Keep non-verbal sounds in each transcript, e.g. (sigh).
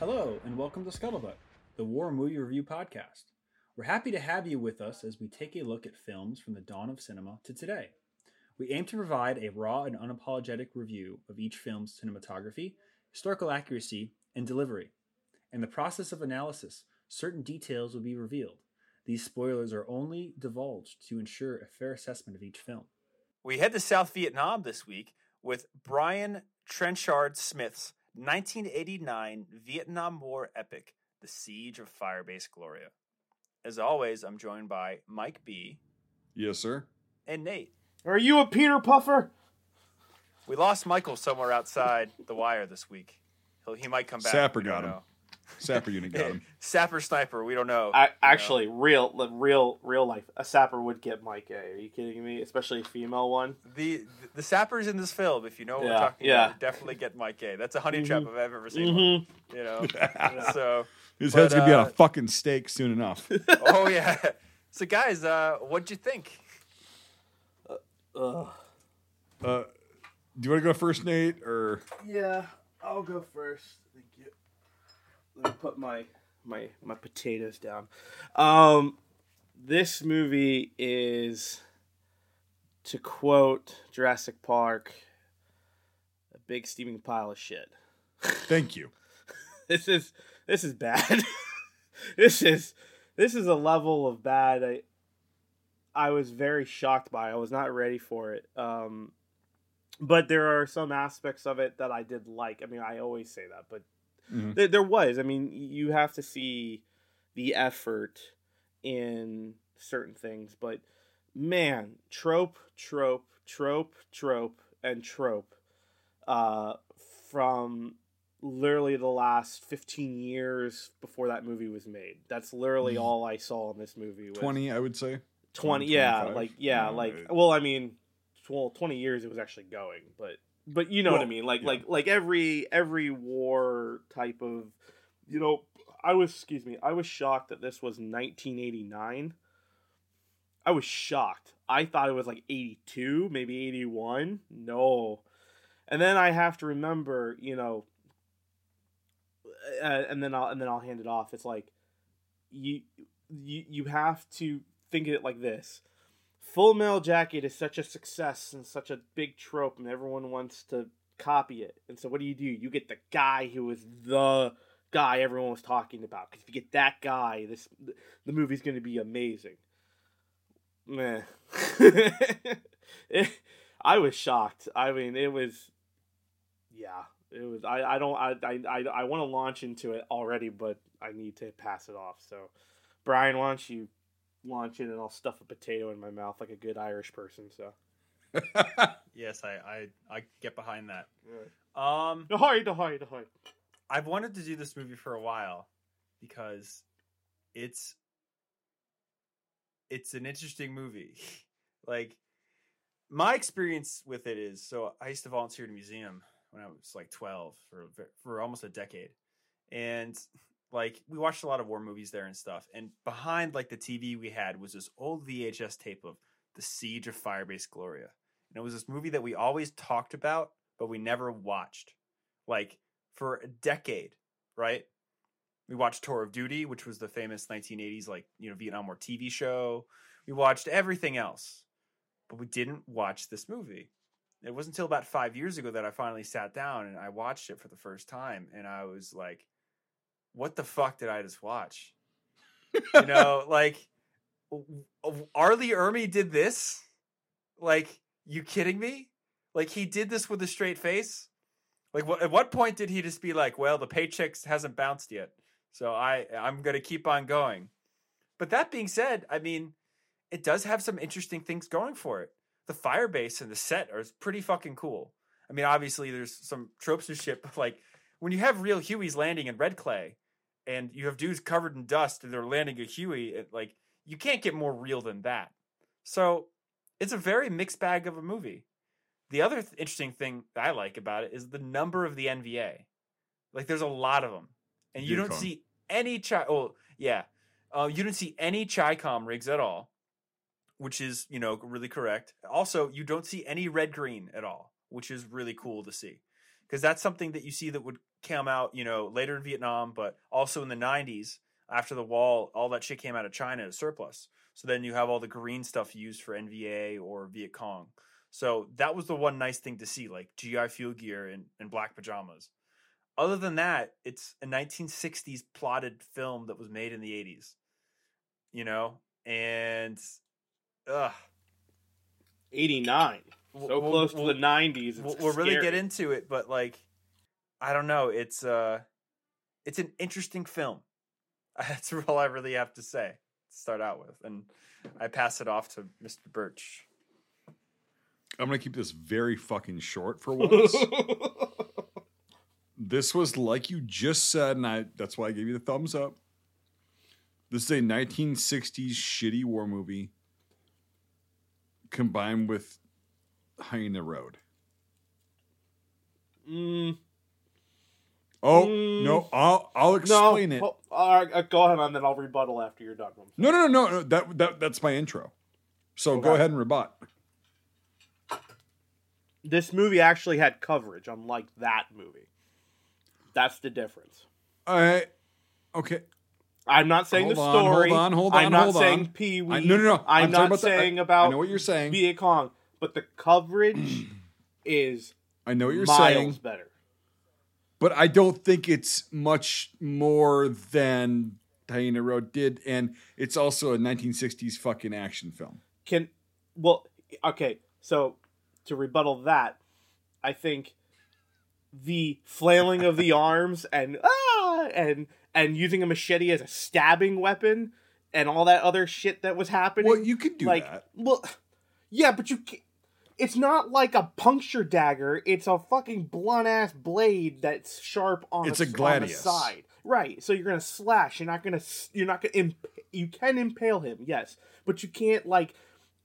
Hello, and welcome to Scuttlebutt, the War Movie Review Podcast. We're happy to have you with us as we take a look at films from the dawn of cinema to today. We aim to provide a raw and unapologetic review of each film's cinematography, historical accuracy, and delivery. In the process of analysis, certain details will be revealed. These spoilers are only divulged to ensure a fair assessment of each film. We head to South Vietnam this week with Brian Trenchard Smith's 1989 Vietnam War epic, The Siege of Firebase Gloria. As always, I'm joined by Mike B. Yes, sir. and Nate. Are you a Peter Puffer? We lost Michael somewhere outside the wire this week. He'll, he might come back. Sapper got him. know. Sapper unit got him. (laughs) Sapper sniper, we don't know. I, you know. actually, real, li- real, real life. A sapper would get Mike A. Are you kidding me? Especially a female one. the the sappers in this film, if you know what we're talking yeah. about, definitely get Mike A. That's a honey trap if I've ever seen one. Mm-hmm. You know, (laughs) so His But, head's gonna be on uh, a fucking stake soon enough. (laughs) oh yeah. So guys, uh, what'd you think? Ugh. Uh, do you want to go first, Nate, or Yeah, I'll go first. Let me put my my my potatoes down. Um, this movie is, to quote Jurassic Park, a big steaming pile of shit. (laughs) thank you? this is this is bad. (laughs) this is this is a level of bad I I was very shocked by. I was not ready for it. Um but there are some aspects of it that I did like. I mean, I always say that, but Mhm. there, there was. I mean, you have to see the effort in certain things, but man, trope, trope, trope, trope, and trope uh, from literally the last 15 years before that movie was made. That's literally Ye- all I saw in this movie. Was Twenty, I would say. 20 20, yeah like yeah Yeah, like well i mean well 20 years it was actually going but but you know what i mean like yeah. like like every every war type of you know i was excuse me i was shocked that this was 1989 i was shocked. I thought it was like 82 maybe 81 no. And then i have to remember you know uh, and then i'll and then i'll hand it off. It's like you you you have to think of it like this full metal jacket is such a success and such a big trope and everyone wants to copy it. And so what do you do? You get the guy who was the guy everyone was talking about. Because if you get that guy this the movie's going to be amazing. Meh. (laughs) I was shocked. I mean it was yeah it was i i don't i i i, I want to launch into it already but i need to pass it off. So brian why don't you launch in and I'll stuff a potato in my mouth like a good Irish person. So. (laughs) Yes, I I, I get behind that. Um, Ahoy, ahoy, ahoy. I've wanted to do this movie for a while because it's it's an interesting movie. (laughs) like my experience with it is so I used to volunteer at a museum when I was like 12 for for almost a decade. And like we watched a lot of war movies there and stuff. And behind like the TV we had was this old VHS tape of The Siege of Firebase Gloria. And it was this movie that we always talked about but we never watched. Like for a decade, right? We watched Tour of Duty, which was the famous 1980s like, you know, Vietnam War TV show. We watched everything else, but we didn't watch this movie. It wasn't until about 5 years ago that I finally sat down and I watched it for the first time and I was like, what the fuck did I just watch? you (laughs) know, like R. Lee Ermey did this? Like, you kidding me? Like he did this with a straight face? Like what at what point did he just be like, well, the paychecks hasn't bounced yet. So I I'm going to keep on going. But that being said, I mean, it does have some interesting things going for it. The firebase and the set are pretty fucking cool. I mean, obviously there's some tropes and shit, but like when you have real Hueys landing in red clay and you have dudes covered in dust and they're landing a Huey, it, like you can't get more real than that. So it's a very mixed bag of a movie. The other th- interesting thing I like about it is the number of the NVA. Like there's a lot of them, and you don't see any chi. Oh yeah, uh, you don't see any Chicom rigs at all, which is you know really correct. Also, you don't see any red green at all, which is really cool to see, because that's something that you see that would come out, you know, later in Vietnam, but also in the 90s after the wall, all that shit came out of China as surplus. So then you have all the green stuff used for NVA or Viet Cong. So that was the one nice thing to see, like GI Fuel gear and, and black pajamas. Other than that, it's a 1960s plotted film that was made in the 80s, you know, and ugh, 89. So We'll- close we'll- to the 90s. It's we'll, we'll really get into it, but like, I don't know. It's uh, it's an interesting film. (laughs) That's all I really have to say. To start out with, and I pass it off to Mr. Birch. I'm gonna keep this very fucking short for once. (laughs) this was like you just said, and I that's why I gave you the thumbs up. This is a 1960s shitty war movie combined with Hyena Road. Mm, Oh Mm. no, I'll I'll no. explain it. Well, all right, uh, go ahead, and then I'll rebuttal after you're done. No, no, no, no, no. That that that's my intro. So go ahead and rebut. This movie actually had coverage, unlike that movie. That's the difference. I okay. I'm not saying Hold the on, hold story. on, hold on. I'm not saying on. Pee Wee. No, no, no. I'm, I'm not about the- I- saying I about know what you're saying. Viet Cong, but the coverage (clears throat) is I know what you're miles saying, better. But I don't think it's much more than Hyena Road did, and it's also a 1960s fucking action film. Can well, okay. So to rebuttal that, I think the flailing of the (laughs) arms and ah and and using a machete as a stabbing weapon and all that other shit that was happening. Well, you could do like, that. well, yeah, but you. It's not like a puncture dagger. It's a fucking blunt ass blade that's sharp on. It's a, a on the gladius. side, right? So you're gonna slash. You're not gonna. You're not gonna. Imp- you can impale him, yes, but you can't like.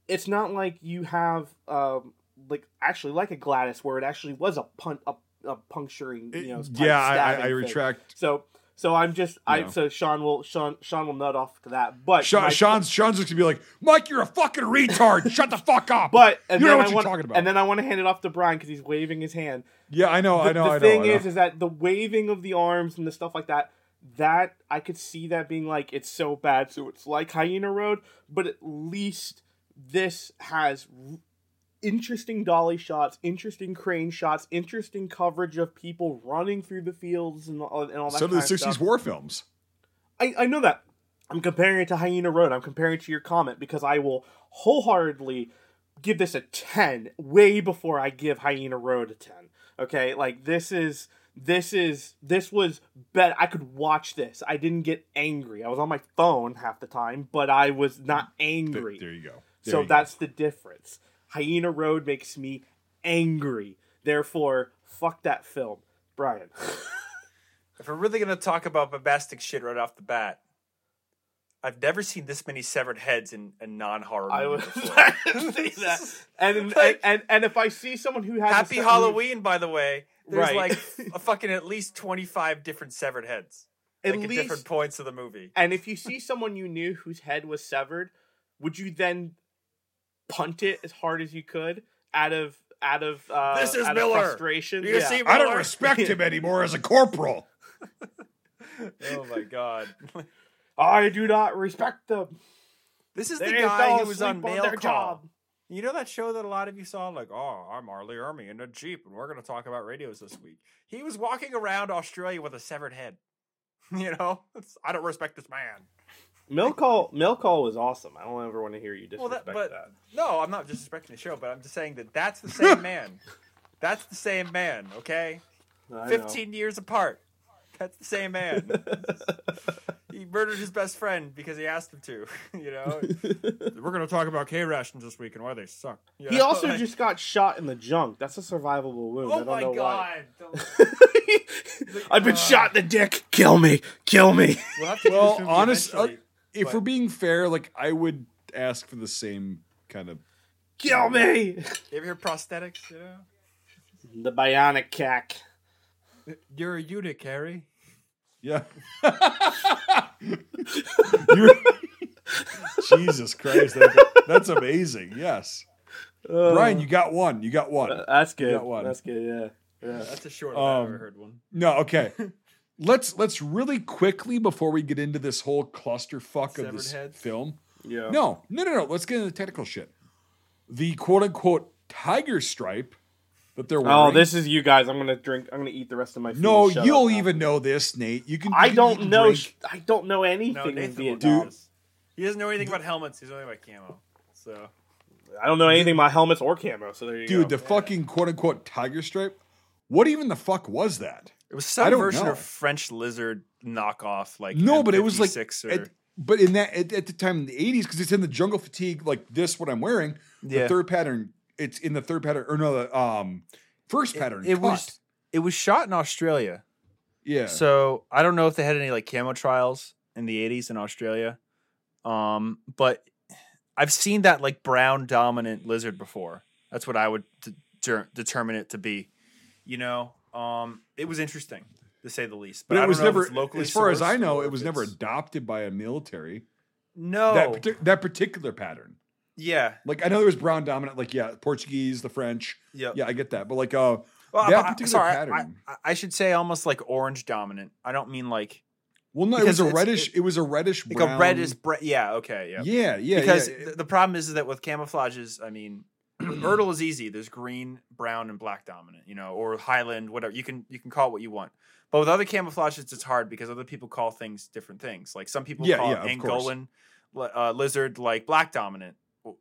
It's not like you have um like actually like a gladius where it actually was a pun a, a puncturing you know. yeah, I, I, I retract. So so I'm just I Yeah. so Sean will Sean Sean will nut off to that, but Sean, my- Sean's Sean's just gonna be like, Mike, you're a fucking retard. Shut the fuck up. (laughs) But and You know what I you're want, talking about. And then I want to hand it off to Brian because he's waving his hand. yeah, I know, The, I know, the I know. thing I know. is, is that the waving of the arms and the stuff like that. That I could see that being like it's so bad, so it's like Hyena Road. But at least this has interesting dolly shots, interesting crane shots, interesting coverage of people running through the fields and all, and all that. so do the kind of 60s war films. I, I know that. I'm comparing it to Hyena Road. I'm comparing it to your comment because I will wholeheartedly give this a 10 way before I give Hyena Road a 10. Okay? Like this is this is this was bet I could watch this. I didn't get angry. I was on my phone half the time, but I was not angry. There you go. There so you go. that's the difference. Hyena Road makes me angry. Therefore, fuck that film. Brian. (laughs) If we're really gonna talk about bombastic shit right off the bat, I've never seen this many severed heads in a non-horror movie. I (laughs) before. say that. And, and, Like- and and if I see someone who has Happy Halloween, by the way. There's Right. like (laughs) a fucking at least twenty-five different severed heads, at like at different points of the movie. and if you see someone you knew whose head was severed, would you then punt it as hard as you could out of out of uh, This is out of Miller. frustration? You yeah. see I don't respect him (laughs) anymore as a corporal. Oh my god. (laughs) I do not respect them. This is the guy who was on asleep on Mail their Call. job. You know that show that a lot of you saw? Like, oh, I'm R. Lee Ermey in a Jeep, and we're going to talk about radios this week. He was walking around Australia with a severed head. (laughs) You know? It's- I don't respect this man. Milk call, milk call was awesome. I don't ever want to hear you Well, disrespect that- that. but- No, I'm not disrespecting the show, but I'm just saying that that's the same man. That's the same man, okay? I know. 15 years apart. That's the same man. he murdered his best friend because he asked him to. (laughs) You know, (laughs) we're going to talk about K rations this week and why they suck. You He know? also Like- just got shot in the junk. That's a survivable wound. I Oh don't my know god! why. (laughs) I've been Uh, shot in the dick. Kill me. Kill me. We'll have to do Well, this movie honest, uh, eventually, if but- we're being fair, like I would ask for the same kind of. Kill me. You ever hear prosthetics? You know, The bionic cack. you're a eunuch, Harry. Yeah. (laughs) You're- (laughs) Jesus Christ, that- that's amazing. Yes, Brian, you got one. You got one. Uh, that's good. got one. That's good. Yeah. Yeah. That's a short I've Um, ever heard one. No, okay. (laughs) let's let's really quickly before we get into this whole clusterfuck of this heads? film. Yeah. No, no, no, no. Let's get into the technical shit. The quote unquote tiger stripe that they're oh, wearing. Oh, this is you guys. I'm gonna drink. I'm gonna eat the rest of my food. No, you'll up even know this, Nate. You can. you I can don't and know. drink. I don't know anything No, in Nathan will Vietnam. know. He doesn't know anything about helmets. He's only about camo. So I don't know anything about helmets or camo. So there you Dude, go. the fucking quote unquote tiger stripe. What even the fuck was that? It was some version know. of French lizard knockoff, like No, but it was like, M56 or, at, but in that at, at the time in the eighties, because it's in the jungle fatigue, like this, what I'm wearing. The Yeah. third pattern, it's in the third pattern, or no, the um, first pattern. it cut. was it was shot in Australia. yeah. So I don't know if they had any like camo trials in the '80s in Australia, um, but I've seen that like brown dominant lizard before. That's what I would de- determine it to be. You know, um, it was interesting to say the least. But, but I it don't was know if never, locally as far as I know, it was never adopted by a military. No, That partic- that particular pattern. yeah, Like I know there was brown dominant, like yeah, Portuguese, the French. yeah. Yeah, I get that. But like uh, Well, that I- I- particular sorry, pattern. I, I should say almost like orange dominant. I don't mean like well, no, it was a reddish. It, it- was a reddish like brown. a reddish. Bre- yeah. Okay. Yeah. Yeah, yeah. because yeah. th- the problem is that with camouflages, I mean, Erdl is easy. There's green, brown, and black dominant, you know, or Highland, whatever. You can you can call it what you want. But with other camouflages, it's hard because other people call things different things. Like some people Yeah, call yeah. Angolan uh, lizard like black dominant,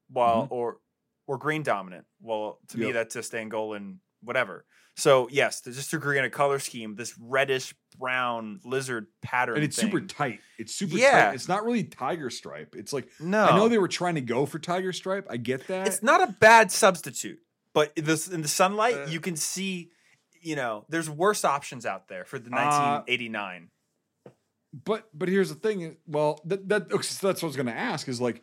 while Mhm. or or green dominant. Well, to me, Yep. that's just Angolan, whatever. So yes, just agree on a color scheme. This reddish brown lizard pattern, and it's super tight. It's super Yeah. tight. It's not really tiger stripe. It's like No, I know they were trying to go for tiger stripe. I get that. it's not a bad substitute, but in the, in the sunlight, Uh, you can see, you know, there's worse options out there for the Uh, 1989. but but here's the thing. Well, that, that so that's what I was going to ask. Is like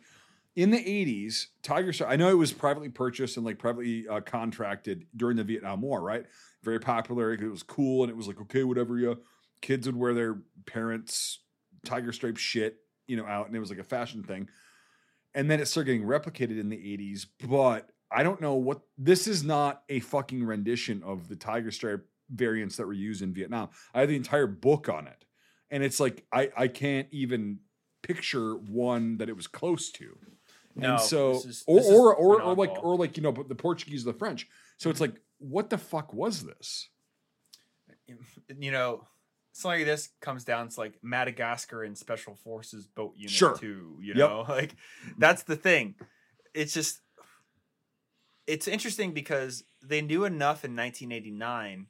in the '80s, tiger stripe. I know it was privately purchased and like privately uh, contracted during the Vietnam War. Right, very popular. It was cool, and it was like okay, whatever. You kids would wear their parents' tiger stripe shit, you know, out, and it was like a fashion thing. And then it started getting replicated in the '80s, but I don't know what this is. Not a fucking rendition of the tiger stripe variants that were used in Vietnam. I have the entire book on it, and it's like I I can't even picture one that it was close to. No, and so this is- or this is or or, or like or like you know, but the Portuguese, the French. So it's like, what the fuck was this? You know, something like this comes down to like Madagascar and Special Forces Boat Unit Sure. 2. You Yep. know, (laughs) like that's the thing. It's just, it's interesting because they knew enough in 1989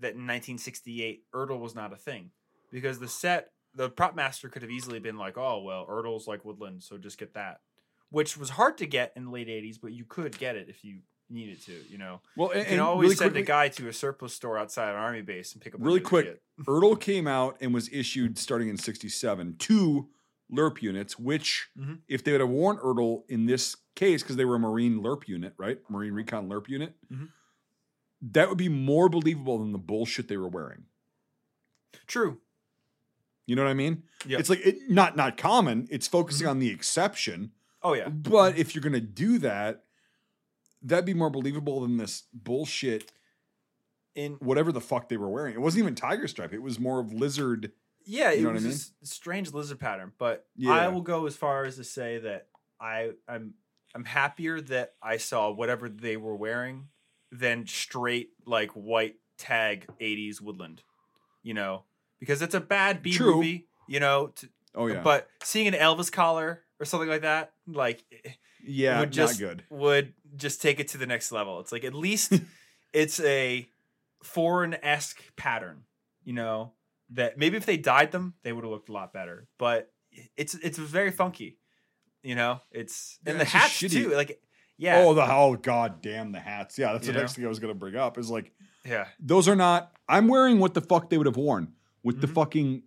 that in 1968 Erdl was not a thing because the set the prop master could have easily been like, oh well, Erdl's like Woodland, so just get that, which was hard to get in the late 80s, but you could get it if you needed to. You know, Well, and, you can always really send quickly, a guy to a surplus store outside an army base and pick up Really quick. (laughs) Erdl came out and was issued starting in '67 two LERP units, which Mhm. if they would have worn Erdl in this case because they were a Marine LERP unit, right? Marine Recon LERP unit, Mhm. that would be more believable than the bullshit they were wearing. True. You know what I mean? Yeah. It's like it, not not common. It's focusing Mm-hmm. on the exception. Oh yeah. But if you're gonna do that, that'd be more believable than this bullshit. In Whatever the fuck they were wearing, it wasn't even tiger stripe. It was more of lizard. yeah, You it know what was I a mean? s- strange lizard pattern, but Yeah. I will go as far as to say that I I'm I'm happier that I saw whatever they were wearing than straight like white tag 80s woodland. You know, because it's a bad B True. movie, you know, to, Oh yeah, but seeing an Elvis collar or something like that, like eh, yeah, would just not good. would just take it to the next level. It's like at least (laughs) it's a foreign esque pattern, you know, that maybe if they dyed them, they would have looked a lot better. But it's it's very funky, you know. It's and the it's hats too. Like yeah, Oh the oh god damn the hats. Yeah, that's You the next thing I was gonna bring up. Is like yeah, those are not. I'm wearing what the fuck they would have worn with the Mhm. fucking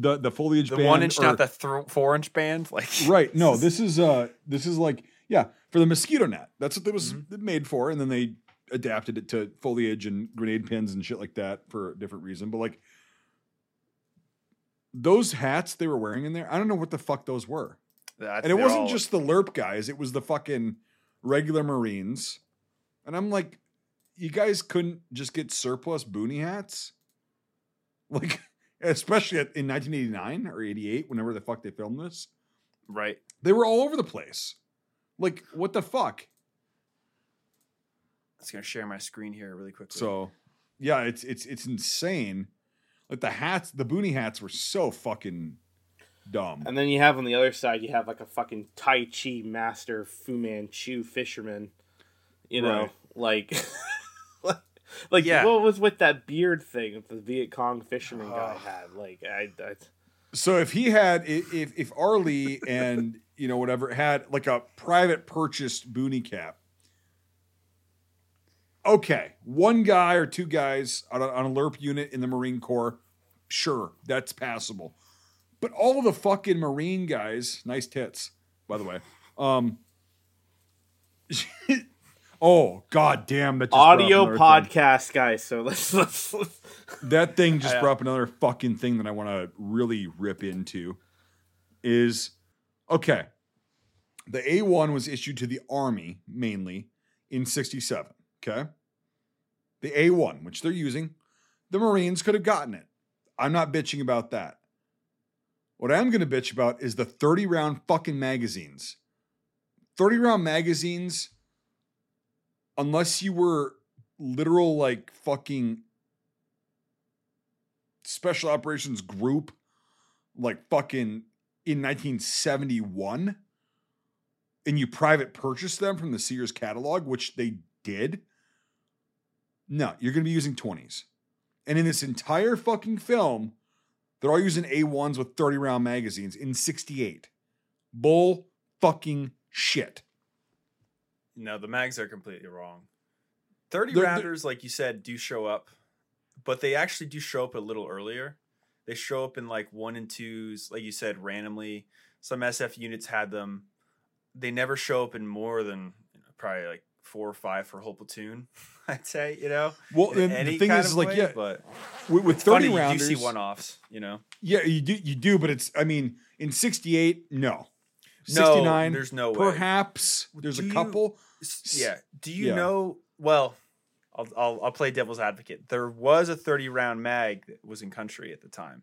the the foliage the band one inch, or- not the th- four inch band. (laughs) Like right. No, (laughs) this is uh this is like yeah for the mosquito net. That's what it was Mm-hmm. made for, and then they adapted it to foliage and grenade pins and shit like that for a different reason. But like those hats they were wearing in there, I don't know what the fuck those were. That- And it wasn't all- just the lerp guys; it was the fucking regular Marines. And I'm like, you guys couldn't just get surplus boonie hats? (laughs) Like, especially at, in 1989 or 88, whenever the fuck they filmed this, Right. they were all over the place. Like, what the fuck? I'm just gonna share my screen here really quickly. So, yeah, it's it's it's insane. Like the hats, the boonie hats were so fucking dumb. And then you have on the other side, you have like a fucking Tai Chi master Fu Manchu fisherman. You know, Right. like, (laughs) (laughs) like Yeah. what was with that beard thing that the Viet Cong fisherman guy (sighs) had? Like, I, I So if he had, if if R. Lee and you know whatever had like a private purchased boonie cap, okay, one guy or two guys on a, on a LERP unit in the Marine Corps, sure, that's passable. But all of the fucking Marine guys, nice tits, by the way. Um, (laughs) oh god damn! That just audio another thing. podcast guys. So let's let's. let's That thing just (laughs) brought up another fucking thing that I want to really rip into. Is okay. The A1 was issued to the Army mainly in 67. Okay. The A1, which they're using, the Marines could have gotten it. I'm not bitching about that. What I'm going to bitch about is the 30 round fucking magazines. 30 round magazines, unless you were literal like fucking special operations group like fucking in 1971 and you private purchased them from the Sears catalog, which they did, no, you're going to be using 20s. And in this entire fucking film, they're all using A1s with 30 round magazines in 68. Bull fucking shit. No, the mags are completely wrong. 30 They're- they're- rounders, like you said, do show up, but they actually do show up a little earlier. They show up in like one and twos, like you said, randomly. Some SF units had them. They never show up in more than you know, probably like four or five for a whole platoon, (laughs) I'd say, you know? Well, and the thing is, like, way, yeah, but with, with 30 funny, rounders, you see one offs, you know? yeah, you do, you do, but it's, I mean, in 68, no. No, 69, there's no way. perhaps there's Do a couple. Yeah. Do you Yeah. know? Well, I'll, I'll I'll play devil's advocate. There was a 30 round mag that was in country at the time.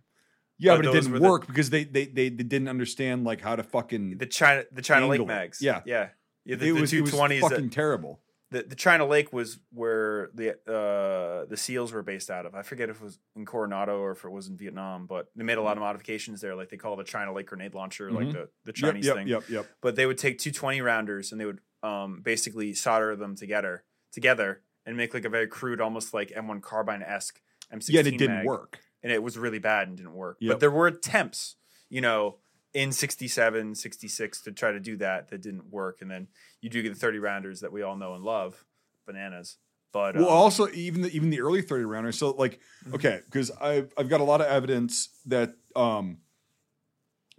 Yeah, But but, it didn't were the- work because they, they they they didn't understand like how to fucking. The China the China Lake mags. Yeah. Yeah. Yeah. The, it the was it was fucking that, terrible. the, the China Lake was where the uh the SEALs were based out of. I forget if it was in Coronado or if it was in Vietnam, but they made a lot of modifications there. Like they call it the China Lake grenade launcher, like Mhm. the, the Chinese yep, thing. yep, yep. but they would take two twenty rounders and they would um, basically solder them together together and make like a very crude almost like m1 carbine-esque m16 Yeah, and it didn't work. and it was really bad and didn't work Yep. but there were attempts you know in 67 66 to try to do that that didn't work and then you do get the 30 rounders that we all know and love bananas but Well, um, also even the, even the early thirty rounders. So like, Mhm. okay, because I've I've got a lot of evidence that um,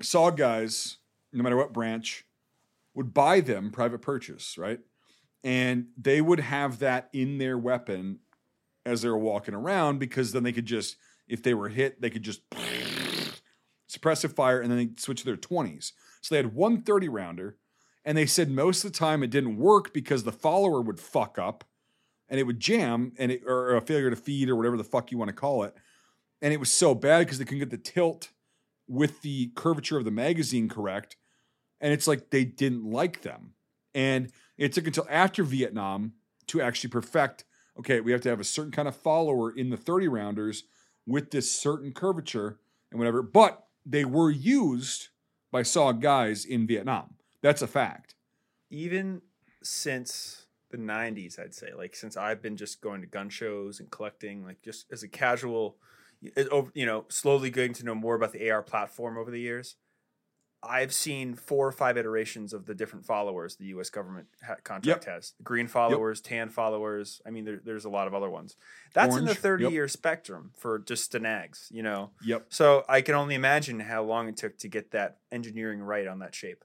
SOG guys, no matter what branch, would buy them private purchase, right? And they would have that in their weapon as they were walking around because then they could just, if they were hit, they could just (sniffs) suppressive fire and then they switch to their 20s. So they had one 30 rounder and they said most of the time it didn't work because the follower would fuck up and it would jam and it, or a failure to feed or whatever the fuck you want to call it. And it was so bad because they couldn't get the tilt with the curvature of the magazine correct. And it's like they didn't like them. And it took until after Vietnam to actually perfect okay, we have to have a certain kind of follower in the 30 rounders with this certain curvature and whatever. But they were used by SOG guys in Vietnam. That's a fact. even since the 90s i'd say like since i've been just going to gun shows and collecting like just as a casual you know slowly getting to know more about the ar platform over the years i've seen four or five iterations of the different followers the us government ha- contract has green followers tan followers i mean there, there's a lot of other ones that's in the 30 yep. year spectrum for just stanags you know Yep. so I can only imagine how long it took to get that engineering right on that shape,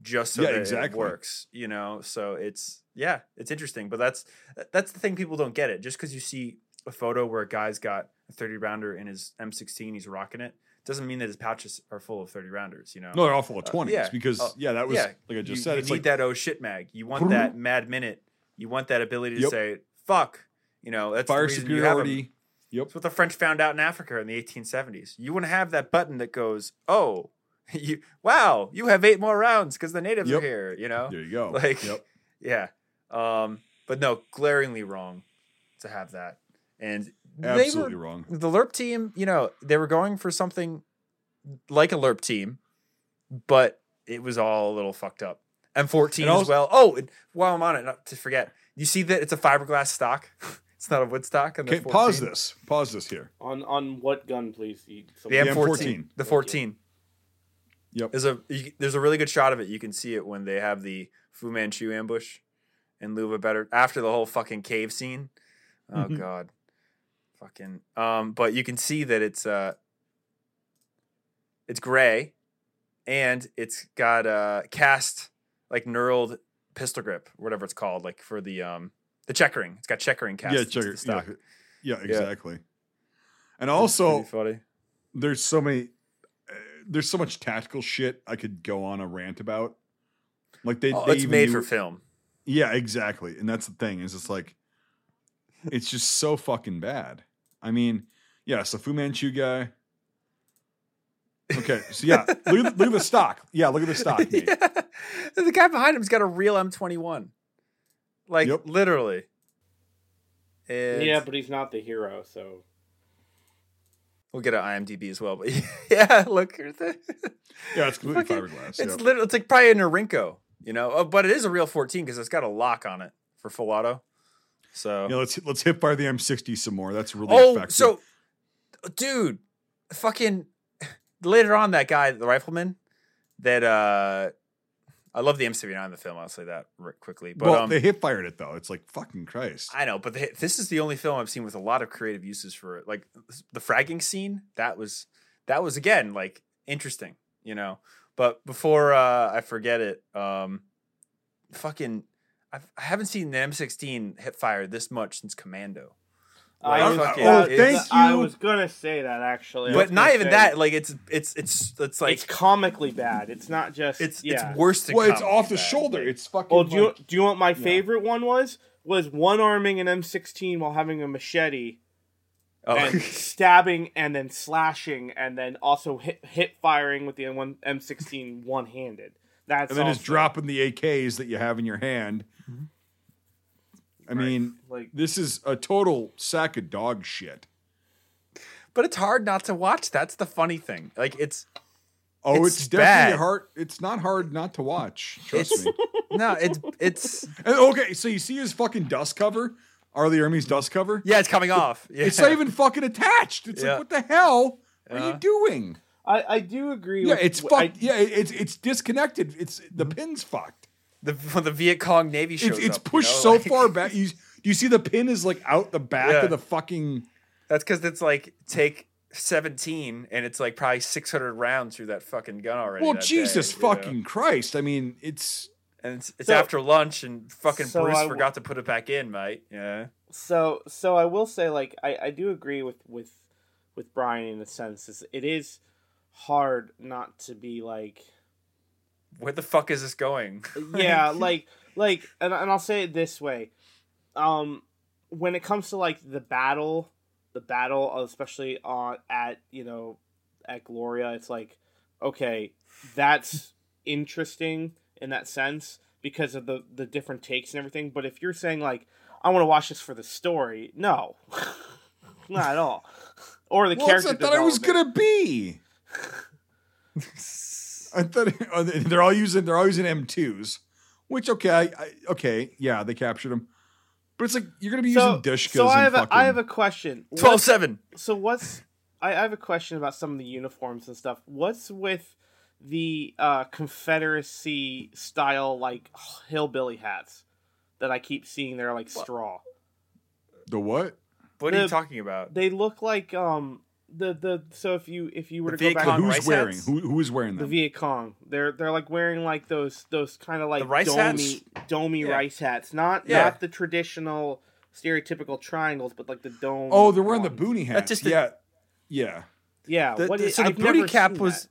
just so Yeah, that exactly. it works. You know, so it's yeah, it's interesting. But that's that's the thing people don't get it. Just because you see a photo where a guy's got a thirty rounder in his M16, he's rocking it, doesn't mean that his pouches are full of thirty rounders. You know, No, they're all full of Uh, 20s yeah. because, Uh, yeah, that was, yeah. like I just you, said, you it's need like, that oh shit mag. You want that (laughs) mad minute. You want that ability to Yep. say fuck. You know, that's the Fire reason you have 'em. superiority. Yep. That's what the French found out in Africa in the 1870s. You want to have that button that goes, "Oh, (laughs) you wow, you have eight more rounds because the natives Yep. are here." You know, There you go. (laughs) like yep. yeah. Um, but no, glaringly wrong to have that. And Absolutely were, wrong. the LERP team, you know, they were going for something like a LERP team, but it was all a little fucked up. M14 And as well. Oh, and while I'm on it, not to forget, you see that it's a fiberglass stock. (laughs) it's not a wood stock. Okay, pause this. Pause this here. On on what gun, please? You- The someone- The M14. M14. The 14. Yep. There's a you, there's a really good shot of it. You can see it when they have the Fu Manchu ambush and Luva better after the whole fucking cave scene. Oh Mhm. god. Fucking um but you can see that it's uh it's gray and it's got a cast like knurled pistol grip, whatever it's called, like for the um the checkering. It's got checkering cast. yeah, into check the it. stock. Yeah, yeah, exactly. And also, there's so many, uh, there's so much tactical shit I could go on a rant about. Like they, Oh, they it's made knew- for film. Yeah, exactly. And that's the thing is it's like, it's just so fucking bad. I mean, yeah, so Fu Manchu guy. Okay, so yeah, look, at, look at the stock. Yeah, look at the stock. (laughs) Nate. yeah. The guy behind him's got a real M21. Like Yep. literally. And yeah, but he's not the hero, so we'll get an IMDb as well. But (laughs) yeah, look here's the Yeah, it's completely Fucking- fiberglass. It's yep. literally it's like probably a Norinco, you know. Uh, but it is a real 14 because it's got a lock on it for full auto. So Yeah, let's let's hip fire the M60 some more. That's really Oh, effective. so dude, fucking later on that guy, the rifleman, that uh I love the M79 in the film, I'll say that quickly. But well, um they hip fired it though. It's like fucking Christ. I know, but the, this is the only film I've seen with a lot of creative uses for it. Like the fragging scene, that was that was again like interesting, you know. But before uh, I forget it, um, fucking, I've, I haven't seen the M16 hip fire this much since Commando. I Like, was, fucking- oh, it's- thank I was gonna say that actually, But not even say that. Like it's it's it's it's like it's comically bad. It's not just it's yeah. it's worse than well, it's off the bad. shoulder. It's fucking. Well, do you do you want my favorite one was was one arming an M16 while having a machete oh. and (laughs) stabbing and then slashing and then also hit hip firing with the one M16 one handed. That's and then just dropping the AKs that you have in your hand. Mm-hmm. I Right. mean, like this is a total sack of dog shit. but it's hard not to watch. That's the funny thing. Like it's Oh, It's it's, definitely bad. hard. It's not hard not to watch. Trust It's- me. (laughs) no, it's it's And, okay, so you see his fucking dust cover, R. Lee Ermey's dust cover. yeah, it's coming off. Yeah. It's not even fucking attached. It's Yeah. like, what the hell are you doing? I I do agree. Yeah, with, it's I- fucked. yeah, it's it's disconnected. It's the Mm-hmm. pin's fucked. the the Viet Cong Navy shows It's it's up, you pushed know, so like- far (laughs) back. You do you see the pin is like out the back Yeah. of the fucking. That's because it's like take seventeen, and it's like probably six hundred rounds through that fucking gun already. Well, Jesus day, you know? fucking Christ! I mean, it's And it's, it's So- after lunch, and fucking So Bruce I w- forgot to put it back in, mate. Yeah. so so I will say like I I do agree with with with Brian in a sense is it is hard not to be like Where the fuck is this going? (laughs) yeah (laughs) like like and, and i'll say it this way um when it comes to like the battle the battle especially on at you know at gloria it's like okay that's interesting in that sense because of the the different takes and everything but if you're saying like i want to watch this for the story no (laughs) not at all or the well, character what I thought I was gonna be. (laughs) I thought (laughs) they- they're all using they're all using M2s, which okay, I, I, okay, yeah, they captured them, but it's like you're gonna be so, using Dushkas. so I have a, fucking, I have a question. What- 12 7. So what's I, I have a question about some of the uniforms and stuff. What's with the uh, Confederacy style like hillbilly hats that I keep seeing? They're like straw. the what? What are you talking about? They look like um the the so if you if you were The to go back Cong who's rice wearing? hats? Who who is wearing them? the them? Viet Cong, they're they're like wearing like those those kind of like The rice domey domey Yeah. rice hats, not Yeah. not the traditional stereotypical triangles, but like the dome. oh, they're wearing the ones. boonie hats. just the- yeah, yeah. Yeah, The- what the- is, so the I've booty never cap seen was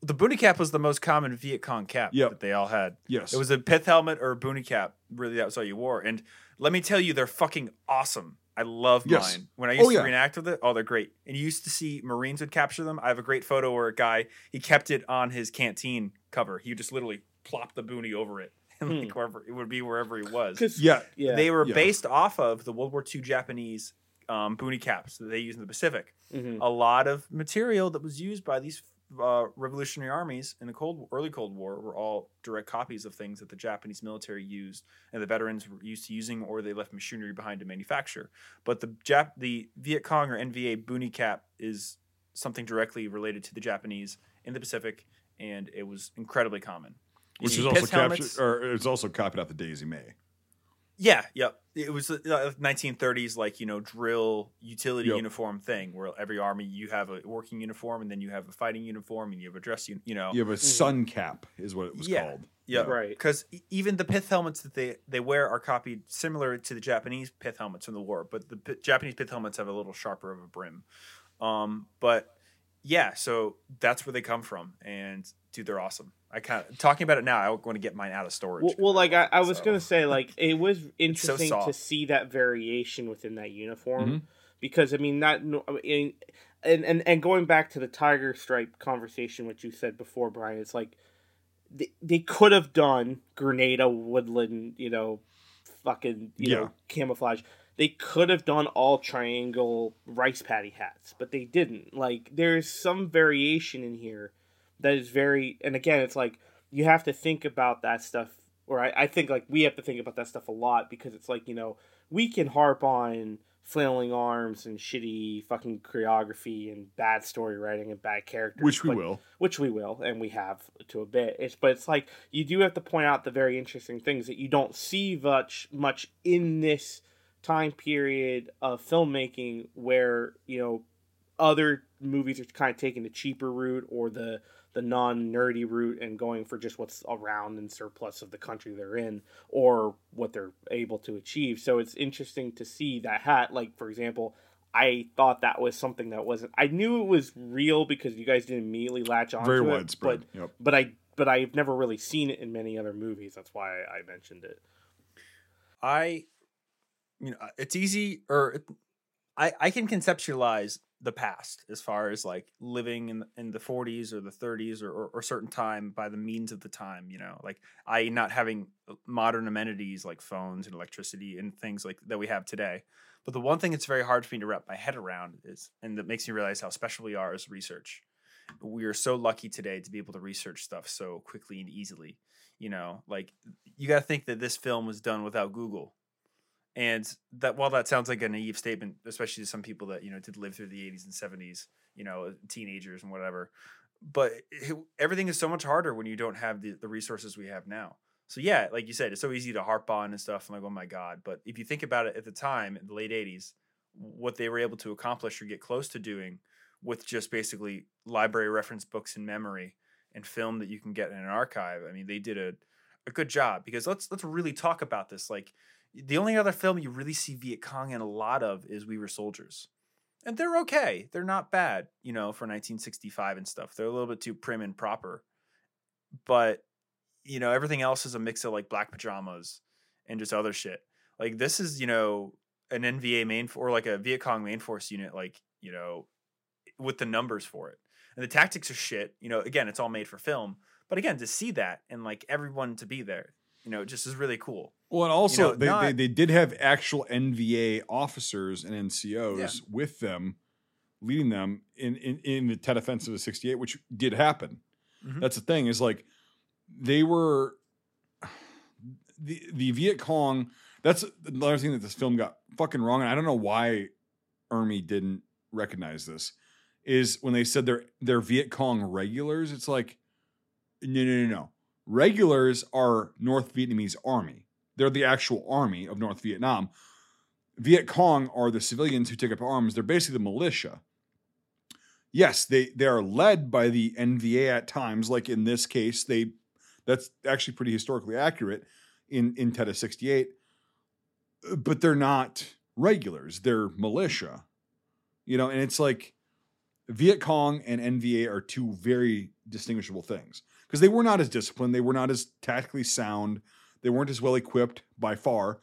that. the booty cap was the most common Viet Cong cap Yep. that they all had. Yes. It was a pith helmet or a boonie cap. Really, that was all you wore. And Let me tell you, they're fucking awesome. I love Yes. mine. When I used Oh, to yeah. reenact with it, oh, they're great. And you used to see Marines would capture them. I have a great photo where a guy he kept it on his canteen cover. He just literally plopped the boonie over it, (laughs) and like wherever it would be wherever he was. Yeah, yeah, They were Yeah. based off of the World War II Japanese um, boonie caps that they used in the Pacific. Mhm. A lot of material that was used by these uh, revolutionary armies in the cold early Cold War were all direct copies of things that the Japanese military used and the veterans were used to using, or they left machinery behind to manufacture. But the Jap- the Viet Cong or NVA boonie cap is something directly related to the Japanese in the Pacific, and it was incredibly common. Which is also captured, or it's also copied out the Daisy May. Yeah, yep. It was a 1930s like you know drill utility Yep. uniform thing where every army you have a working uniform and then you have a fighting uniform and you have a dress un- you know. You have a sun cap, is what it was Yeah. called. Yeah, Right. Because even the pith helmets that they they wear are copied similar to the Japanese pith helmets from the war, but the p- Japanese pith helmets have a little sharper of a brim. Um, but yeah, so that's where they come from, and dude, they're awesome. I kind of talking about it now. I want to get mine out of storage. Well, well, like I, I was So- gonna say, like (laughs) it was interesting to see that variation within that uniform Mhm. because I mean I mean, and and and going back to the tiger stripe conversation, which you said before, Brian, it's like they, they could have done Grenada woodland, you know, fucking you Yeah. know camouflage. They could have done all triangle rice paddy hats, but they didn't. Like there's some variation in here that is very, and again, it's like you have to think about that stuff or I, I think like we have to think about that stuff a lot because it's like you know we can harp on flailing arms and shitty fucking choreography and bad story writing and bad characters Which we but- will. which we will and we have to a bit it's but it's like you do have to point out the very interesting things that you don't see much much in this time period of filmmaking where you know other movies are kind of taking the cheaper route or the the non nerdy route and going for just what's around and surplus of the country they're in or what they're able to achieve. So it's interesting to see that hat. Like for example, I thought that was something that wasn't. I knew it was real because you guys didn't immediately latch on. Very to widespread. It, but yep. but I but I've never really seen it in many other movies. That's why I mentioned it. I, you know, it's easy or I I can conceptualize the past as far as like living in in the 40s or the 30s or, or or certain time by the means of the time. You know, like I not having uh, modern amenities like phones and electricity and things like that we have today. But the one thing that's very hard for me to wrap my head around is, and that makes me realize how special we are is research. We are so lucky today to be able to research stuff so quickly and easily. You know, like you got to think that this film was done without Google. And that while that sounds like a naive statement, especially to some people that you know did live through the 80s and 70s, you know, uh, teenagers and whatever, but it, everything is so much harder when you don't have the, the resources we have now. So yeah, like you said, it's so easy to harp on and stuff. I'm like, oh my god! But if you think about it, at the time in the late 80s, what they were able to accomplish or get close to doing with just basically library reference books in memory and film that you can get in an archive. I mean, they did a, a good job because let's let's really talk about this. Like the only other film you really see Viet Cong in a lot of is We Were Soldiers. And they're okay. They're not bad, you know, for 1965 and stuff. They're a little bit too prim and proper. But, you know, everything else is a mix of like black pajamas and just other shit. Like this is, you know, an NVA main or like a Viet Cong main force unit, like, you know, with the numbers for it. And the tactics are shit. You know, again, it's all made for film. But again, to see that and like everyone to be there, you know, just is really cool. Well, and also know, they, they not- they did have actual NVA officers and NCOs Yeah. with them, leading them in, in in the Tet Offensive of '68, which did happen. Mhm. That's the thing is like they were the the Viet Cong. That's another thing that this film got fucking wrong, and I don't know why Ermey didn't recognize this. Is when they said they're they're Viet Cong regulars. It's like no no no no. Regulars are North Vietnamese army. They're the actual army of North Vietnam. Viet Cong are the civilians who take up arms. They're basically the militia. Yes, they they are led by the NVA at times. Like in this case, they that's actually pretty historically accurate in in Tet '68. But they're not regulars. They're militia. You know, and it's like Viet Cong and NVA are two very distinguishable things because they were not as disciplined. They were not as tactically sound. They weren't as well equipped by far.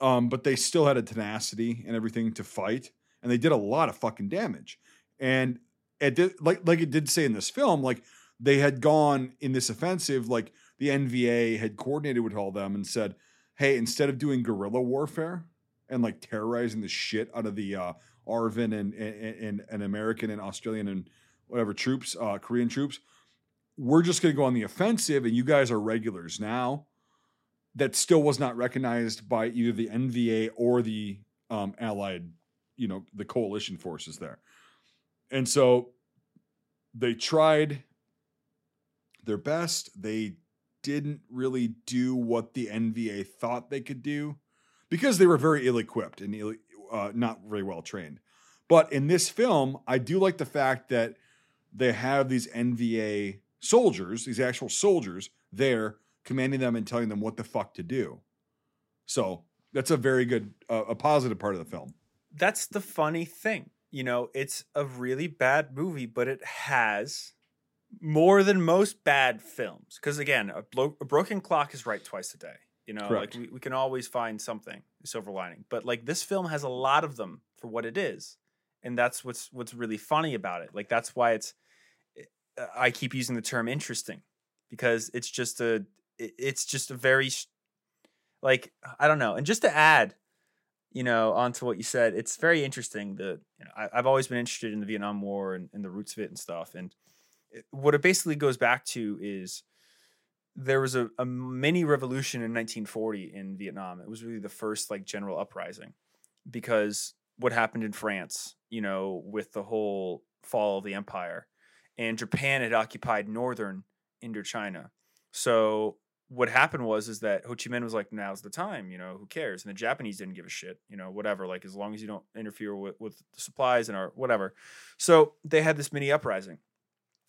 um, but they still had a tenacity and everything to fight, and they did a lot of fucking damage. And it did, like like it did say in this film, like they had gone in this offensive, like the NVA had coordinated with all them and said, "Hey, instead of doing guerrilla warfare and like terrorizing the shit out of the uh, ARVN and, and and and American and Australian and whatever troops, uh, Korean troops, we're just going to go on the offensive, and you guys are regulars now." That still was not recognized by either the NVA or the um, Allied, you know, the coalition forces there. And so they tried their best. They didn't really do what the NVA thought they could do because they were very ill equipped and Ill, uh, not very well trained. But in this film, I do like the fact that they have these NVA soldiers, these actual soldiers, there commanding them and telling them what the fuck to do. So that's a very good, uh, a positive part of the film. That's the funny thing. You know, it's a really bad movie, but it has more than most bad films. Because again, a, blo- a, broken clock is right twice a day. You know, Correct. like we, we can always find something silver lining. But like this film has a lot of them for what it is, and that's what's what's really funny about it. Like that's why it's. Eh, I keep using the term interesting because it's just a it's just a very like I don't know. And just to add, you know, onto what you said, it's very interesting. that you know, I, have always been interested in the Vietnam War and, and the roots of it and stuff. And it, what it basically goes back to is there was a, a mini revolution in 1940 in Vietnam. It was really the first like general uprising because what happened in France, you know, with the whole fall of the empire, and Japan had occupied northern Indochina. So what happened was is that Ho Chi Minh was like, now's the time, you know, who cares? And the Japanese didn't give a shit, you know, whatever, like as long as you don't interfere with, with the supplies and our whatever. So they had this mini uprising.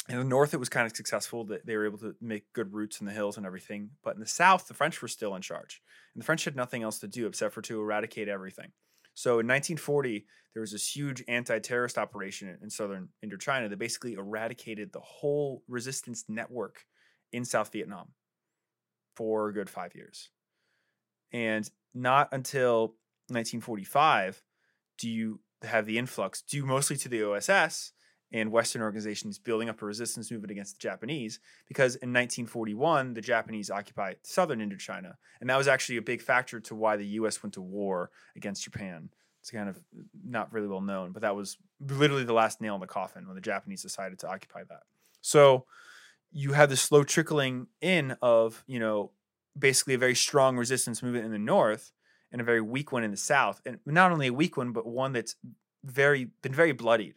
In the north, it was kind of successful that they were able to make good routes in the hills and everything. But in the south, the French were still in charge. And the French had nothing else to do except for to eradicate everything. So in 1940, there was this huge anti terrorist operation in southern Indochina that basically eradicated the whole resistance network in South Vietnam for a good five years. And not until 1945 do you have the influx, due mostly to the OSS and Western organizations building up a resistance movement against the Japanese, because in 1941, the Japanese occupied southern Indochina. And that was actually a big factor to why the US went to war against Japan. It's kind of not really well known, but that was literally the last nail in the coffin when the Japanese decided to occupy that. So you have this slow trickling in of you know basically a very strong resistance movement in the north and a very weak one in the south and not only a weak one but one that's very been very bloodied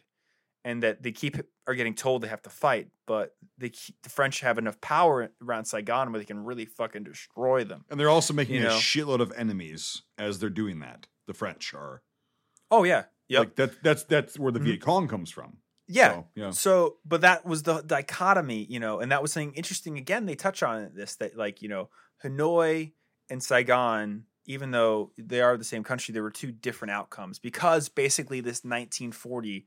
and that they keep are getting told they have to fight but they keep, the french have enough power around saigon where they can really fucking destroy them and they're also making you a shitload of enemies as they're doing that. The french are. Oh yeah. Yeah like that, that's that's where the mm-hmm. viet cong comes from yeah. So, yeah. So, but that was the dichotomy, you know, and that was something interesting. Again, they touch on this that, like, you know, Hanoi and Saigon, even though they are the same country, there were two different outcomes because basically this 1940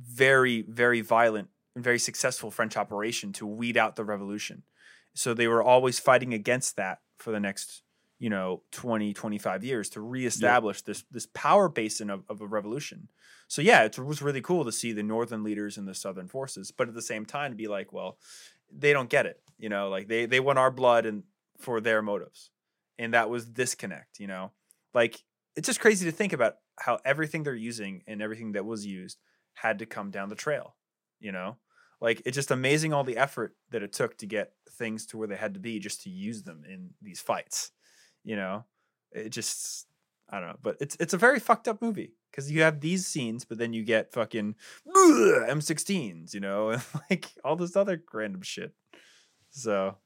very, very violent and very successful French operation to weed out the revolution. So they were always fighting against that for the next you know 20 25 years to reestablish this this power basin of, of a revolution so yeah it was really cool to see the northern leaders and the southern forces but at the same time to be like well they don't get it you know like they they want our blood and for their motives and that was disconnect you know? Like it's just crazy to think about how everything they're using and everything that was used had to come down the trail you know? Like it's just amazing all the effort that it took to get things to where they had to be just to use them in these fights you know? It just i don't know but it's it's a very fucked up movie because you have these scenes but then you get fucking m16s you know and (laughs) like all this other random shit. So.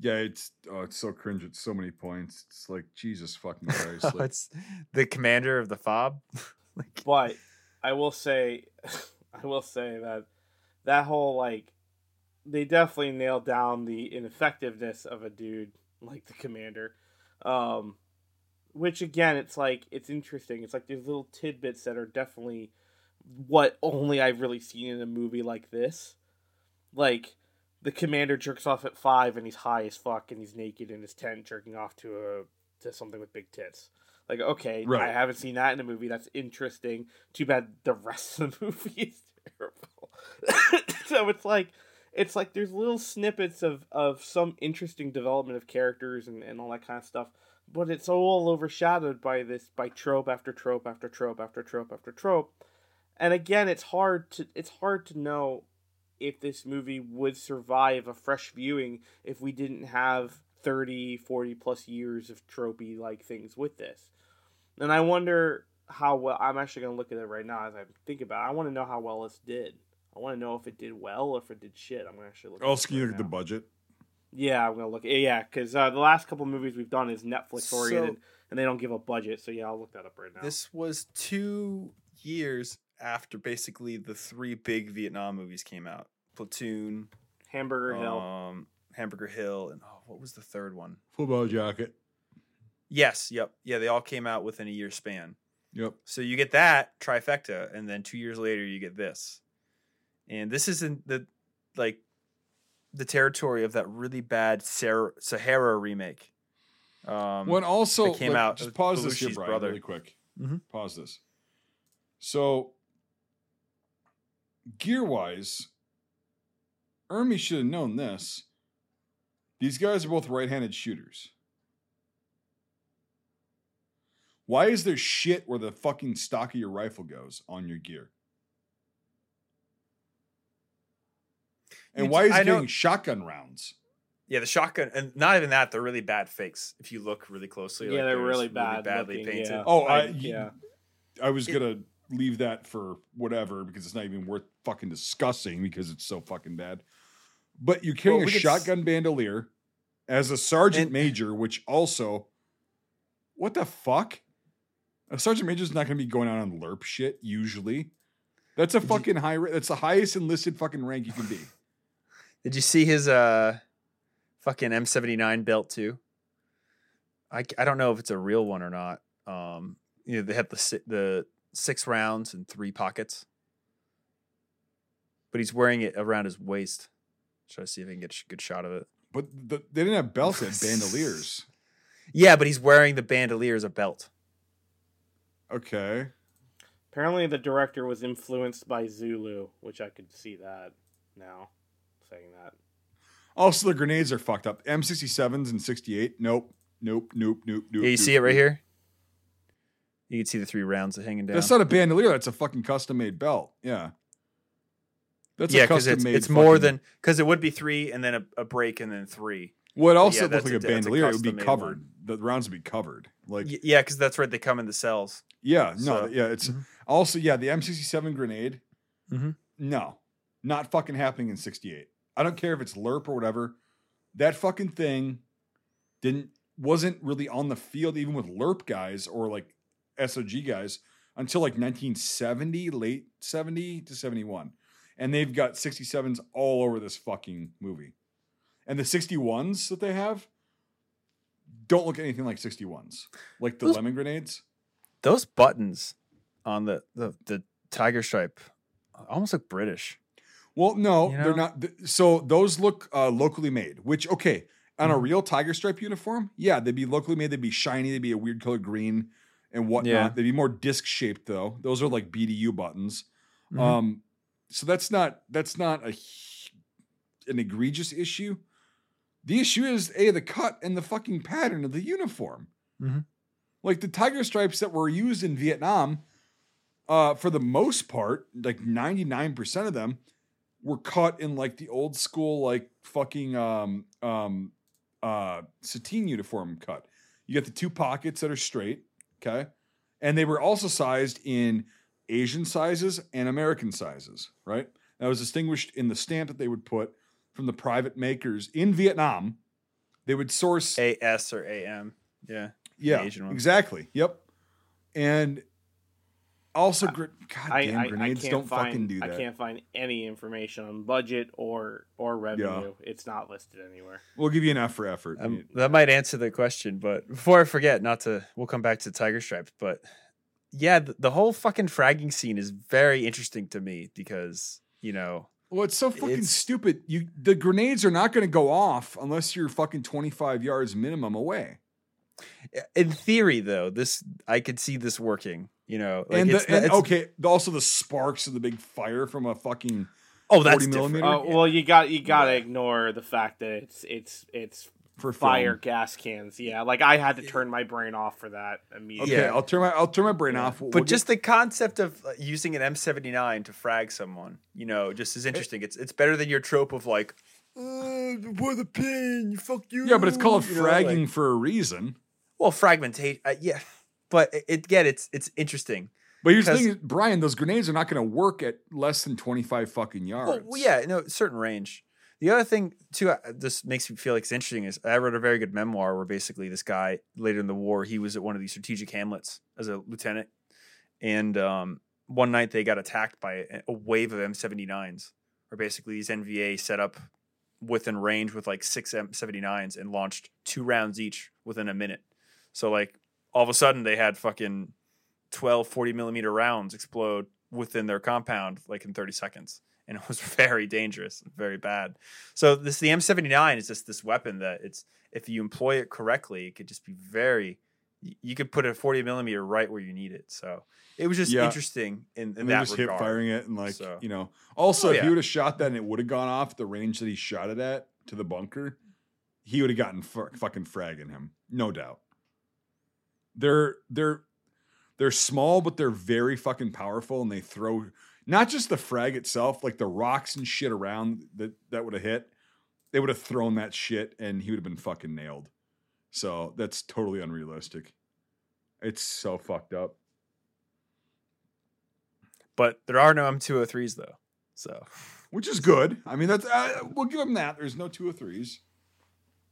Yeah it's oh it's so cringe at so many points. It's like jesus fucking (laughs) christ like, it's the commander of the fob? (laughs) Like, but i will say i will say that that whole like they definitely nailed down the ineffectiveness of a dude like the commander. Um, which again, it's like it's interesting. It's like these little tidbits that are definitely what only I've really seen in a movie like this. Like the commander jerks off at five and he's high as fuck and he's naked in his tent jerking off to a to something with big tits. Like, okay, Right. I haven't seen that in a movie. That's interesting. Too bad the rest of the (laughs) movie is terrible. (laughs) so it's like it's like there's little snippets of of some interesting development of characters and, and all that kind of stuff but it's all overshadowed by this by trope after trope after trope after trope after trope. And again it's hard to it's hard to know if this movie would survive a fresh viewing if we didn't have 30 40 plus years of tropey like things with this. And i wonder how well i'm actually going to look at it right now as i think about it. I want to know how well this did. I want to know if it did well or if it did shit. I'm going to actually look Also, at can you it look right at the budget? Yeah, I'm gonna look. Yeah, because uh, the last couple movies we've done is Netflix So- oriented, and they don't give a budget. So yeah, I'll look that up right now. This was two years after basically the three big Vietnam movies came out: Platoon, Hamburger Hill. um, Hamburger Hill, and oh, what was the third one? Full Metal Jacket. Yes, yep, yeah, they all came out within a year span. Yep. So you get that trifecta, and then two years later you get this, and this isn't the like the territory of that really bad Sahara, Sahara remake. Um, When also that came like, out Just pause this here, Brian, brother. really quick. Mhm. Pause this. So, gear wise, Ermey should have known this. These guys are both right-handed shooters. Why is there shit where the fucking stock of your rifle goes on your gear? And why d- is I it know- getting shotgun rounds? yeah, the shotgun, and not even that, they're really bad fakes. If you look really closely, yeah, like, they're they're really just bad. badly looking, painted. Yeah. Oh, I- I, yeah. I was It- gonna leave that for whatever because it's not even worth fucking discussing because it's so fucking bad. But you're carrying Well, a we could s- shotgun bandolier as a sergeant And- major, which also, what the fuck? A sergeant major is not gonna be going out on lerp shit usually. That's a fucking high. ra- That's the highest enlisted fucking rank you can be. Did you see his uh fucking M79 belt too? I, I don't know if it's a real one or not. Um, you know they have the the six rounds and three pockets, but he's wearing it around his waist. Try to see if I can get a good shot of it. But the, they didn't have belts; they had (laughs) bandoliers. Yeah, but he's wearing the bandolier as a belt. Okay. Apparently, the director was influenced by Zulu, which I could see that now. Saying that. Also, the grenades are fucked up. M67s and 68. Nope. Nope. Nope. Nope. Nope. Yeah, you nope, see it right nope. here. You can see the three rounds hanging down. That's not a bandolier. That's a fucking custom made belt. Yeah. That's yeah, a because custom it's made. it's more than because it would be three and then a, a break and then three. Well, it yeah, also looked that's like a a di- that's a bandolier. It would be covered. one. The rounds would be covered. Like, Y- yeah, because that's right. They come in the cells. yeah, no, So- yeah. It's Mhm. also yeah. The M67 grenade. Mhm. No, not fucking happening in 68. I don't care if it's lerp or whatever. That fucking thing didn't wasn't really on the field even with lerp guys or like SOG guys until like 1970, late 70 to 71. And they've got 67s all over this fucking movie. And the 61s that they have don't look anything like 61s. Like the Those- lemon grenades. Those buttons on the the, the tiger stripe almost look British. Well, no, You they're not. So those look uh, locally made. Which okay, on a Mhm. real tiger stripe uniform, yeah, they'd be locally made. They'd be shiny. They'd be a weird color green and whatnot. Yeah. They'd be more disc shaped though. Those are like BDU buttons. Mhm. Um, so that's not that's not a an egregious issue. The issue is a the cut and the fucking pattern of the uniform. Mhm. Like the tiger stripes that were used in Vietnam, uh, for the most part, like ninety nine percent of them were cut in like the old school like fucking um um uh sateen uniform cut. You get the two pockets that are straight, okay? And they were also sized in Asian sizes and American sizes, right? That was distinguished in the stamp that they would put from the private makers in Vietnam. They would source AS or AM. Yeah. yeah, Asian exactly. Yep. And also, gr- God I, I, I grenades can't don't find, fucking do that. I can't find any information on budget or or revenue. It's not listed anywhere. We'll give you an F for effort. Um, that might answer the question, but before I forget, not to, we'll come back to Tiger Stripes, but yeah, the, the whole fucking fragging scene is very interesting to me because you know, Well, it's so fucking It's- stupid. You the grenades are not going to go off unless you're fucking 25 yards minimum away. In theory, though, this I could see this working. You know, like and, it's the, and it's- okay, also the sparks and the big fire from a fucking oh, that's 40 different. millimeter? Oh well, you got you got to Yeah. ignore the fact that it's it's it's for fire film. gas cans. Yeah, like I had to turn my brain off for that immediately. Okay, Yeah. I'll turn my I'll turn my brain Yeah. off. We'll But get- just the concept of uh, using an M79 to frag someone, you know, just is interesting. It's it's better than your trope of like, uh, for the pin, fuck you. yeah, but it's called you know, like- fragging for a reason. Well, fragmentation. Uh, yeah, but it, again, it's it's interesting. But here's the thing, Brian, those grenades are not going to work at less than 25 fucking yards. Well, well, yeah, no, certain range. The other thing too, uh, this makes me feel like it's interesting is I wrote a very good memoir where basically this guy later in the war he was at one of these strategic hamlets as a lieutenant, and um, one night they got attacked by a, a wave of M79s, or basically these NVA set up within range with like six M79s and launched two rounds each within a minute. So like all of a sudden they had fucking 12 40 millimeter rounds explode within their compound like in 30 seconds and it was (laughs) very dangerous very bad so this the m79 is just this weapon that it's if you employ it correctly it could just be very you could put a 40 millimeter right where you need it so it was just Yeah. interesting in, in and that just regard. hip firing it and like So- you know. Also, Oh, if yeah. he would have shot that and it would have gone off the range that he shot it at to the bunker, he would have gotten fu- fucking fragging him, no doubt. They're they're they're small, but they're very fucking powerful, and they throw not just the frag itself, like the rocks and shit around that that would have hit. They would have thrown that shit, and he would have been fucking nailed. So that's totally unrealistic. It's so fucked up. but there are no m203s though so which is good. I mean, that's uh, we'll give him that. There's no two or threes.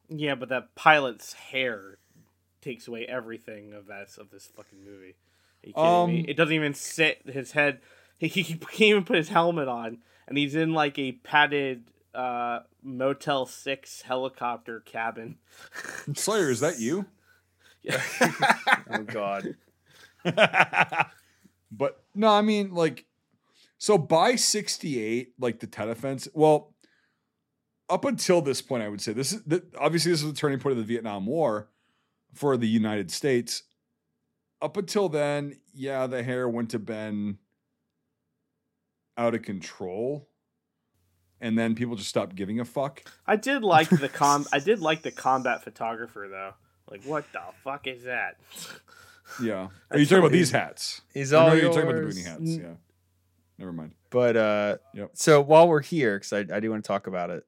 Yeah, but that pilot's hair takes away everything of that of this fucking movie. Are you kidding me? Um, It doesn't even sit his head. He, he (laughs) can't even put his helmet on, and he's in like a padded uh, Motel Six helicopter cabin. (laughs) Slayer, is that you? Yeah. (laughs) oh god but no, I mean, like, so by '68, like the Tet Offensive. Well, up until this point, I would say this is th- obviously this is the turning point of the Vietnam War for the United States. Up until then, yeah, the hair went to have been out of control, and then people just stopped giving a fuck. I did like the (laughs) com. I did like the combat photographer though. Like, what the fuck is that? Yeah, are (laughs) you talking about these hats? he's Or no, all you're talking about the yours. boonie hats. Mm. Yeah, never mind. But uh Yep. so while we're here, because I, I do want to talk about it,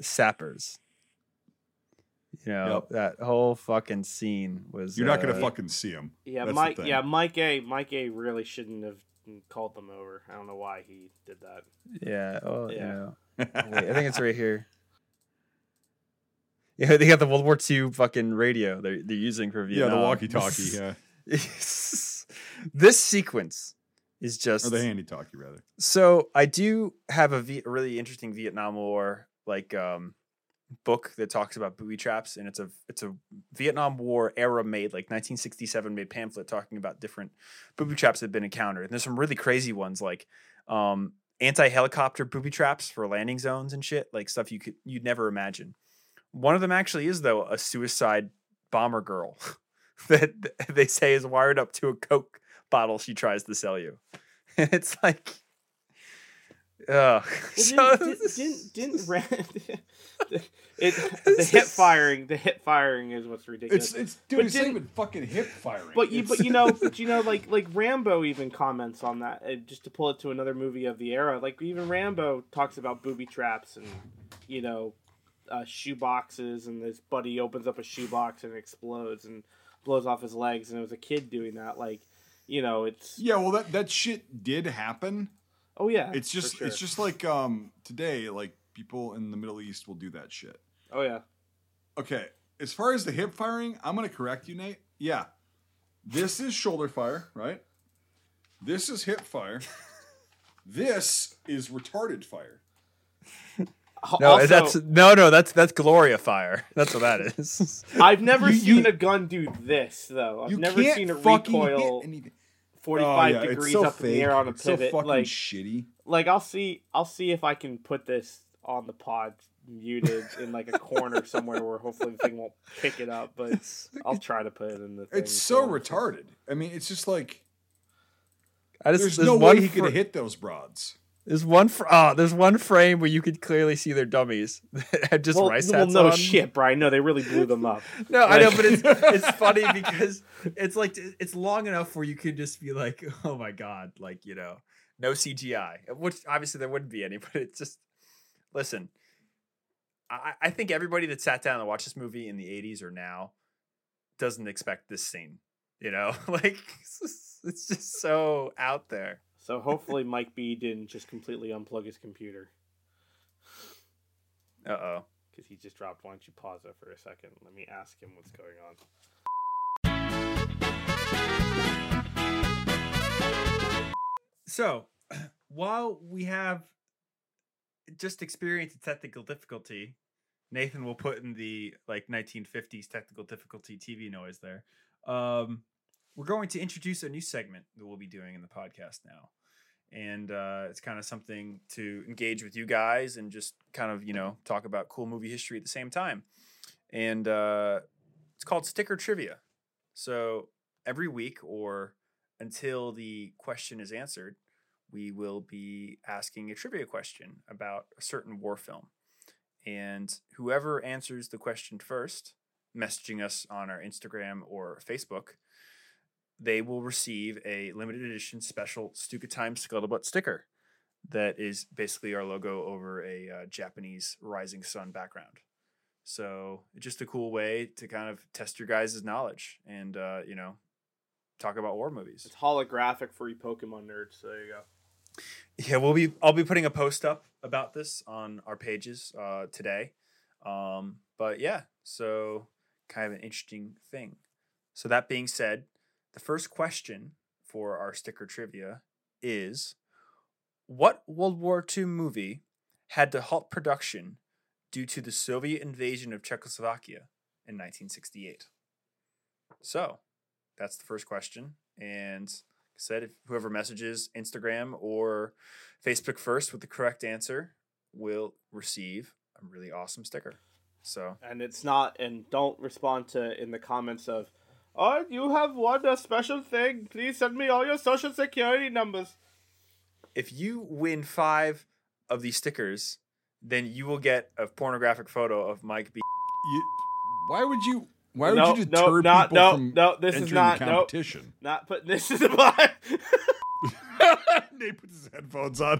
sappers. You know, Yep. that whole fucking scene was You're not gonna uh, fucking see him. Yeah, That's Mike. Yeah, Mike A. Mike A. really shouldn't have called them over. I don't know why he did that. Yeah, well, you Yeah. know. Wait, I think it's right here. (laughs) Yeah, they got the World War II fucking radio they're they're using for Vietnam. yeah, the walkie-talkie. (laughs) Yeah, this sequence is just or the handy-talkie rather. So I do have a, v- a really interesting Vietnam War like um, book that talks about booby traps, and it's a it's a Vietnam War era made like 1967 made pamphlet talking about different booby traps that have been encountered. And there's some really crazy ones like um, anti helicopter booby traps for landing zones and shit, like stuff you could you'd never imagine. One of them actually is though a suicide bomber girl (laughs) that they say is wired up to a coke bottle she tries to sell you. And (laughs) it's like, ugh. Well, (laughs) So- didn't, didn't, didn't, (laughs) didn't Ram- (laughs) it, the hip firing, the hip firing is what's ridiculous. It's it's dude, But it's not didn't- even fucking hip firing. but you, It's- but you know, but you know, like like Rambo even comments on that. uh, just to pull it to another movie of the era, like even Rambo talks about booby traps and you know, uh, shoe boxes, and this buddy opens up a shoe box and explodes and blows off his legs, and it was a kid doing that. Like, you know, it's yeah, well that that shit did happen. Oh yeah, It's just sure. it's just like um today, like people in the Middle East will do that shit. oh yeah. Okay, as far as the hip firing, I'm gonna correct you, Nate. Yeah, this is shoulder fire, right? This is hip fire. this is retarded fire. no, Also- that's no, no, that's that's Gloria fire. That's what that is. I've never You- seen you- a gun do this though. I've never seen a fucking recoil hit anything. forty Oh, five yeah, degrees so up in the air on a It's so pivot. fucking like shitty. like I'll see I'll see if I can put this on the pod muted in like a corner (laughs) somewhere where hopefully the thing won't pick it up. But I'll try to put it in the. Thing, It's so retarded. I mean, it's just like I just, there's, there's no way he could have hit those broads. There's one fr- oh, there's one frame where you could clearly see their dummies that (laughs) had just well, rice well, hats no on. shit, Brian. No, they really blew them up. (laughs) No, I know, but it's it's (laughs) funny because it's like it's long enough where you can just be like, oh my god, like you know, no CGI, which obviously there wouldn't be any, but it's just listen. I, I think everybody that sat down and watched this movie in the '80s or now doesn't expect this scene. You know, like it's just so out there. So hopefully Mike B didn't just completely unplug his computer Uh oh. because he just dropped. Why don't you pause that for a second? Let me ask him what's going on. So, (clears throat) while we have just experienced a technical difficulty, Nathan will put in the like 1950s technical difficulty TV noise there. Um, we're going to introduce a new segment that we'll be doing in the podcast now. And uh, it's kind of something to engage with you guys and just kind of, you know, talk about cool movie history at the same time. And uh, it's called Sticker Trivia. So every week or until the question is answered, we will be asking a trivia question about a certain war film. And whoever answers the question first, messaging us on our Instagram or Facebook, they will receive a limited edition special Stuka Time Scuttlebutt sticker that is basically our logo over a uh, Japanese rising sun background. So it's just a cool way to kind of test your guys' knowledge and, uh, you know, talk about war movies. It's holographic for you Pokemon nerds. So there you go. Yeah, we'll be. I'll be putting a post up about this on our pages uh, today. Um, but yeah, so kind of an interesting thing. So that being said, the first question for our sticker trivia is: What World War II movie had to halt production due to the Soviet invasion of Czechoslovakia in 1968? So that's the first question, and like I said if whoever messages Instagram or Facebook first with the correct answer will receive a really awesome sticker. So And it's not. And don't respond to in the comments of, "Oh, you have won a special thing. Please send me all your social security numbers." if you win five of these stickers, then you will get a pornographic photo of Mike B. You, why would you? Why would no, you no, deter not, people no, from no. This entering is not. the No, competition? not put (laughs) this in (laughs) the box. Nate puts his headphones on.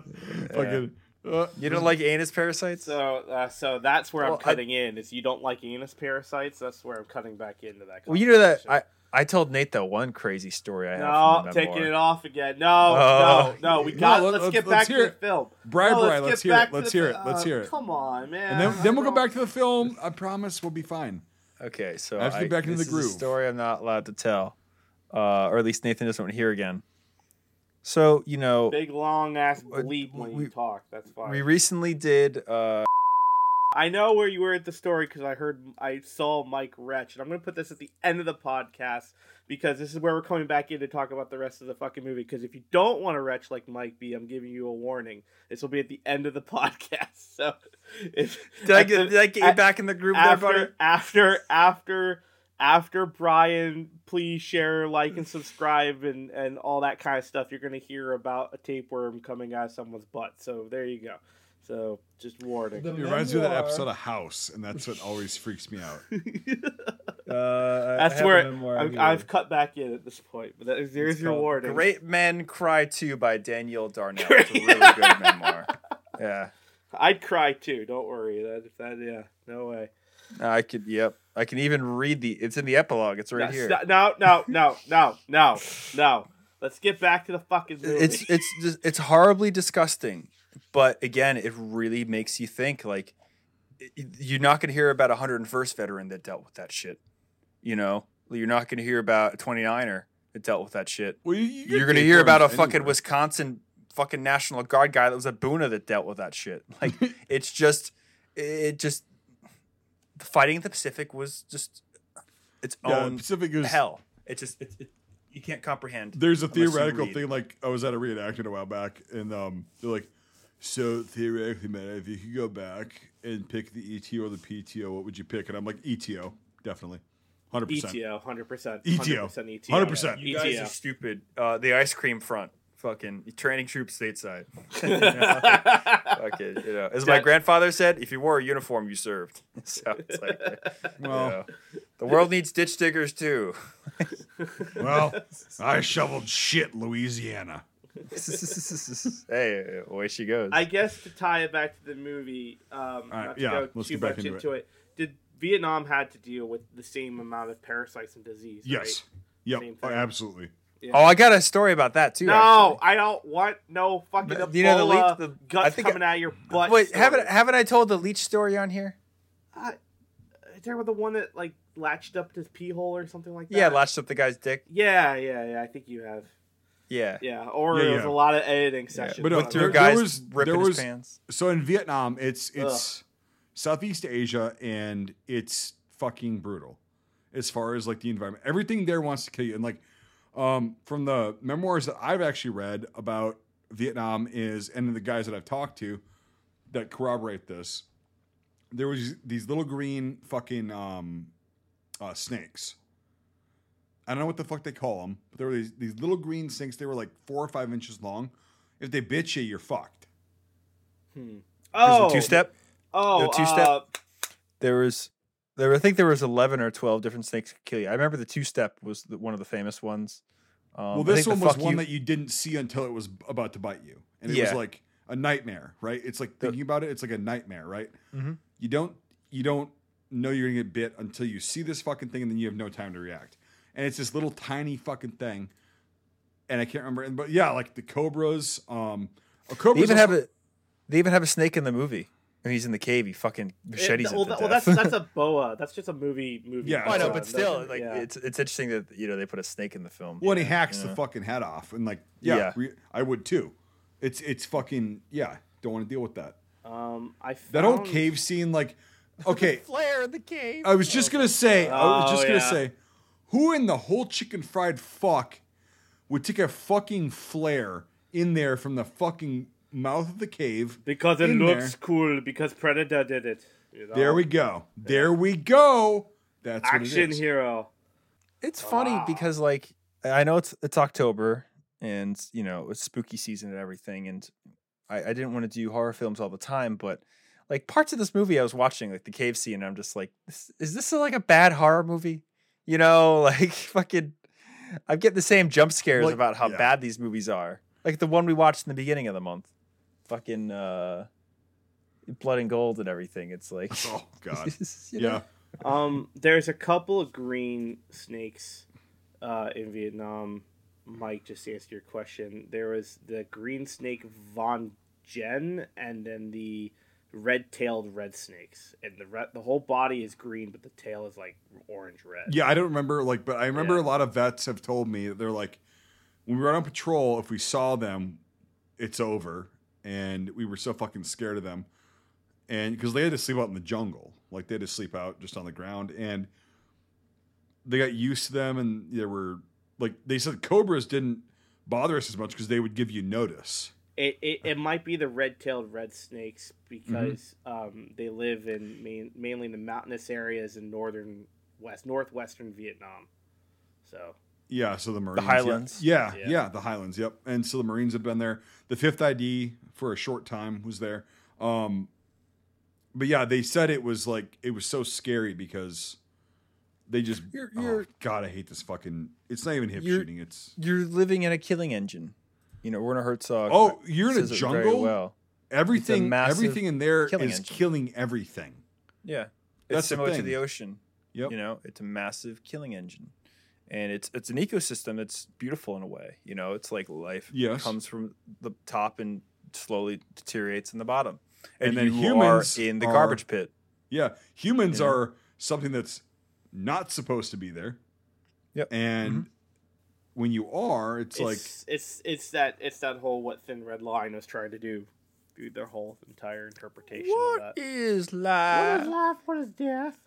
Fucking. Uh, You don't like anus parasites? so, uh, so that's where Well, I'm I- cutting in. Is you don't like anus parasites? That's where I'm cutting back into that. well, you know that. I I told Nate that one crazy story I have. No, from the taking memoir. it off again. No, Oh. no, no. We No, got. let- let's, let's- get let's back hear to it. the film. Brian, No, Brian, get let's hear it. back to Let's the hear it. fi- Let's uh, hear it. Come on, man. And then, then we'll go back to the (laughs) film. I promise we'll be fine. Okay, so I have to get I- back into this the is a groove. story I'm not allowed to tell, uh, or at least Nathan doesn't want to hear again. So you know, Big long ass Uh, bleep when we- you talk. That's fine. we recently did. Uh, I know where you were at the story because I heard I saw Mike Retch, and I'm gonna put this at the end of the podcast because this is where we're coming back in to talk about the rest of the fucking movie. Because if you don't want to retch like Mike B, I'm giving you a warning. This will be at the end of the (laughs) podcast. So, if did I get the- did I get you at- back in the groove there, buddy? after after after after Brian, please share, like, and subscribe, and and all that kind of stuff. You're gonna hear about a tapeworm coming out of someone's butt. So there you go. So just warning. It reminds me of that episode of House, and that's what always freaks me out. (laughs) Uh, That's where I've, I've cut back in at this point. But that is, there's your warning. Great Men Cry Too by Daniel Darnell. It's a really (laughs) good memoir. Yeah. I'd cry too. Don't worry. That that yeah, no way. I could yep. I can even read the it's in the epilogue. It's right no, here. st- no, no, no, no, no, no. Let's get back to the fucking movie. It's it's just, it's horribly disgusting. But again, it really makes you think like you're not going to hear about a 101st veteran that dealt with that shit. You know, you're not going to hear about a 29er that dealt with that shit. Well, you, you're going to hear about a tapeworms fucking. Wisconsin fucking National Guard guy that was a Buna that dealt with that shit. Like (laughs) it's just it just fighting in the Pacific was just its Yeah, own Pacific is hell. It just it, it, you can't comprehend. There's a theoretical thing. Like I was at a reenactment a while back, and um, they're like, So theoretically, man, if you could go back and pick the ETO or the PTO, what would you pick? And I'm like ETO, definitely, hundred percent. ETO, hundred percent. ETO. 100%. 100%. You guys ETO. are stupid. Uh, the ice cream front, fucking training troops stateside. (laughs) (laughs) Fucking, you know, as my grandfather said, if you wore a uniform, you served. (laughs) So it's like, Well, you know, the world needs ditch diggers too. well, I shoveled shit, Louisiana. hey, away she goes. I guess to tie it back to the movie, um, right, not to yeah, go let's too get back much into into it. Did Vietnam had to deal with the same amount of parasites and disease? Yes. Yep. Same Oh, thing. absolutely. Right? oh, I got a story about that too. no, I don't want no fucking But, you know, the leech- the- I guts think I- coming out of your butt. actually. Wait, haven't haven't I told the leech story on here? Uh, is there the one that like latched up his pee hole or something like that? Yeah, latched up the guy's dick. Yeah, yeah, yeah. I think you have. Yeah, Yeah, or Yeah, it was yeah. a lot of editing sessions. But no, went there- guy's there was- ripping there his was- pants. So in Vietnam, it's it's Southeast Asia, and it's fucking brutal as far as like the environment. Everything there wants to kill you, and like um, from the memoirs that I've actually read about Vietnam is, and the guys that I've talked to that corroborate this, there was these little green fucking um, uh, snakes. I don't know what the fuck they call them, but there were these, these little green snakes. They were like four or five inches long. If they bit you, you're fucked. Hmm. There's Oh, two step. Oh, the two-step- uh, There was there. I think there was eleven or twelve different snakes could kill you. I remember the two step was the, one of the famous ones. Um, Well, this one was one you- that you didn't see until it was about to bite you, and it Yeah. was like a nightmare, right? It's like The- thinking about it, it's like a nightmare, right? Mhm. You don't you don't know you're gonna get bit until you see this fucking thing, and then you have no time to react. And it's this little tiny fucking thing, and I can't remember. But yeah, like the cobras. Um, a cobra. They even have a. They even have a snake in the movie. When he's in the cave, he fucking machetes it, it well, to that- well, that's that's (laughs) a boa. That's just a movie. Movie. Yeah, Oh, I know, but still, like yeah. it's it's interesting that you know they put a snake in the film. When he hacks you the fucking head off, and like, yeah, Yeah. re- I would too. It's it's fucking yeah. Don't want to deal with that. Um, I found, That old cave scene, like, okay, (laughs) flare in the cave. I was just gonna say, I was Oh, just gonna yeah. say, who in the whole chicken fried fuck would take a fucking flare in there from the fucking mouth of the cave? because it looks there. cool because Predator did it. You know? There we go. There we go. That's Action what it is. hero. It's funny Wow. because like I know it's it's October and you know it's spooky season and everything, and I, I didn't want to do horror films all the time, but like parts of this movie I was watching, like the cave scene, and I'm just like, this, is this like a bad horror movie? You know, (laughs) like fucking, I'm getting the same jump scares Like, about how yeah. bad these movies are, like the one we watched in the beginning of the month, fucking uh, Blood and Gold and everything. It's like, (laughs) Oh god. (laughs) you know? Yeah. Um, there's a couple of green snakes uh, in Vietnam. Mike, just to answer your question, there was the green snake Von Jen, and then the red-tailed red snakes, and the red, the whole body is green, but the tail is like orange red. Yeah, I don't remember like, but I remember Yeah. a lot of vets have told me that they're like, when we were on patrol, if we saw them, it's over, and we were so fucking scared of them, and because they had to sleep out in the jungle, like they had to sleep out just on the ground, and they got used to them, and there were like they said cobras didn't bother us as much because they would give you notice. It, it, it might be the red-tailed red snakes because um, they live in main, mainly in the mountainous areas in northern west northwestern Vietnam. So Yeah, so the Marines, yeah. Highlands. Yeah, yeah, Yeah. the Highlands. Yep, and so the Marines have been there. The Fifth ID for a short time was there. Um, but yeah, they said it was like it was so scary because they just. You're- oh, you're- God, I hate this fucking. It's not even hip shooting. It's you're living in a killing engine. You know, we're in Werner Herzog. oh, you're in a says it very jungle. Well, Everything, everything in there is killing engine. killing everything. yeah, it's That's the similar to the ocean. Yep. You know, it's a massive killing engine, and it's it's an ecosystem that's beautiful in a way. You know, it's like life Yes. comes from the top and slowly deteriorates in the bottom, And and, then you humans are in the are- garbage pit. Yeah, humans You know? are something that's not supposed to be there. Yep. And mm-hmm. when you are, it's, like it's it's it's that it's that whole what Thin Red Line was trying to do through their whole entire interpretation What of that. is life? What is life? What is death?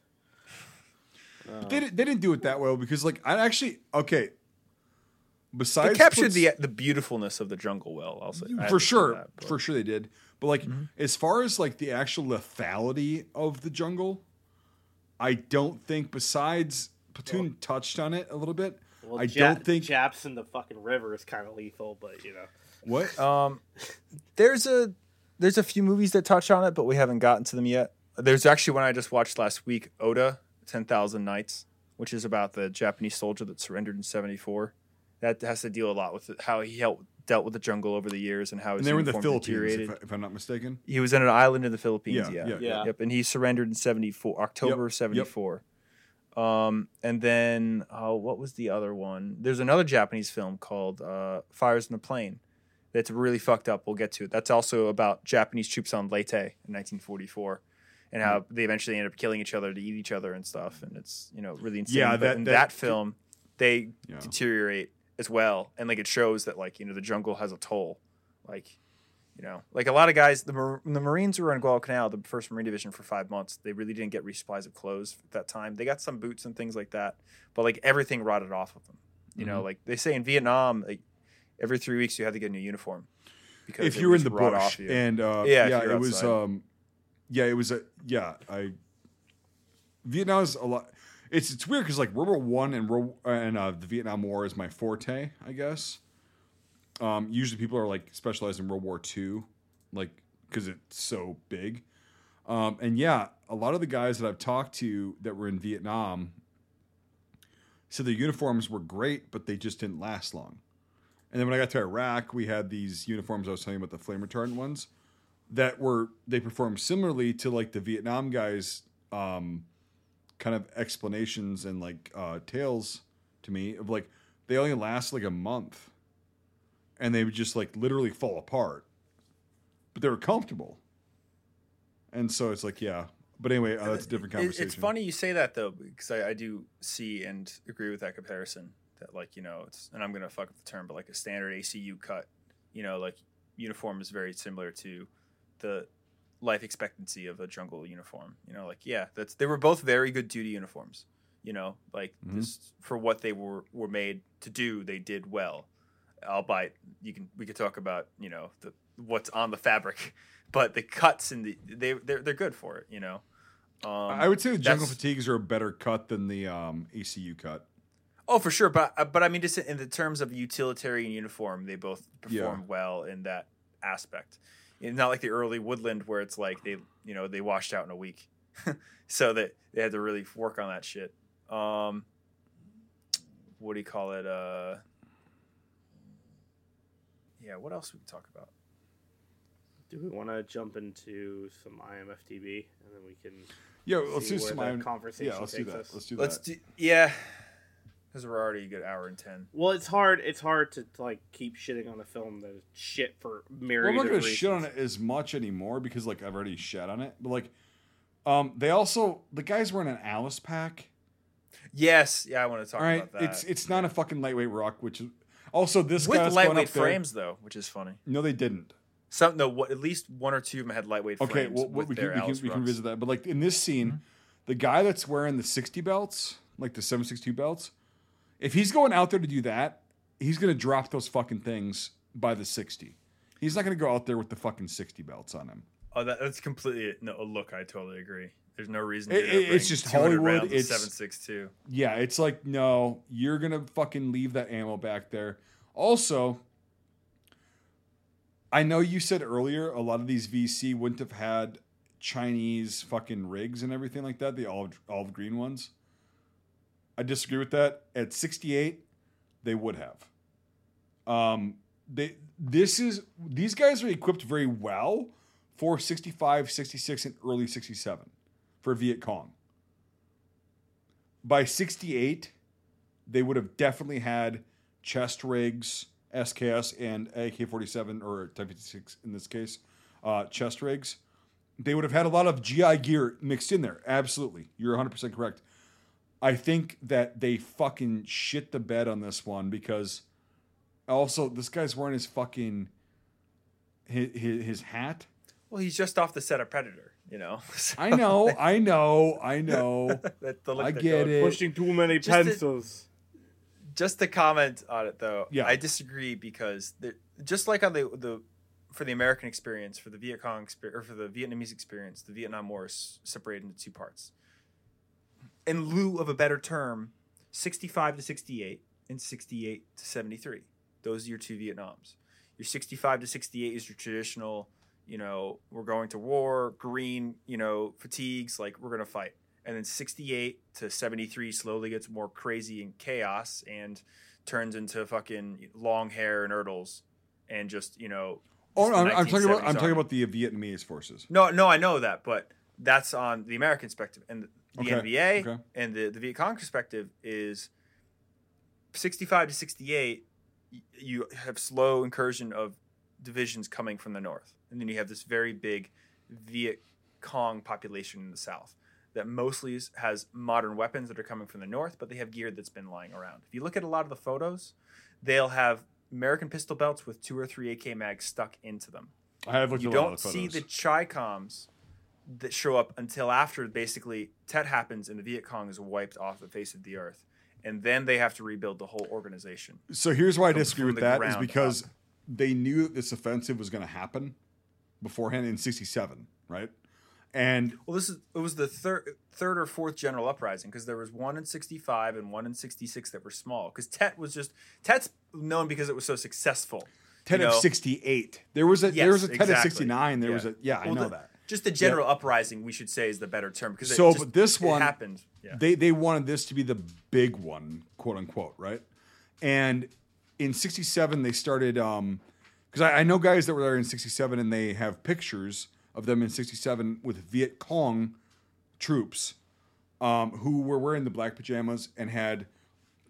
Uh, They, they didn't do it that well because, like, I actually okay. Besides, They captured puts- the the beautifulness of the jungle well. I'll say for to say sure, that, for sure they did. But But like Mhm. as far as like the actual lethality of the jungle, I don't think besides Platoon touched on it a little bit. Well, I Ja- don't think- Japs in the fucking river is kind of lethal, but you know. What? (laughs) Um, there's a there's a few movies that touch on it, but we haven't gotten to them yet. There's actually one I just watched last week, Onoda, Ten Thousand Nights, which is about the Japanese soldier that surrendered in '74. That has to deal a lot with how he helped dealt with the jungle over the years and how his and they were in the uniform Philippines, if, I, if I'm not mistaken. He was in an island in the Philippines. Yeah, Yeah, yeah, Yeah. Yep, and he surrendered in '74, October Yep, '74. Um, and then oh, what was the other one? There's another Japanese film called uh, Fires in the Plain. That's really fucked up. We'll get to it. That's also about Japanese troops on Leyte in 1944, and how they eventually end up killing each other to eat each other and stuff. And it's you know really insane. Yeah, but that- in that- that film, they Yeah. deteriorate as well, and like it shows that like you know the jungle has a toll, like you know, like a lot of guys, the Mar- the Marines were in Guadalcanal, the first Marine Division for five months. They really didn't get resupplies of clothes at that time. They got some boots and things like that, but like everything rotted off of them. You know, Mhm. like they say in Vietnam, like every three weeks you had to get a new uniform. Because if you're in the bush off you. and uh, Yeah, yeah, it was um, yeah, it was a yeah. I Vietnam is a lot. It's it's weird because like World War One and and uh, the Vietnam War is my forte, I guess. Um, usually people are like specialized in World War Two, like because it's so big. Um, and yeah, a lot of the guys that I've talked to that were in Vietnam said their uniforms were great, but they just didn't last long. And then when I got to Iraq, we had these uniforms I was telling you about the flame retardant ones that were they performed similarly to like the Vietnam guys um kind of explanations and like uh tales to me of like they only last like a month and they would just like literally fall apart. But they were comfortable. And so it's like, yeah. But anyway, uh, that's a different conversation. It's funny you say that though, because I, I do see and agree with that comparison. That like you know, it's and I'm gonna fuck up the term, but like a standard ACU cut, you know, like uniform is very similar to the life expectancy of a jungle uniform. You know, like yeah, that's they were both very good duty uniforms. You know, like Mhm. this for what they were were made to do, they did well. Albeit you can we could talk about you know the what's on the fabric, (laughs) but the cuts and the they they're they're good for it. You know. Um, I would say the jungle fatigues are a better cut than the um, ACU cut. Oh, for sure, but but I mean, just in the terms of utilitarian uniform, they both Yeah. well in that aspect. It's not like the early Woodland where it's like they you know they washed out in a week, (laughs) so that they had to really work on that shit. Um, what do you call it? Uh, yeah, what else we can talk about? Do we want to jump into some IMFDB and then we can Yeah, let's do some. the conversation yeah, let's do that. us? Let's do Let's do yeah, because we're already a good hour and ten. Well, it's hard. It's hard to like keep shitting on a film that is shit for Well, I'm not gonna reasons. shit on it as much anymore because like I've already shat on it. But like, um, they also the guys wearing an Alice pack. Yes, yeah, I want to talk All right, about that. it's it's not a fucking lightweight rock, which is also this with guy's going lightweight up there- frames though, which is funny. No, they didn't. Some no, what, at least one or two of them had lightweight Okay, frames well, we their can, we can, we can visit that. But like in this scene, Mm-hmm. the guy that's wearing the 60 belts, like the 762 belts, if he's going out there to do that, he's gonna drop those fucking things by the 60. He's not gonna go out there with the fucking 60 belts on him. Oh, that, that's completely no, a look. I totally agree. There's no reason. To it- it's just Hollywood, it's- seven six two. Yeah, it's like no, you're gonna fucking leave that ammo back there. Also, I know you said earlier a lot of these VC wouldn't have had Chinese fucking rigs and everything like that, the olive olive green ones. I disagree with that. At 68, they would have. Um, they this is these guys are equipped very well for 65, 66, and early 67 for Viet Cong. By 68 they would have definitely had chest rigs sks and ak-47 or type 56 in this case uh, chest rigs. They would have had a lot of gi gear mixed in there. Absolutely. You're 100% correct i think that they fucking shit the bed on this one because also this guy's wearing his fucking his, his, his hat Well, he's just off the set of Predator. You know. (laughs) i know i know i know (laughs) That- the look I they're get it. Pushing too many Just to- pencils. just to comment on it though Yeah. i disagree because there- just like on the the for the American experience, for the Viet Cong experience, or for the Vietnamese experience, the Vietnam War is separated into two parts. In lieu of a better term, 65 to 68 and 68 to 73. Those are your two Vietnams. Your 65 to 68 is your traditional, you know, we're going to war, green, you know, fatigues, like we're going to fight. And then 68 to 73 slowly gets more crazy and chaos and turns into fucking long hair and urdles and just, you know, Oh, just I'm, I'm talking about I'm talking about the Vietnamese forces. No, no, I know that, but that's on the American perspective, and the, Okay, NVA okay. and the the Viet Cong perspective is sixty-five to sixty-eight. You have slow incursion of divisions coming from the north, and then you have this very big Viet Cong population in the south that mostly has modern weapons that are coming from the north, but they have gear that's been lying around. If you look at a lot of the photos, they'll have American pistol belts with two or three AK mags stuck into them I have looked you at a lot don't of see the Chi-Coms that show up until after basically Tet happens and the Viet Cong is wiped off the face of the earth. And then they have to rebuild the whole organization. So here's why I disagree with that is because up. they knew that this offensive was going to happen beforehand in '67, right? And Well, this is it was the third third or fourth general uprising because there was one in 65 and one in 66 that were small because Tet was just Tet's known because it was so successful. Tet you of '68, there was a there was a Tet of '69. There Yeah. was a yeah, I know the- that. Just the general uprising, we should say, is the better term because So, it just, but this one- happened. Yeah. They they wanted this to be the big one, quote unquote, right? And in '67 they started um because I, I know guys that were there in '67 and they have pictures of them in '67 with Viet Cong troops um, who were wearing the black pajamas and had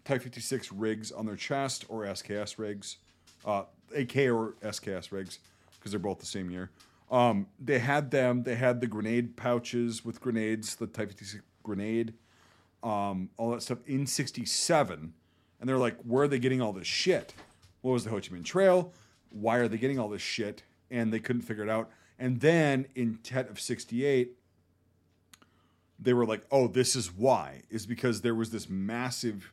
Type 56 rigs on their chest or SKS rigs, uh, AK or SKS rigs, because they're both the same year. Um, they had them. They had the grenade pouches with grenades, the Type 56 grenade, um, all that stuff in '67. And they're like, where are they getting all this shit? What was the Ho Chi Minh Trail? Why are they getting all this shit? And they couldn't figure it out. And then in Tet of '68, they were like, "Oh, this is why." Is because there was this massive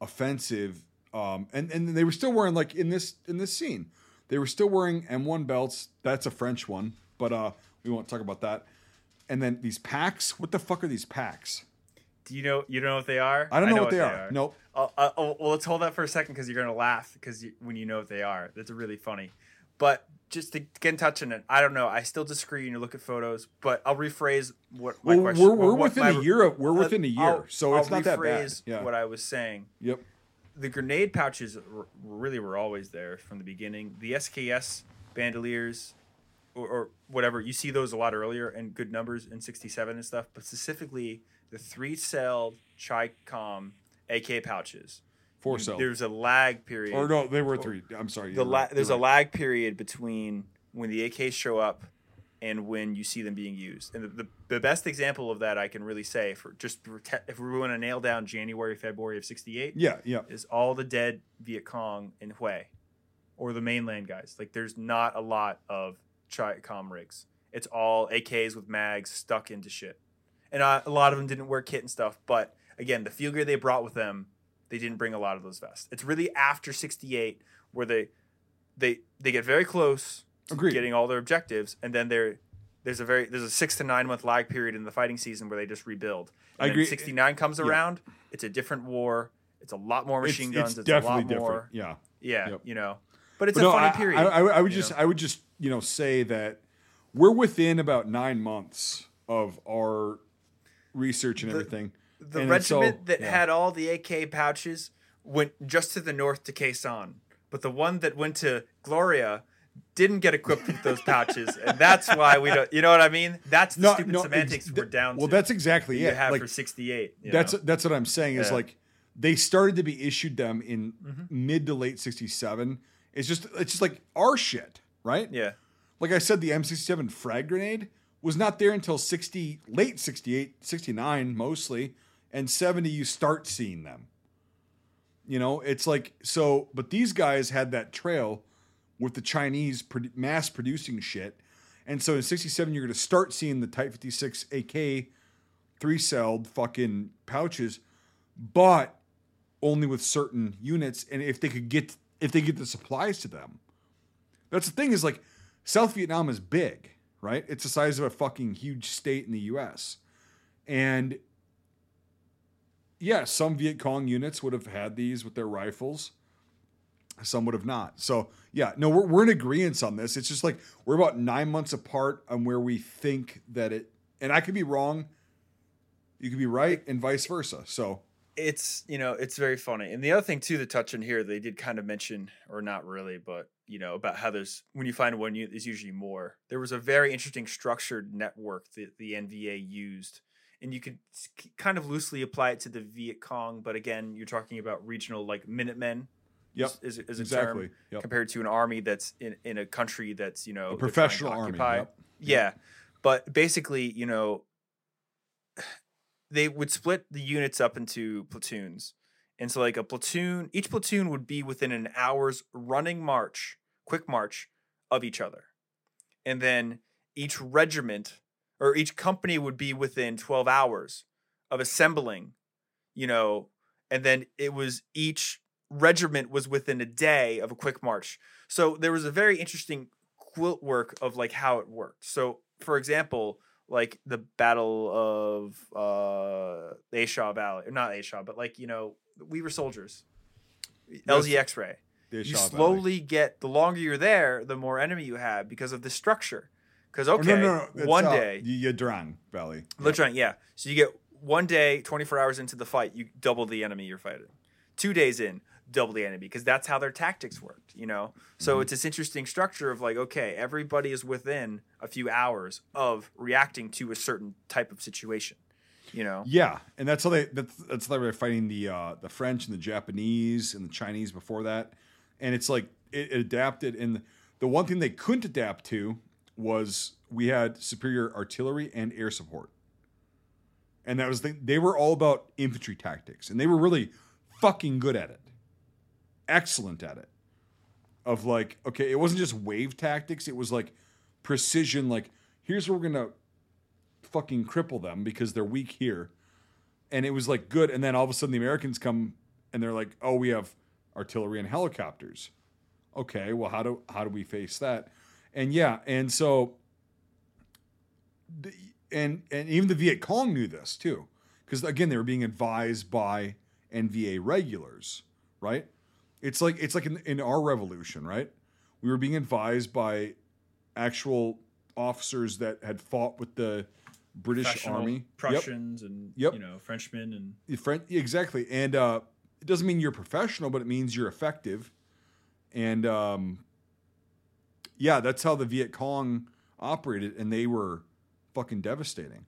offensive, um, and and they were still wearing like in this in this scene, they were still wearing M1 belts. That's a French one, but uh, we won't talk about that. And then these packs. What the fuck are these packs? Do you know you don't know what they are? I don't know, what, they, are. Nope. Oh, uh, oh, well, let's hold that for a second because you're gonna laugh because you, when you know what they are, that's really funny. But just to get in touch on it, I don't know. I still disagree when you look at photos, but I'll rephrase what my Well, question. we're, we're what within my- a year. Of, we're within a year, I'll- so I'll it's not that bad. Yeah. What I was saying, yep. The grenade pouches r- really were always there from the beginning. The SKS bandoliers or, or whatever, you see those a lot earlier and good numbers in 67 and stuff, but specifically the three cell Chi-Com AK pouches. Four cell. There's a lag period. Or no, they were three. I'm sorry. the la- right, there's you're a right. lag period between when the AKs show up and when you see them being used. And the, the, the best example of that I can really say for just for te- if we want to nail down January, February of 68, Yeah, yeah. is all the dead Viet Cong in Hue or the mainland guys. Like there's not a lot of Chi-Com rigs. It's all AKs with mags stuck into shit. And uh, a lot of them didn't wear kit and stuff, but again, the field gear they brought with them, they didn't bring a lot of those vests. It's really after 68 where they they they get very close Agreed. getting all their objectives and then there there's a very there's a 6 to 9 month lag period in the fighting season where they just rebuild. I And then agree. 69 comes Yeah. around, it's a different war. It's a lot more machine it's guns. It's, definitely a lot different. more. Yeah. Yeah, Yep. you know. But it's But a no, funny I, period. I, I, I would just, know? I would just, you know, say that we're within about nine months of our research and The- everything. the and it's so- regiment that yeah. had all the AK pouches went just to the north to Quezon, but the one that went to Gloria didn't get equipped with those pouches, and that's why we don't. You know what I mean? That's the No, stupid no, semantics ex- we're down. Well, to that's exactly that you it. have Like for '68. that's that's what I'm saying is Yeah. like they started to be issued them in Mm-hmm. mid to late '67. It's just it's just like our shit, right? yeah. Like I said, the M67 frag grenade was not there until 60, late 68, 69 mostly, and 70 you start seeing them. You know, it's like so, but these guys had that trail with the Chinese mass producing shit. And so in 67 you're going to start seeing the Type 56 AK three-celled fucking pouches, but only with certain units and if they could get if they get the supplies to them. That's the thing is like South Vietnam is big, right? It's the size of a fucking huge state in the US. And yeah, some Viet Cong units would have had these with their rifles. Some would have not. So yeah, no, we're, we're in agreement on this. It's just like we're about nine months apart on where we think that it, and I could be wrong. You could be right, and vice versa. So it's you know it's very funny and the other thing too to touch on here they did kind of mention or not really but you know about how there's when you find one there's usually more there was a very interesting structured network that the nva used and you could kind of loosely apply it to the viet cong but again you're talking about regional like minutemen Yep, is, is, a exactly. term Yep. compared to an army that's in, in a country that's you know A they're trying to professional army. Yep. Yeah. But basically, you know, they would split the units up into platoons. And so like a platoon, each platoon would be within an hour's running march, quick march of each other. And then each regiment or each company would be within 12 hours of assembling, you know, and then it was each regiment was within a day of a quick march. So there was a very interesting quilt work of like how it worked. So for example, like the Battle of uh A Shau Valley, or not A Shau, but like you know we were soldiers. LZ X-ray. You shot Valley. slowly get the longer you're there, the more enemy you have because of the structure. Because Oh, okay, no, no, no. one uh, day, Ia Drang Valley. Let's run. Yeah. So you get one day, 24 hours into the fight, you double the enemy you're fighting. Two days in, double the enemy because that's how their tactics worked, you know? So Mm-hmm. it's this interesting structure of like, okay, everybody is within a few hours of reacting to a certain type of situation, you know? Yeah, and that's how they that's that's how they were fighting the uh, the French and the Japanese and the Chinese before that, and it's like it, it adapted. And the one thing they couldn't adapt to was we had superior artillery and air support, and that was the, they were all about infantry tactics, and they were really fucking good at it, excellent at it. Of like, okay, it wasn't just wave tactics; it was like precision. Like, here's where we're gonna fucking cripple them because they're weak here. And it was like good. And then all of a sudden the Americans come and they're like, oh, we have artillery and helicopters. Okay, well, how do how do we face that? And yeah, and so and and even the Viet Cong knew this too. Because again, they were being advised by NVA regulars, right? It's like it's like in, in our revolution, right? We were being advised by actual officers that had fought with the British Army. Yep. Prussians and Yep. you know Frenchmen and friend, exactly. And uh, it doesn't mean you're professional, but it means you're effective. And um, yeah, that's how the Viet Cong operated, and they were fucking devastating.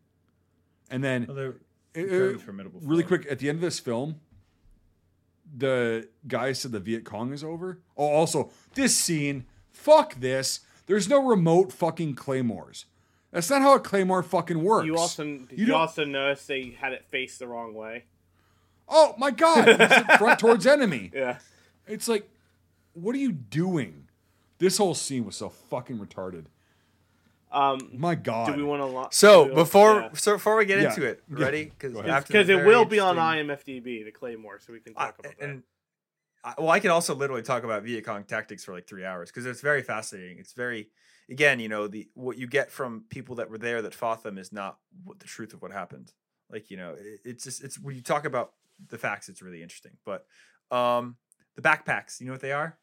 And then well, very formidable. really quick at the end of this film the guy said the viet cong is over. Oh also this scene fuck this. There's no remote fucking claymores. That's not how a claymore fucking works. You also You you, also notice they had it faced the wrong way. oh my god. (laughs) Front towards enemy. Yeah. it's like what are you doing? This whole scene was so fucking retarded Um, my god do we want to? Lo- So we- before yeah. so before we get Yeah. into it, ready? Because because it will be on IMFDB, the Claymore, so we can talk about that. and I, well, I can also literally talk about Viet Cong tactics for like three hours because it's very fascinating. It's very, again, you know, the what you get from people that were there that fought them is not what the truth of what happened. Like, you know, it, it's just it's when you talk about the facts, it's really interesting. But um the backpacks, you know what they are?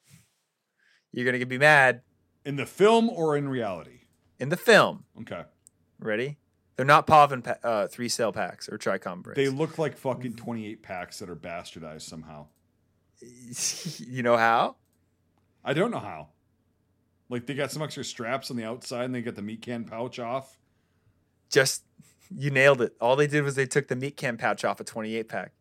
You're gonna get me mad in the film or in reality in the film. okay Ready? They're not Pavin pa- uh, three cell packs or Tricom bricks. they look like fucking 28 packs that are bastardized somehow (laughs) you know how? I don't know how. Like they got some extra straps on the outside and they got the meat can pouch off. Just you nailed it. All they did was they took the meat can pouch off a 28 pack.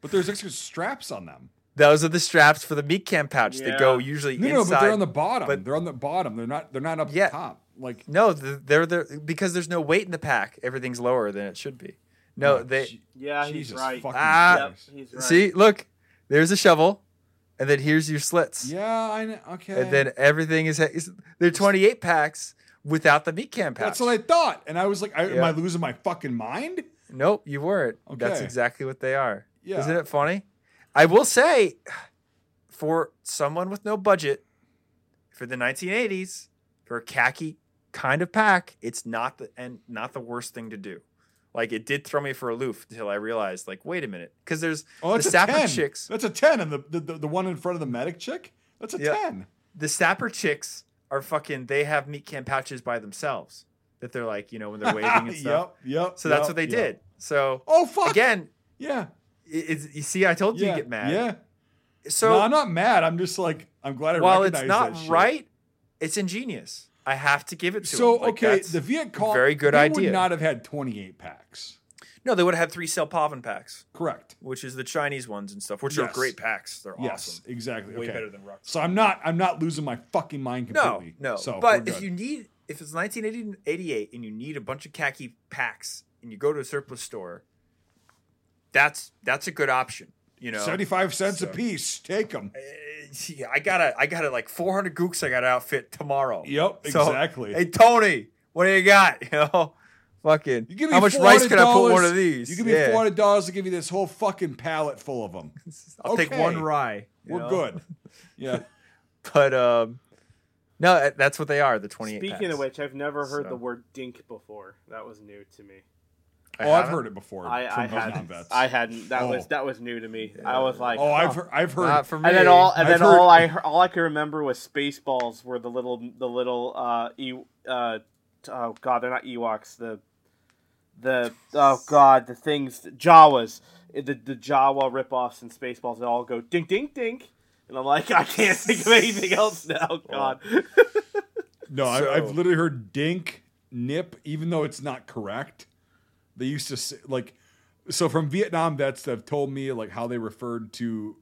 But there's extra straps on them. Those are the straps for the meat can pouch. They go usually No, no, but they're on the bottom. but- they're on the bottom. They're not they're not up Yeah. top. Like no, th- they're there because there's no weight in the pack. Everything's lower than it should be. No, oh, they Je- yeah, he's right. fucking Ah. Yep, he's right. see. Look, there's a shovel, and then here's your slits, Yeah, I know. Okay. and then everything is, is they're 28 packs without the meat can pouch. That's what I thought. And I was like, I, am I losing my fucking mind? Nope, you weren't. Okay. That's exactly what they are. Yeah. Isn't it funny? I will say, for someone with no budget, for the 1980s, for a khaki kind of pack, it's not the and not the worst thing to do. Like it did throw me for a loop until I realized, like, wait a minute, because there's Oh, the Sapper 10. chicks. That's a 10. And the, the, the, one in front of the medic chick, that's a Yeah. 10. the Sapper chicks are fucking. They have meat can pouches by themselves that they're like, you know, when they're (laughs) waving and stuff. yep, yep. So that's yep, what they yep. did. So Oh, fuck. again, Yeah. It- it's, you see, I told you yeah. to get mad. Yeah. So no, I'm not mad. I'm just like, I'm glad I while it's not right, it's ingenious. I have to give it to So, them. Like, okay, the Viet Cong. very good idea. would not have had 28 packs. no, they would have had three cell Pavin packs, Correct. which is the Chinese ones and stuff, which are great packs. They're Yes, awesome. exactly. Way okay. better than Rux. So I'm not I'm not losing my fucking mind completely. no. So but if you need, if it's 1988 and you need a bunch of khaki packs and you go to a surplus store, that's that's a good option. You know, 75 cents So- a piece, take them. Uh, yeah, I gotta, I gotta like 400 gooks. I gotta outfit tomorrow. Yep, So, exactly. Hey Tony, what do you got? (laughs) You know, fucking. You give me how much rice can I put one $400 of these? You give me Yeah. four hundred dollars to give you this whole fucking pallet full of them. (laughs) I'll take one rye. We're know? good. (laughs) Yeah. But um, no, that's what they are. The 28. Speaking packs. of which, I've never heard So. the word dink before. That was new to me. I oh, I've heard it before. I, from I those hadn't. non-vets. I hadn't. That was Oh. that was new to me. I was like, Oh, I've huh. heard, I've heard. Not for me. And then all, and I've then heard- all I (laughs) heard, all I can remember was Spaceballs, were the little, the little, uh, e, uh, oh god, they're not Ewoks. The, the, oh god, the things, Jawas, the the Jawa ripoffs and Spaceballs. They all go dink, dink, dink, and I'm like, (laughs) I can't think of anything else now. God, no, I, I've literally heard dink, nip, even though it's not correct. They used to say like, so from Vietnam vets that have told me like how they referred to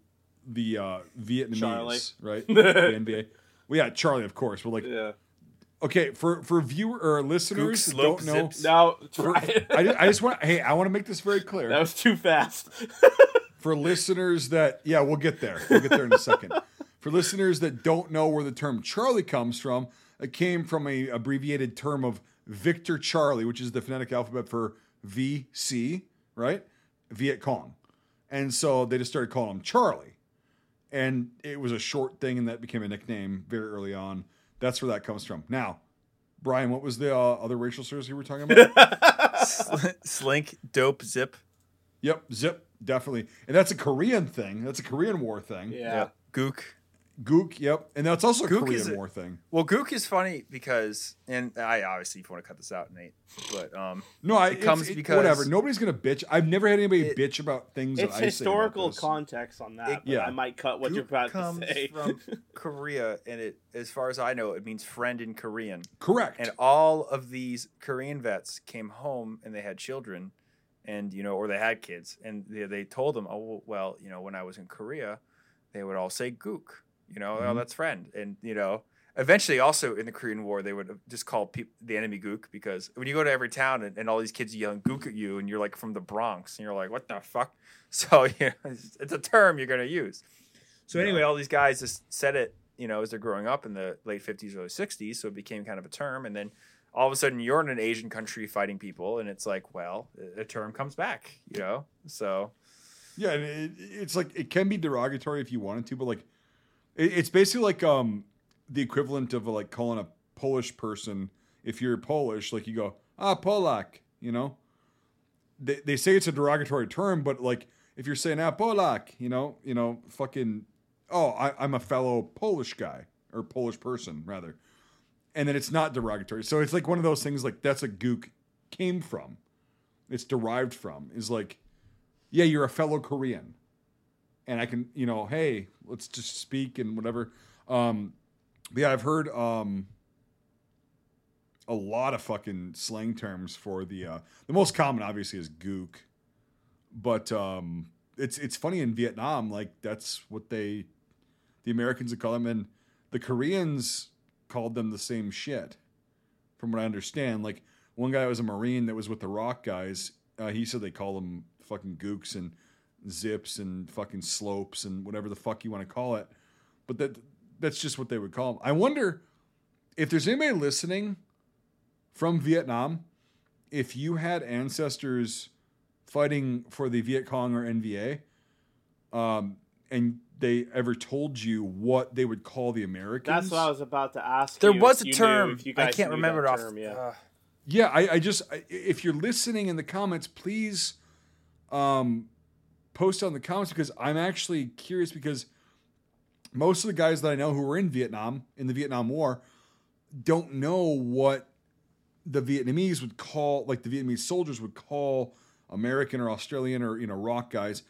the uh, Vietnamese, Charlie. right? (laughs) the NVA. Well, yeah, Charlie, of course. But like, yeah. okay, for for viewer or listeners that slope, don't know, zips. No, for- I, I just want. Hey, I want to make this very clear. that was too fast. (laughs) for listeners that yeah we'll get there we'll get there in a second for listeners that don't know where the term charlie comes from it came from a abbreviated term of victor charlie which is the phonetic alphabet for vc right? Viet cong. And so they just started calling him charlie. And it was a short thing and that became a nickname very early on. That's where that comes from. Now brian what was the uh, other racial slurs you were talking about? Sl- (laughs) Slink, dope, zip. yep zip definitely. And that's a korean thing. That's a korean war thing. Yeah. Gook. Gook, yep. And that's also a Gook Korean is a- War thing. Well, Gook is funny because, and I obviously if you want to cut this out, Nate, but um, No, I, It comes it- because- whatever. Nobody's gonna bitch. I've never had anybody It- bitch about things. It's that I historical say about this. context on that. It- but yeah. I might cut what you're about comes to say. from (laughs) Korea, and it, as far as I know, it means friend in Korean. Correct. And all of these Korean vets came home and they had children, and you know, or they had kids, and they, they told them, oh well, you know, when I was in Korea, they would all say "gook," you know, oh Mhm. that's friend, and you know, eventually also in the Korean War they would just call the enemy "gook" because when you go to every town and, and all these kids yelling "gook" at you, and you're like from the Bronx, and you're like, what the fuck? (laughs) So (laughs) yeah, it's, it's a term you're gonna use. So Yeah. anyway, all these guys just said it, you know, as they're growing up in the late 50s, early 60s. So it became kind of a term. And then all of a sudden you're in an Asian country fighting people. And it's like, well, a term comes back, you know? So yeah, and it, it's like it can be derogatory if you wanted to, but like it, it's basically like um the equivalent of like calling a Polish person if you're Polish, like you go ah Polak, you know. They they say it's a derogatory term, but like if you're saying ah Polak, you know, you know, fucking oh I, I'm a fellow Polish guy or Polish person rather, and then it's not derogatory. So it's like one of those things like that's a gook came from, it's derived from is like yeah, you're a fellow Korean. And I can, you know, hey, let's just speak and whatever. Um, yeah, I've heard um, a lot of fucking slang terms for the uh, the most common obviously is gook. But um, it's it's funny in Vietnam, like that's what they the Americans would call them and the Koreans called them the same shit. From what I understand, like one guy was a Marine that was with the ROK guys. Uh, he said they call them fucking gooks and zips and fucking slopes and whatever the fuck you want to call it. But that that's just what they would call them. I wonder if there's anybody listening from Vietnam, if you had ancestors fighting for the Viet Cong or NVA, um, and they ever told you what they would call the Americans. That's what I was about to ask. There you, was a you knew- term. you I can't remember it off. term, yeah. uh, Yeah, I, I just I, if you're listening in the comments, please um, post on the comments because I'm actually curious because most of the guys that I know who were in Vietnam in the Vietnam War don't know what the Vietnamese would call like the Vietnamese soldiers would call American or Australian or you know ROK guys.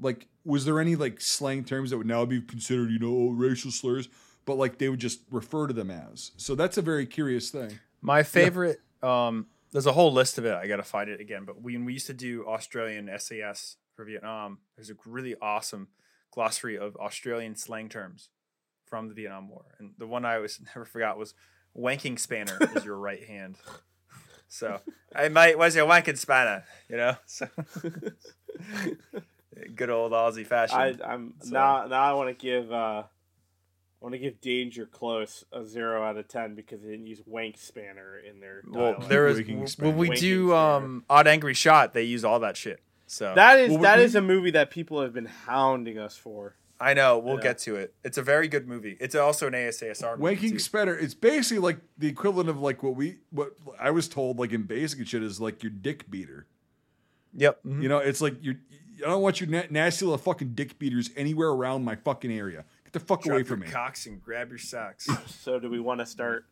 Like, was there any like slang terms that would now be considered you know racial slurs? But like they would just refer to them as. So that's a very curious thing. My favorite, um, there's a whole list of it. I got to find it again. But when we used to do Australian SAS for Vietnam, there's a really awesome glossary of Australian slang terms from the Vietnam War. And the one I always (laughs) never forgot was wanking spanner is your right hand. So, I might was your wanking spanner? You know? (laughs) So, (laughs) good old Aussie fashion. I, I'm So- now. Now I want to give. uh I want to give Danger Close a zero out of ten because they didn't use Wank Spanner in their. well, dialogue. there is Waking when we do um, Odd Angry Shot, they use all that shit. So That is Well, that we- is a movie that people have been hounding us for. I know we'll Yeah. get to it. It's a very good movie. It's also an ASASR movie. Waking too. It's basically like the equivalent of like what we what I was told like in basic and shit is like your dick beater. Yep. mhm. You know, it's like you I don't want your na- nasty little fucking dick beaters anywhere around my fucking area. Get the fuck away Drop from your me. cocks and grab your socks. (laughs) So do we want to start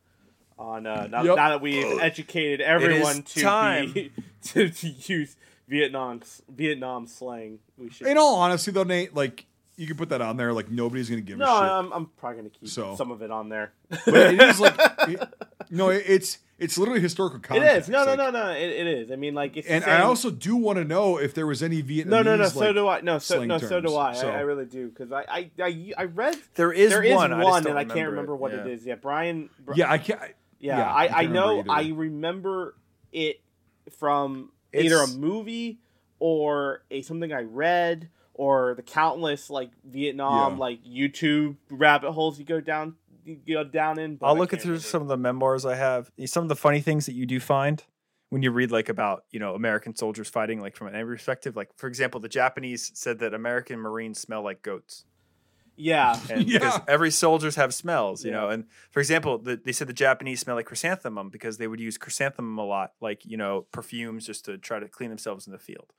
on uh, now, Yep. now that we've educated everyone to time. be, (laughs) to, to use Vietnam Vietnam slang? We should. In all honesty though, Nate, like you can put that on there like nobody's gonna give no, a shit. I'm, I'm probably gonna keep So- some of it on there. but it is like (laughs) it, no, it, it's it's literally historical it context. is. No, no, like- no, no. It, it is. I mean, like it's. And I also do want to know if there was any Vietnamese. No, no, no. so like- do I. No, so slang no, so do. I. So- I. I really do because I, I, I, I read There is there is one, one, I just don't and I can't remember it. what Yeah. it is. Yeah, Brian. Br- Yeah, I can't. Yeah, Yeah, I I, I, know. remember I remember it from either a movie or a something I read or the countless like Vietnam Yeah. like YouTube rabbit holes you go down you go down in. I'll I look through some of the memoirs I have. Some of the funny things that you do find when you read like about you know American soldiers fighting, like from an perspective. Like for example, the Japanese said that American Marines smell like goats. Yeah, (laughs) and because Yeah. every soldiers have smells, you Yeah. know. And for example, the, they said the Japanese smell like chrysanthemum because they would use chrysanthemum a lot, like you know, perfumes just to try to clean themselves in the field.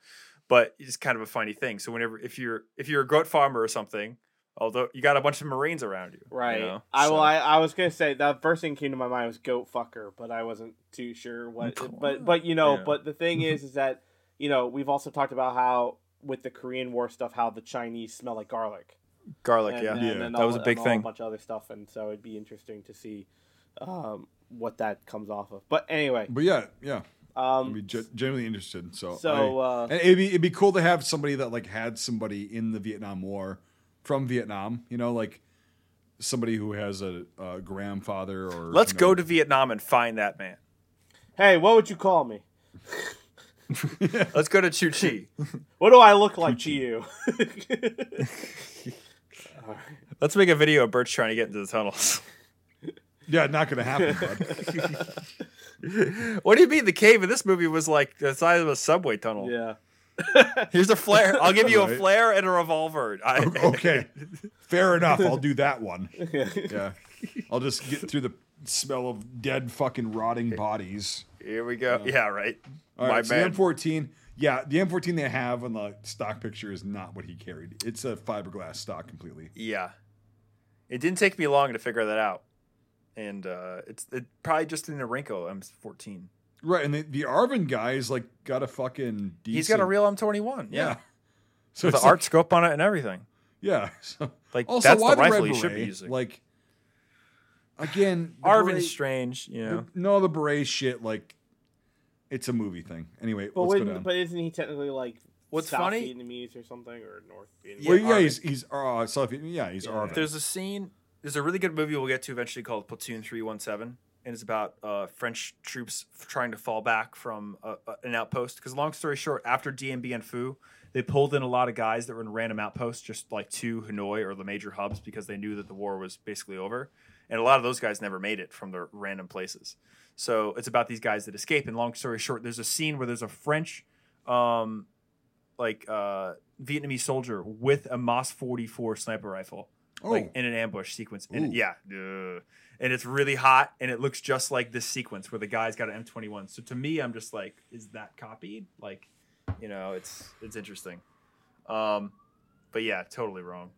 But it's kind of a funny thing. So whenever if you're if you're a goat farmer or something, although you got a bunch of Marines around you, you right. know, I well, I, I was gonna say that first thing came to my mind was goat fucker, but I wasn't too sure what. But but you know, Yeah. but the thing is, is that you know we've also talked about how with the Korean War stuff, how the Chinese smell like garlic. Garlic, and, yeah. and, Yeah. and That all- was a big thing. A bunch of other stuff, and so it'd be interesting to see um, what that comes off of. But anyway, But yeah, yeah, I'd um, be ge- genuinely interested. So, so I- uh, and it'd be it'd be cool to have somebody that like had somebody in the Vietnam War from Vietnam. You know, like somebody who has a, a grandfather or. Let's you go to Vietnam and find that man. hey, what would you call me? Let's go to Cu Chi. (laughs) What do I look like to you? (laughs) All right. (laughs) Let's make a video of Birch trying to get into the tunnels. (laughs) Yeah, not gonna happen, bud. (laughs) what do you mean the cave in this movie was like the size of a subway tunnel? Yeah. Here's a flare. I'll give you a flare and a revolver. I, okay, fair enough. I'll do that one. Yeah, I'll just get through the smell of dead fucking rotting bodies. Here we go. Yeah, right. All My so man. M14. Yeah, the M14 they have on the stock picture is not what he carried. It's a fiberglass stock completely. Yeah. It didn't take me long to figure that out. And uh, it's it probably just in the Norinco M14. Right, and the, the ARVN guy is like got a fucking. Decent, He's got a real M21. yeah. Yeah. So the it's art scope on it and everything. yeah. So Like also, that's why the rifle red should be using. Like, again, ARVN's beret- strange, you know. the- no, the beret shit. Like, it's a movie thing. Anyway, But let's go down. but isn't he technically like What's South funny- Vietnamese or something or North Vietnamese? Yeah, well, yeah, ARVN. he's he's uh, South, yeah, he's Yeah. ARVN. There's a scene. There's a really good movie we'll get to eventually called Platoon 317, and it's about uh, French troops trying to fall back from uh, uh, an outpost. Because long story short, after Dien Bien Phu, they pulled in a lot of guys that were in random outposts, just like to Hanoi or the major hubs, because they knew that the war was basically over. And a lot of those guys never made it from their random places. So it's about these guys that escape. And long story short, there's a scene where there's a French um, like uh, Vietnamese soldier with a MAS 44 sniper rifle, Oh, like in an ambush sequence. And Ooh. yeah, uh, and it's really hot, and it looks just like this sequence where the guy's got an M21. So to me, I'm just like, is that copied? Like, you know, it's it's interesting. Um, but yeah, totally wrong.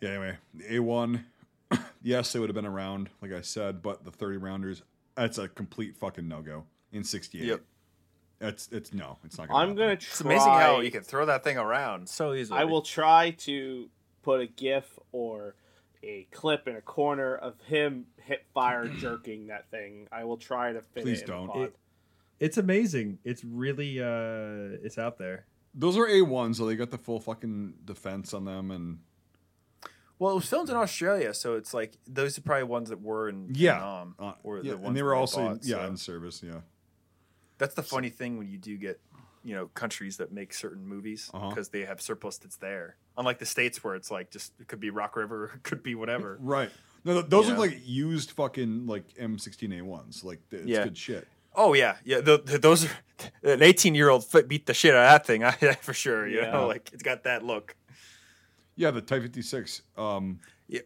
yeah. Anyway, A1. Yes, they would have been around, like I said, but the 30 rounders, that's a complete fucking no go in 68. Yep. It's it's no, it's not. Gonna I'm happen. gonna try. It's amazing how you can throw that thing around so easily. I will try to put a GIF or a clip in a corner of him hip fire (clears throat) jerking that thing. I will try to fit Please it. in don't. the. It- It's amazing. It's really uh it's out there. Those are A1s, so they got the full fucking defense on them, and Well, it was filmed in Australia, so it's like those are probably ones that were in Yeah. Vietnam, uh, or yeah, the ones and they were also bought, yeah so- in service. Yeah, That's the funny thing when you do get, you know, countries that make certain movies Uh-huh. because they have surplus that's there. Unlike the states where it's like just it could be Rock River, (laughs) it could be whatever. (laughs) right. No, th- those You are know? like used fucking like M16A1s. Like it's Yeah. good shit. Oh yeah, yeah. The, the- those are an eighteen-year-old foot beat the shit out of that thing (laughs) I, for sure. You Yeah. know, like it's got that look. Yeah, the Type 56. Um, Yeah,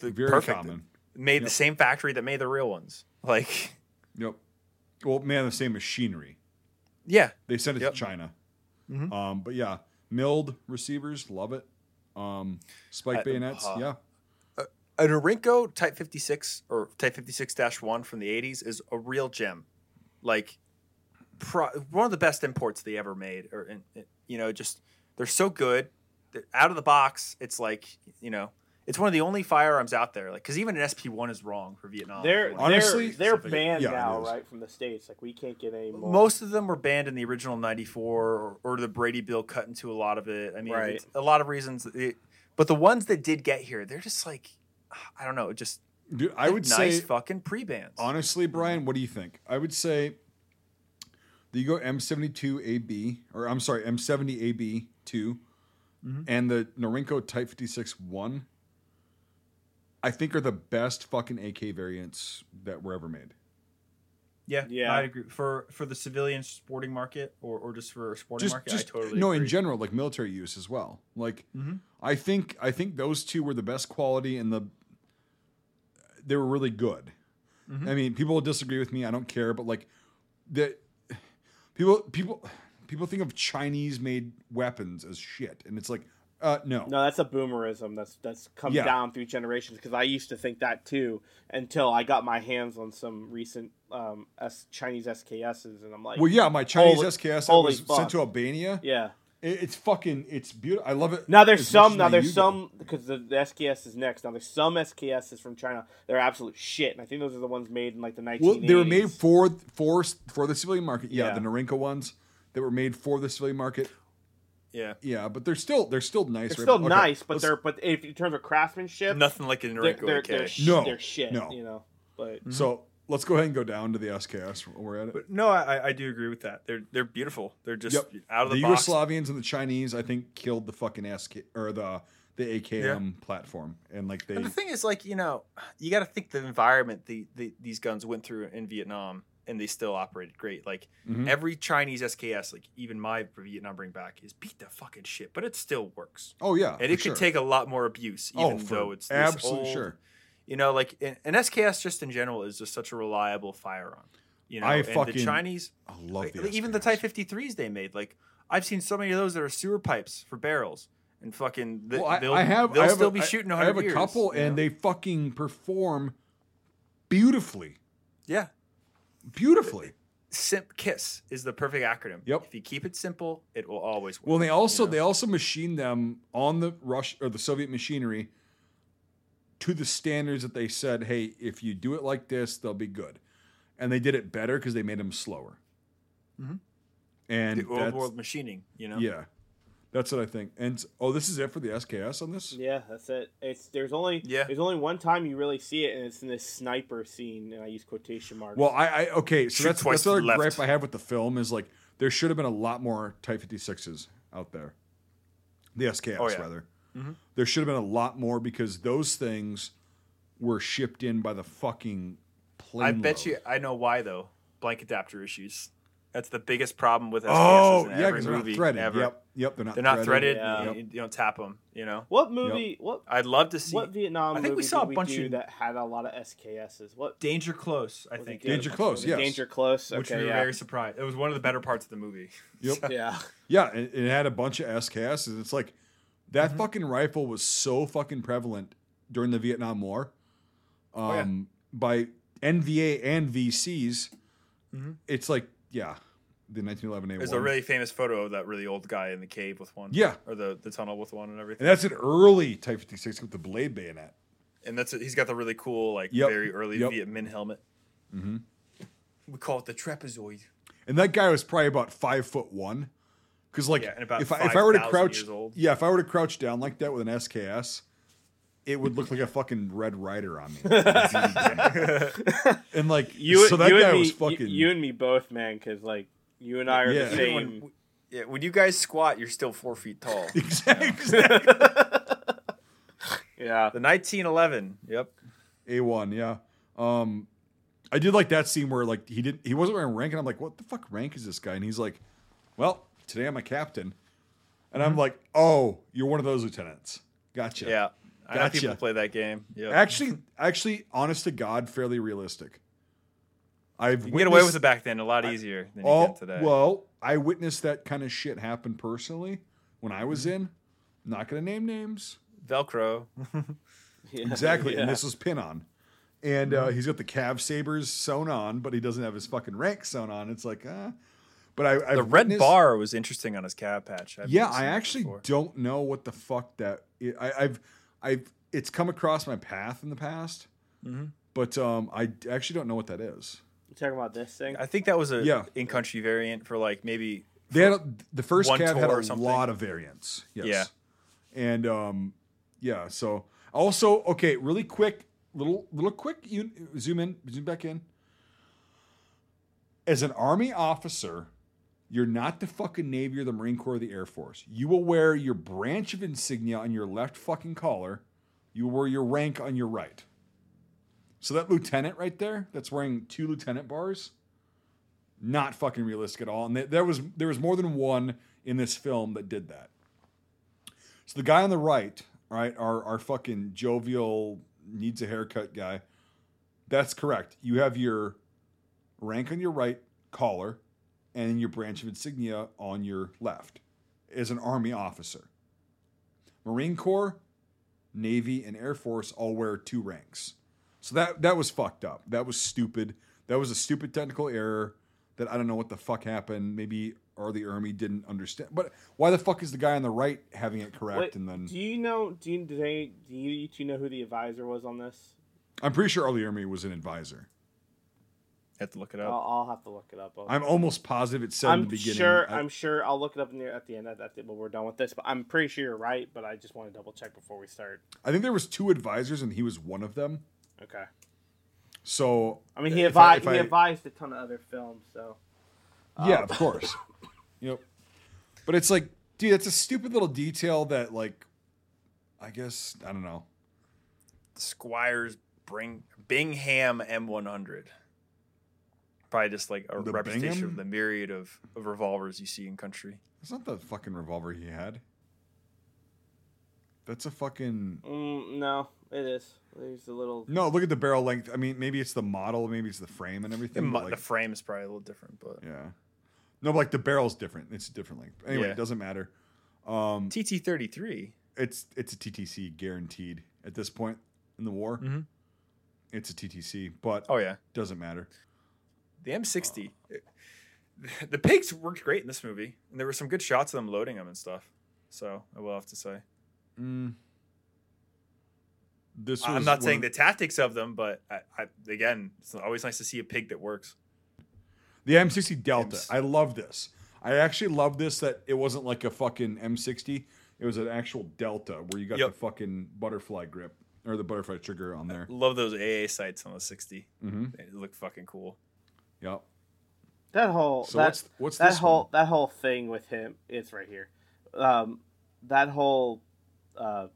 the, very perfect. common. Made Yep. the same factory that made the real ones. Like, Yep. Well, man, the same machinery. yeah, They sent it Yep. to China. Mhm. Um, but yeah, milled receivers, love it. Um, spike Uh, bayonets, uh, yeah. a Norinco Type 56 or Type 56 1 from the 80s is a real gem. Like, pro- one of the best imports they ever made. Or, you know, just, they're so good. They're out of the box, it's like, you know, it's one of the only firearms out there. Like, because even an SP 1 is wrong for Vietnam. They're Like, Honestly- they're, they're banned Yeah, now, right, from the states. Like we can't get any more. Most of them were banned in the original 94 or, or the Brady bill cut into a lot of it. I mean, Right. a lot of reasons. It, but the ones that did get here, they're just like, I don't know, just Dude, I would nice say, fucking pre-bans. honestly, Brian, what do you think? I would say the Go M72AB, or I'm sorry, M70AB2, Mm-hmm. and the Norinco Type 56 1, I think are the best fucking AK variants that were ever made. Yeah, Yeah. I agree. For for the civilian sporting market or, or just for a sporting just, market, just I totally no agree. in general like military use as well like Mhm. i think i think those two were the best quality and the they were really good Mhm. i mean people will disagree with me i don't care but like the people people people think of chinese made weapons as shit and it's like uh no, No, that's a boomerism. That's that's come Yeah. down through generations. Because I used to think that too until I got my hands on some recent um, S- Chinese SKSs, and I'm like, well yeah my chinese Holy- sks holy was fuck. sent to albania yeah. it- it's fucking it's beautiful i love it Now there's some. Now there's some because the, the SKS is next. Now there's some SKSs from China. They're absolute shit, and I think those are the ones made in like the 1980s. Well, they were made for for for the civilian market. Yeah, Yeah. the Norinco ones that were made for the civilian market. yeah. Yeah, but they're still they're still nice. They're right? still Okay, nice, but let's- they're but if in terms of craftsmanship, Nothing like a they're they're, AK. they're, sh- No, they're shit. no. You know, but so. Let's go ahead and go down to the SKS. while We're at it. But no, I, I do agree with that. they're they're beautiful. They're just Yep. out of the, the box. Yugoslavians and the Chinese, I think, killed the fucking SK or the the AKM platform, and like they. And the thing is, like you know, you got to think the environment the, the these guns went through in Vietnam, and they still operated great. Like Mhm. every Chinese SKS, like even my Vietnam bring back is beat the fucking shit, but it still works. oh yeah, and it sure. could take a lot more abuse, Oh, even for though it's absolutely old- sure. You know, like an SKS just in general is just such a reliable firearm. You know, I and fucking the Chinese, I love like, the even the. Type 53s they made. Like I've seen so many of those that are sewer pipes for barrels, and fucking Well, I, they'll, I have. they'll I have still a, be shooting. I have a years, couple, you and know? they fucking perform beautifully. yeah. Beautifully. Simp Kiss is the perfect acronym. Yep. If you keep it simple, it will always work. Well, they also you know? they also machined them on the Rush or the Soviet machinery to the standards that they said, "Hey, if you do it like this, they'll be good," and they did it better because they made them slower. Mhm. And the old world machining. You know. yeah, that's what I think. And oh, this is it for the SKS on this. yeah, that's it. It's there's only Yeah. there's only one time you really see it, and it's in this sniper scene, and I use quotation marks. Well, I, I okay, so Shoot that's twice that's to the another left. gripe I have with the film is like there should have been a lot more Type 56s out there. The SKS Oh, yeah. rather. Mhm. There should have been a lot more because those things were shipped in by the fucking plane. I bet load. you. I know why though. Blank adapter issues. That's the biggest problem with SKSs Oh, in yeah, every because they're not movie threaded. ever. Yep, yep, they're not. They're not threaded. Yeah. You, you don't tap them. You know. What movie? What I'd love to see what Vietnam I think we movie saw a bunch do of- that had a lot of SKSs? What Danger Close, I think. good? Danger Close, Was yes. Danger Close. Which we were yeah. very surprised. It was one of the better parts of the movie. Yep. (laughs) yeah. Yeah, it, it had a bunch of SKSs. It's like that Mm-hmm. fucking rifle was so fucking prevalent during the Vietnam War. Um, Oh, yeah. by NVA and VCs, Mhm. it's like yeah, the 1911 A1. There's a really famous photo of that really old guy in the cave with one. Yeah. Or the, the tunnel with one and everything. and that's an early Type 56 with the blade bayonet. And that's he's got the really cool like Yep. very early Yep. Viet Minh helmet. Mm-hmm. We call it the trapezoid. And that guy was probably about five foot one. Because like Yeah, if I, if I were to crouch, yeah, if I were to crouch down like that with an SKS, it would look like a fucking Red Ryder on me. (laughs) and like You, so that you guy and me, was fucking you, and me both, man. Because like you and I are Yeah. the same. when, yeah, when you guys squat, you're still four feet tall. (laughs) exactly yeah. (laughs) The 1911. Yep. a one. Yeah, um, I did like that scene where like he didn't he wasn't wearing rank, and I'm like, what the fuck rank is this guy? And he's like, well, today I'm a captain, and I'm like, oh, you're one of those lieutenants. Gotcha. Yeah. I know Gotcha. people play that game. Yeah. Actually, actually, honest to God, fairly realistic. I've you can get away with it back then a lot easier than you Oh, can today. well, I witnessed that kind of shit happen personally when I was in. Not gonna name names. Velcro. (laughs) yeah. Exactly, Yeah. and this was pin on. And uh, he's got the Cav sabers sewn on, but he doesn't have his fucking rank sewn on. It's like, ah. But I, I've the red witnessed- bar was interesting on his Cav patch. I've yeah, I actually don't know what the fuck that. I, I've, I've, it's come across my path in the past, Mhm. but um, I actually don't know what that is. You talking about this thing? I think that was a Yeah. in country variant for like maybe They had a, the first One Cav had a or lot of variants. Yes. Yeah. And um, yeah. So also, okay, really quick, little little quick. You zoom in, zoom back in. As an army officer, you're not the fucking Navy or the Marine Corps or the Air Force. You will wear your branch of insignia on your left fucking collar. You will wear your rank on your right. So that lieutenant right there, that's wearing two lieutenant bars, not fucking realistic at all. And there was there was more than one in this film that did that. So the guy on the right, right, our our fucking jovial needs a haircut guy. That's correct. You have your rank on your right collar, and your branch of insignia on your left, as an army officer. Marine Corps, Navy, and Air Force all wear two ranks. So that that was fucked up. That was stupid. That was a stupid technical error that I don't know what the fuck happened. Maybe or the Army didn't understand. But why the fuck is the guy on the right having it correct? Wait, and then do you know? Do you, do they? Do you, you two know who the advisor was on this? I'm pretty sure R. Lee Ermey was an advisor. Have to look it I'll, up. I'll have to look it up. I'll- I'm almost positive it said in I'm the beginning. sure. I- I'm sure. I'll look it up in the, at the end. At, at the, when we're done with this, but I'm pretty sure you're right. But I just want to double check before we start. I think there was two advisors and he was one of them. Okay. So I mean, he advised. he I- advised a ton of other films. So. Yeah, Um, of course. (laughs) yep. But it's like, dude, it's a stupid little detail that, like, I guess I don't know. Squires bring Bingham M100. Probably just like a The representation Bingham? of the myriad of, of revolvers you see in country. It's not the fucking revolver he had. That's a fucking Mm, no, it is. There's a little. no. Look at the barrel length. I mean, maybe it's the model, maybe it's the frame and The, everything. mu- but, the frame is probably a little different, but yeah. No, but like the barrel's different. It's a different length. Anyway, Yeah. it doesn't matter. Um, TT33. it's it's a TTC guaranteed at this point in the war. Mhm. It's a TTC, but Oh yeah, doesn't matter. The M60. it- the pigs worked great in this movie, and there were some good shots of them loading them and stuff. So I will have to say. Mm. This I'm not saying the tactics of them, but I, I, again, it's always nice to see a pig that works. The M60 Delta. M's. I love this. I actually love this that it wasn't like a fucking M60. It was an actual Delta where you got Yep. the fucking butterfly grip or the butterfly trigger on there. Love those AA sights on the 60. Mm-hmm. They look fucking cool. Yep. That whole. So that, what's what's that whole one? that whole thing with him it's right here um that whole uh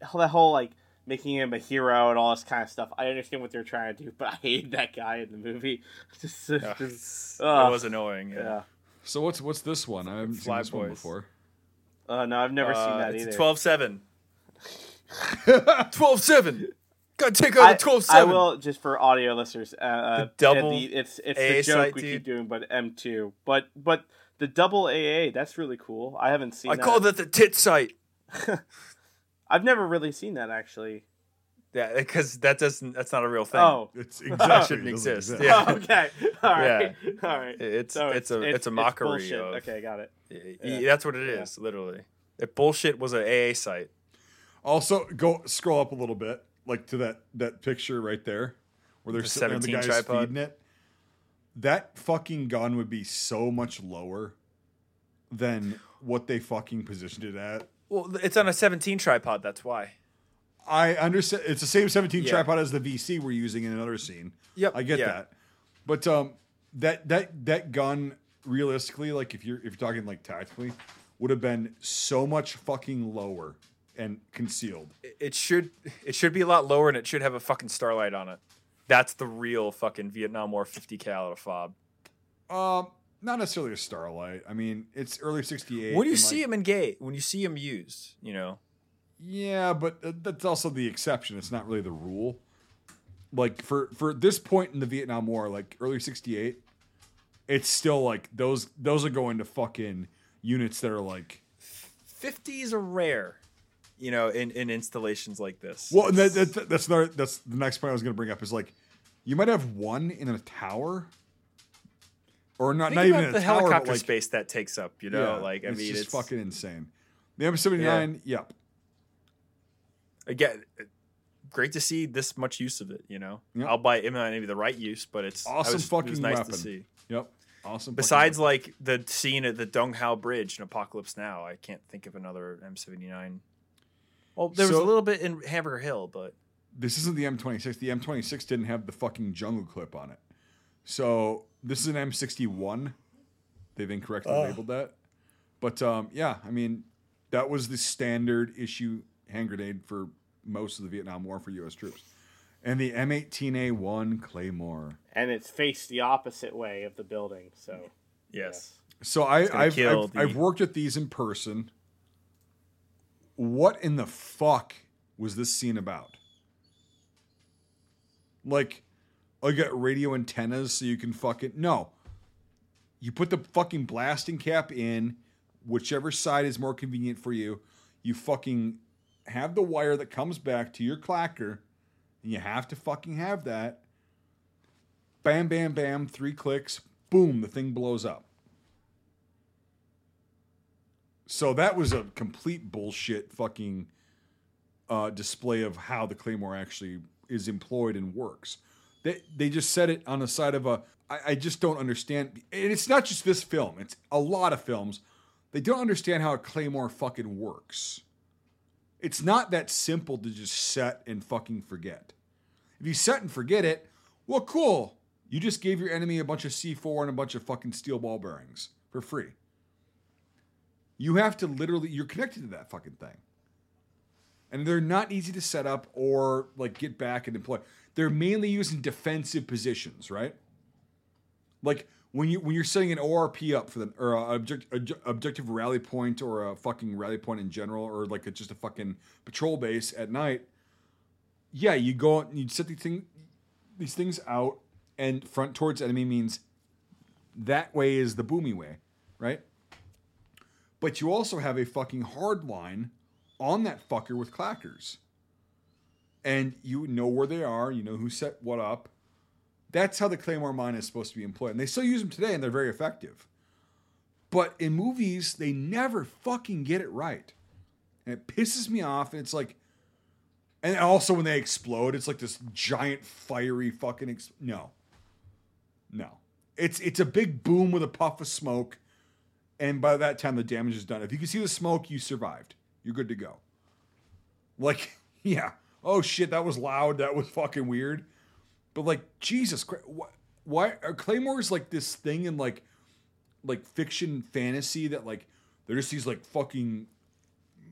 that whole like making him a hero and all this kind of stuff. I understand what they're trying to do, (laughs) but I hate that guy in the movie. (laughs) Just, Yeah. just- it was annoying. Yeah. yeah. So what's what's this one? I haven't Fly seen this one before. Uh, no, I've never seen Uh, that it's either. 12 7. (laughs) 12 7. Gotta take out I, the 12 I will just for audio listeners. Uh, uh, The double the, it's it's AA the joke site, we dude. keep doing, but M two. But but the double AA that's really cool. I haven't seen. I that. call that the tit site. (laughs) I've never really seen that actually. Yeah, because that doesn't. That's not a real thing. Oh. (laughs) It's that shouldn't (laughs) exist. exist. Yeah. Oh, okay. All right. All right. It's So it's a it's, a mockery bullshit. of. Okay, got it. y- Yeah. That's what it is, Yeah. literally. If bullshit was an AA site. Also, go scroll up a little bit, like to that that picture right there, where The there's sitting there, the 17 guy's tripod? feeding it. That fucking gun would be so much lower than what they fucking positioned it at. Well, it's on a 17 tripod. That's why. I understand it's the same 17 Yeah. tripod as the VC we're using in another scene. Yep. I get yeah. that. But um that that that gun realistically like if you're if you're talking like tactically would have been so much fucking lower and concealed. It- should it should be a lot lower, and it should have a fucking starlight on it. That's the real fucking Vietnam War 50 cal of fob. Um not necessarily a starlight. I mean, it's early 68. When you see like- him engage, when you see him used, you know, Yeah, but uh, that's also the exception. It's not really the rule. Like for for this point in the Vietnam War, like early '68, it's still like those those are going to fucking units that are like. 50s are rare, you know, in, in installations like this. Well, that, that, that's another, that's the next point I was going to bring up is like, you might have one in a tower, or not think not even the tower, helicopter like, space that takes up, you know, yeah, like I it's mean, just it's fucking insane. The M79, yep, again uh, great to see this much use of it. You know, Yep. I'll buy it may not the right use, but it's Awesome was, it fucking was nice weapon. to see. yep, awesome. Besides, like the scene at the Dong Hao Bridge in Apocalypse Now, I can't think of another M79. Well, there was So- a little bit in Hamburger Hill, but this isn't the M26. The M26 didn't have the fucking jungle clip on it. So this is an M61. They've incorrectly Oh. labeled that. But um, yeah, I mean, that was the standard issue hand grenade for most of the Vietnam War for U.S. troops. And the M18A1 Claymore. And it's faced the opposite way of the building. So yes, So I, I've, I've, the- I've worked with these in person. What in the fuck was this scene about? Like, I got radio antennas so you can fucking no. You put the fucking blasting cap in, whichever side is more convenient for you. You fucking have the wire that comes back to your clacker, and you have to fucking have that. Bam, bam, bam, three clicks, boom, the thing blows up. So that was a complete bullshit fucking uh, display of how the claymore actually is employed and works. They they just said it on the side of a. I, I just don't understand. And it's not just this film. It's a lot of films. They don't understand how a claymore fucking works. It's not that simple to just set and fucking forget. If you set and forget it, well, cool. You just gave your enemy a bunch of C4 and a bunch of fucking steel ball bearings for free. You have to literally, you're connected to that fucking thing. And they're not easy to set up or like get back and deploy. They're mainly used in defensive positions, right? Like when you when you're setting an ORP up for the or a object, obj- objective rally point or a fucking rally point in general or like a, just a fucking patrol base at night. Yeah, you go out and you set these thing these things out and front towards enemy means that way is the boomy way, right? But you also have a fucking hard line on that fucker with clackers. And you know where they are, you know who set what up. That's how the Claymore mine is supposed to be employed. And they still use them today and they're very effective. But in movies, they never fucking get it right. And it pisses me off. And it's like, and also when they explode, it's like this giant fiery fucking ex- no, no. It's it's a big boom with a puff of smoke, and by that time the damage is done. If you can see the smoke, you survived. You're good to go. Like (laughs) yeah, oh shit, that was loud. That was fucking weird. But like Jesus Christ, why, are claymores like this thing in like like fiction fantasy that like they're just these like fucking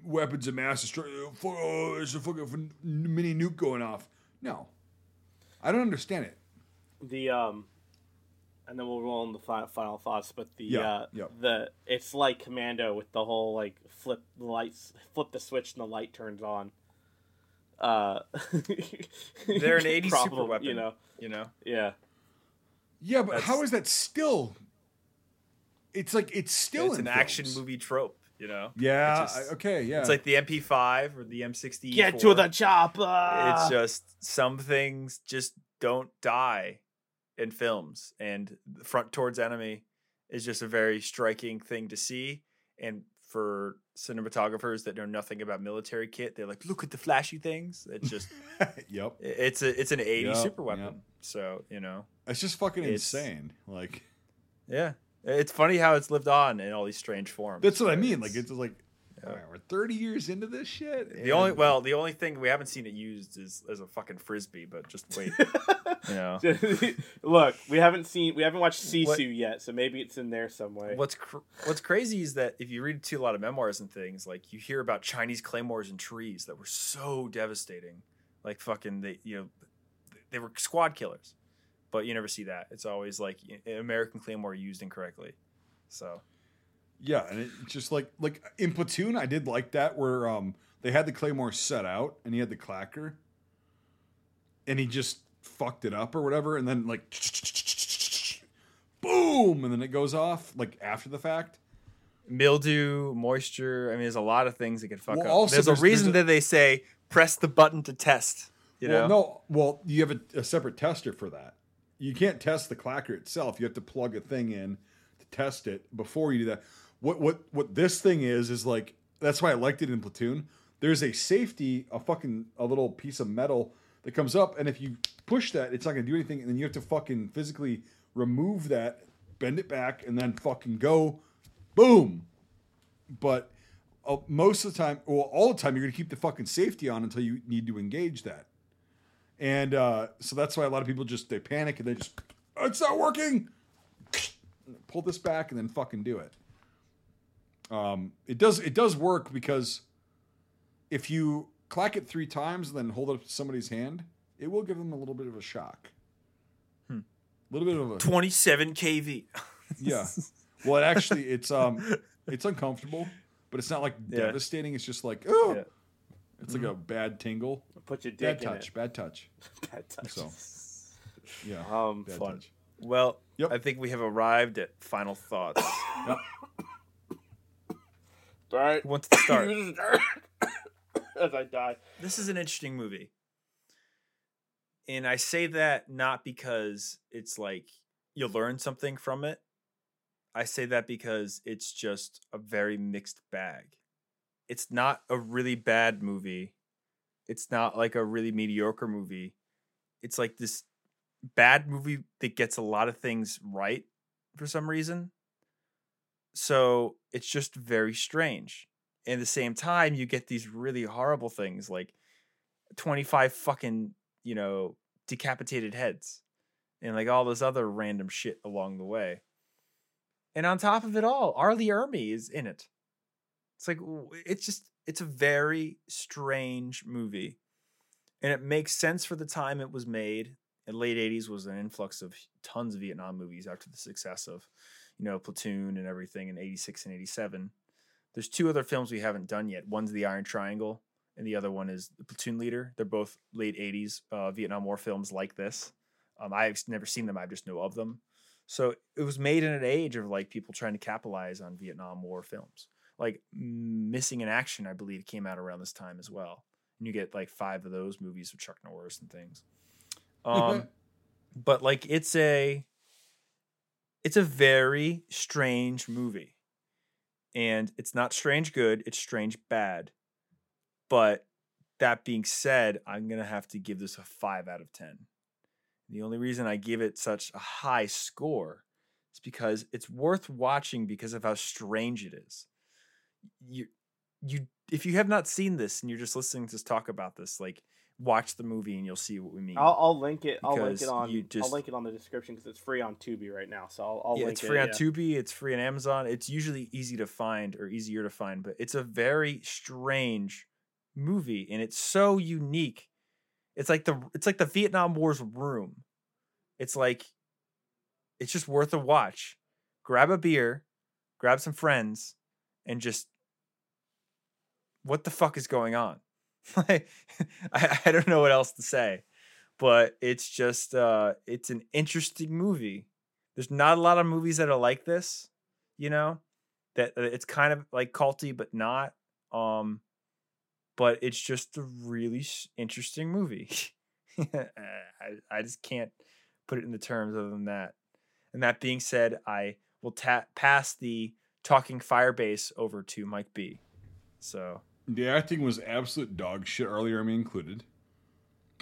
weapons of mass destruction. Oh, there's a fucking mini nuke going off. No, I don't understand it. the um and then we'll roll in the final, final thoughts but the Yeah, uh yeah. the it's like commando with the whole like flip the lights flip the switch and the light turns on uh (laughs) They're an 80s super weapon. you know You know, yeah Yeah, but how That's- is that still? It's like it's still it's in an action movie trope. You know, Yeah. It's just- I- okay. Yeah. It's like the MP5 or the M60. get to the chopper It's just some things just don't die in films, and the front towards enemy is just a very striking thing to see. And for cinematographers that know nothing about military kit, they're like, "Look at the flashy things." It's just (laughs) yep. it's a it's an 80 Yep, super weapon. yep. So you know, It's just fucking It's- insane. Like yeah, it's funny how it's lived on in all these strange forms. that's what I mean. Like it's like. All right, we're 30 years into this shit. The only well, the only thing we haven't seen it used is as a fucking frisbee, but just wait, (laughs) you know. (laughs) look we haven't seen we haven't watched sisu What- yet so maybe it's in there some way What's cr- what's crazy is that if you read too a lot of memoirs and things, like you hear about Chinese claymores and trees that were so devastating, like fucking they you know they were squad killers, but you never see that. It's always like American claymore used incorrectly. So Yeah, and it's just like like in Platoon, I did like that where um they had the claymore set out and he had the clacker, and he just fucked it up or whatever, and then like boom, and then it goes off like after the fact. mildew, moisture. I mean, there's a lot of things that can fuck Well, up. also there's, there's- a reason there's a- that they say press the button to test. You well, know, no, well you have a, a separate tester for that. You can't test the clacker itself. You have to plug a thing in to test it before you do that. What what what this thing is is like that's why I liked it in Platoon. There's a safety, a fucking a little piece of metal that comes up, and if you push that, it's not gonna do anything, and then you have to fucking physically remove that, bend it back, and then fucking go, boom. But uh, most of the time, well, all the time, you're gonna keep the fucking safety on until you need to engage that. And uh, so that's why a lot of people just they panic and they just "Oh, it's not working. Pull this back and then fucking do it. Um, it does it does work because if you clack it three times and then hold it up to somebody's hand, it will give them a little bit of a shock. A little bit of a 27 kV. (laughs) yeah. Well, it actually it's um it's uncomfortable, but it's not like Yeah. devastating. It's just like oh, Yeah. it's like a bad tingle, put your dick bad in touch, bad touch. (laughs) bad touch So yeah, um bad fun. touch. Well, Yep. I think we have arrived at final thoughts. Yep. All right Who wants to (coughs) start? (coughs) as i die this is an interesting movie. And I say that not because it's like you'll learn something from it. I say that because it's just a very mixed bag. It's not a really bad movie. It's not like a really mediocre movie. It's like this bad movie that gets a lot of things right for some reason. So it's just very strange. And the same time, you get these really horrible things like 25 fucking, you know, decapitated heads and like all this other random shit along the way. And on top of it all, R. Lee Ermey is in it. It's like it's just it's a very strange movie. And it makes sense for the time it was made. In late 80s was an influx of tons of Vietnam movies after the success of, you know, Platoon and everything in 86 and 87. There's two other films we haven't done yet. One's The Iron Triangle, and the other one is The Platoon Leader. They're both late 80s uh, Vietnam War films like this. Um, I've never seen them, I just know of them. So it was made in an age of like people trying to capitalize on Vietnam War films. Like Missing in Action, I believe, came out around this time as well. And you get like five of those movies with Chuck Norris and things. Um, but like it's a it's a very strange movie. And it's not strange good it's strange bad. But that being said i'm gonna have to give this a 5 out of 10 the only reason i give it such a high score is because it's worth watching because of how strange it is. You you if you have not seen this and you're just listening to us talk about this like watch the movie and you'll see what we mean. I'll, I'll link it. I'll link it on. you I'll link it on the description because it's free on Tubi right now. So I'll, I'll yeah, it's free it, on yeah. Tubi. It's free on Amazon. It's usually easy to find or easier to find, but it's a very strange movie and it's so unique. It's like the it's like the Vietnam War's room. It's like it's just worth a watch. Grab a beer, grab some friends, and just what the fuck is going on? (laughs) Like I, I don't know what else to say. But it's just uh it's an interesting movie. There's not a lot of movies that are like this you know that that it's kind of like culty but not um but it's just a really interesting movie. (laughs) I, I just can't put it in the terms other than that. And that being said i will ta- pass the talking firebase over to mike b. So The acting was absolute dog shit, R. Lee Ermey included.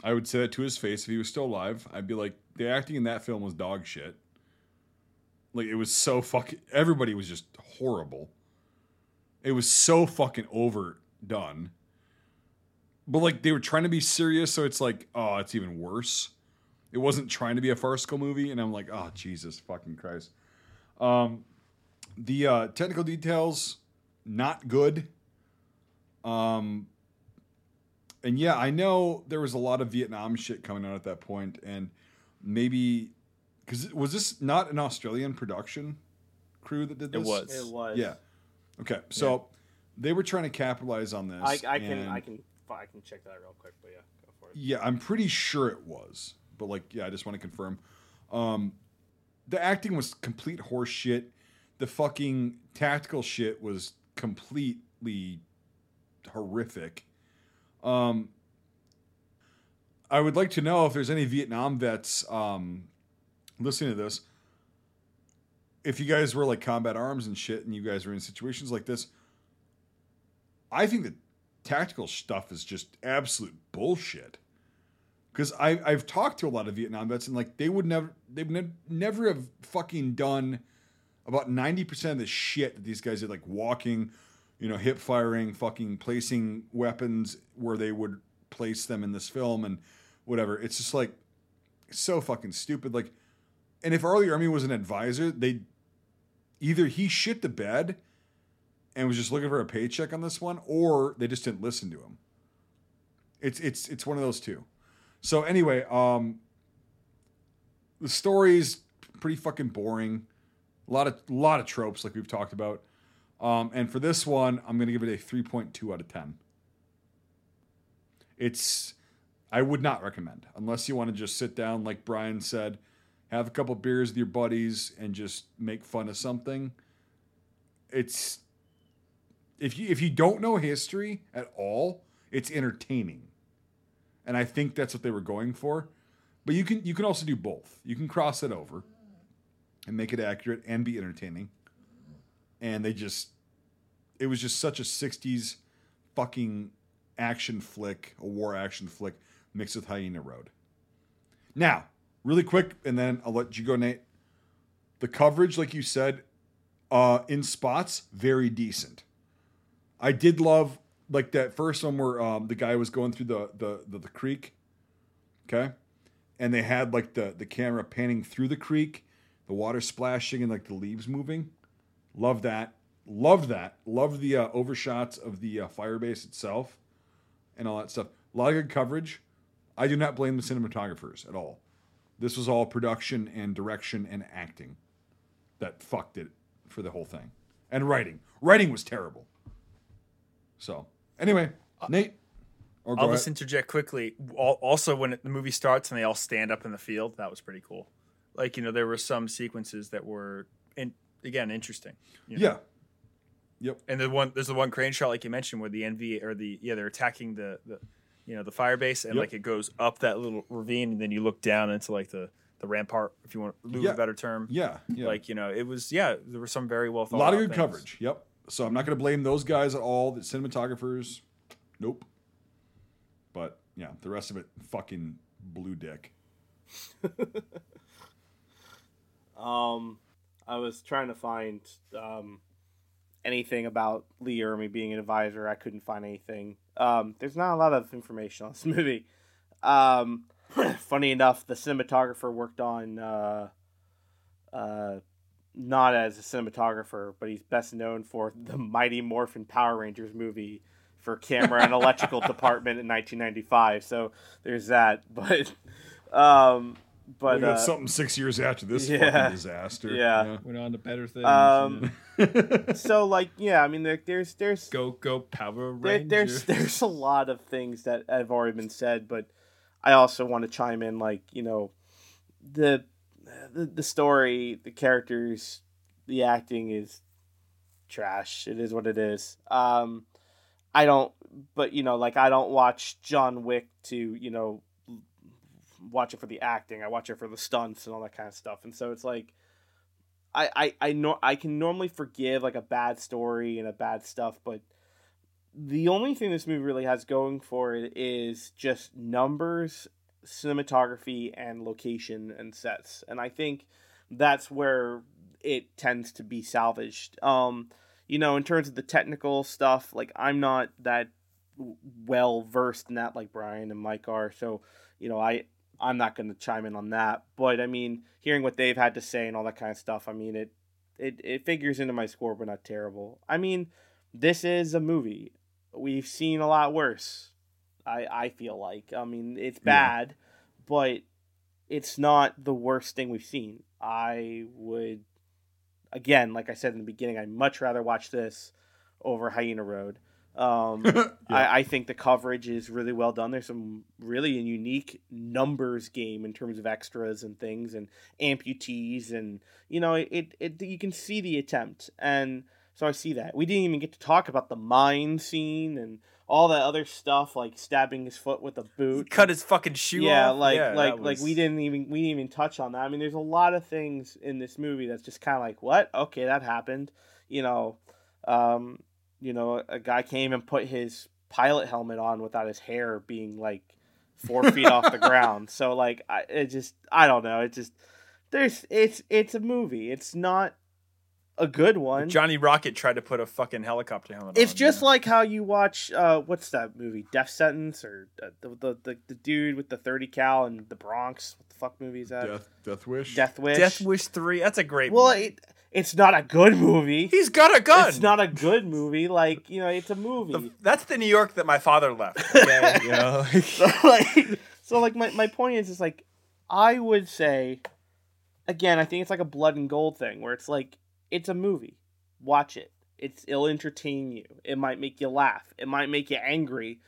I would say that to his face if he was still alive. I'd be like, the acting in that film was dog shit. Like it was so fucking. Everybody was just horrible. It was so fucking overdone. But like they were trying to be serious, so it's like, oh, it's even worse. It wasn't trying to be a farcical movie, and I'm like, oh Jesus fucking Christ. Um, the uh, technical details not good. Um, and yeah, I know there was a lot of Vietnam shit coming out at that point, and maybe because was this not an Australian production crew that did this? It this? was. It was. Yeah. Okay, so they were trying to capitalize on this. I, I can I can I can check that real quick, but yeah, go for it. yeah, I'm pretty sure it was, but like, yeah, I just want to confirm. Um, the acting was complete horse shit. The fucking tactical shit was completely horrific. Um, I would like to know if there's any Vietnam vets um, listening to this. If you guys were like combat arms and shit, and you guys were in situations like this, I think the tactical stuff is just absolute bullshit. Because I I've talked to a lot of Vietnam vets and like they would never they would ne- never have fucking done about ninety percent of the shit that these guys did, like walking, you know, hip firing, fucking placing weapons where they would place them in this film and whatever. It's just like so fucking stupid. Like, and if R. Lee Ermey was an advisor, they either he shit the bed and was just looking for a paycheck on this one, or they just didn't listen to him. It's it's it's one of those two. So anyway, um, the story's pretty fucking boring. A lot of lot of tropes like we've talked about. Um, and for this one, I'm gonna give it a 3.2 out of 10. It's I would not recommend unless you want to just sit down, like Brian said, have a couple beers with your buddies and just make fun of something. It's if you if you don't know history at all, it's entertaining. And I think that's what they were going for. But you can you can also do both. You can cross it over and make it accurate and be entertaining. And they just it was just such a 60s fucking action flick, a war action flick mixed with Hyena Road. Now, really quick, and then I'll let you go, Nate. The coverage, like you said, uh, in spots, very decent. I did love like that first one where um, the guy was going through the, the the the creek, okay, and they had like the the camera panning through the creek, the water splashing and like the leaves moving. Love that. Loved that. Loved the uh, overshots of the uh, fire base itself, and all that stuff. A lot of good coverage. I do not blame the cinematographers at all. This was all production and direction and acting that fucked it for the whole thing. And writing. Writing was terrible. So, anyway, Nate. Or I'll just interject quickly. Also, when it, the movie starts and they all stand up in the field, that was pretty cool. Like you know, there were some sequences that were, in, again, interesting. you know? Yeah. Yep. And the one there's the one crane shot like you mentioned where the NV or the yeah they're attacking the the you know the fire base and Yep. like it goes up that little ravine and then you look down into like the the rampart if you want to lose Yeah. a better term. Yeah. Yeah. Like you know it was yeah there were some very well thought a lot of good things. coverage. Yep. So I'm not going to blame those guys at all. The cinematographers, nope. But yeah, the rest of it, fucking blue dick. (laughs) Um, I was trying to find um, anything about Lee Ermey being an advisor. I couldn't find anything. Um, there's not a lot of information on this (laughs) movie. Um, (clears throat) funny enough, the cinematographer worked on uh, uh, not as a cinematographer, but he's best known for the Mighty Morphin Power Rangers movie for camera and electrical (laughs) department in 1995. So there's that. But um, but we got uh, something six years after this (laughs) yeah. fucking disaster. Yeah. Went on to better things. Um, Yeah. (laughs) so like yeah, I mean there, there's there's go go Power there, Ranger. there's (laughs) there's a lot of things that have already been said, but I also want to chime in like you know the the, the story, the characters, the acting is trash. It is what it is. Um, I don't, but you know, like I don't watch John Wick to you know watch it for the acting. I watch it for the stunts and all that kind of stuff. And so it's like I I I know I can normally forgive like a bad story and a bad stuff, but the only thing this movie really has going for it is just numbers, cinematography, and location and sets. And I think that's where it tends to be salvaged. Um, you know, in terms of the technical stuff, like I'm not that well versed in that like Brian and Mike are. So, you know, I I'm not going to chime in on that. But I mean, hearing what they've had to say and all that kind of stuff, I mean, it it it figures into my score, but not terrible. I mean, this is a movie. We've seen a lot worse. I I feel like. I mean, it's Yeah. bad, but it's not the worst thing we've seen. I would again, like I said in the beginning, I'd much rather watch this over Hyena Road. Um, (laughs) Yeah. I, I think the coverage is really well done. There's some really unique numbers game in terms of extras and things and amputees and you know it, it you can see the attempt and so I see that. We didn't even get to talk about the mine scene and all that other stuff like stabbing his foot with a He boot. cut his fucking shoe yeah, off. like Yeah, like that like we didn't even we didn't even touch on that. I mean, there's a lot of things in this movie that's just kind of like, what? Okay, that happened. You know, um, you know, a guy came and put his pilot helmet on without his hair being like four feet off the (laughs) ground. So like, I it just I don't know. It just there's it's it's a movie. It's not a good one. Johnny Rocket tried to put a fucking helicopter helmet on. It's on, just yeah. like how you watch uh what's that movie? Death Sentence or uh, the, the the the dude with the 30 cal and the Bronx. What the fuck movie is that? Death, Death Wish. Death Wish. Death Wish 3. That's a great Well, movie. it, it's not a good movie. He's got a gun. It's not a good movie. Like, you know, it's a movie. The- that's the New York that my father left. (laughs) Okay, you know. (laughs) so like so like my, my point is is like I would say again, I think it's like a blood and gold thing where it's like it's a movie. Watch it. It's it'll entertain you. It might make you laugh. It might make you angry,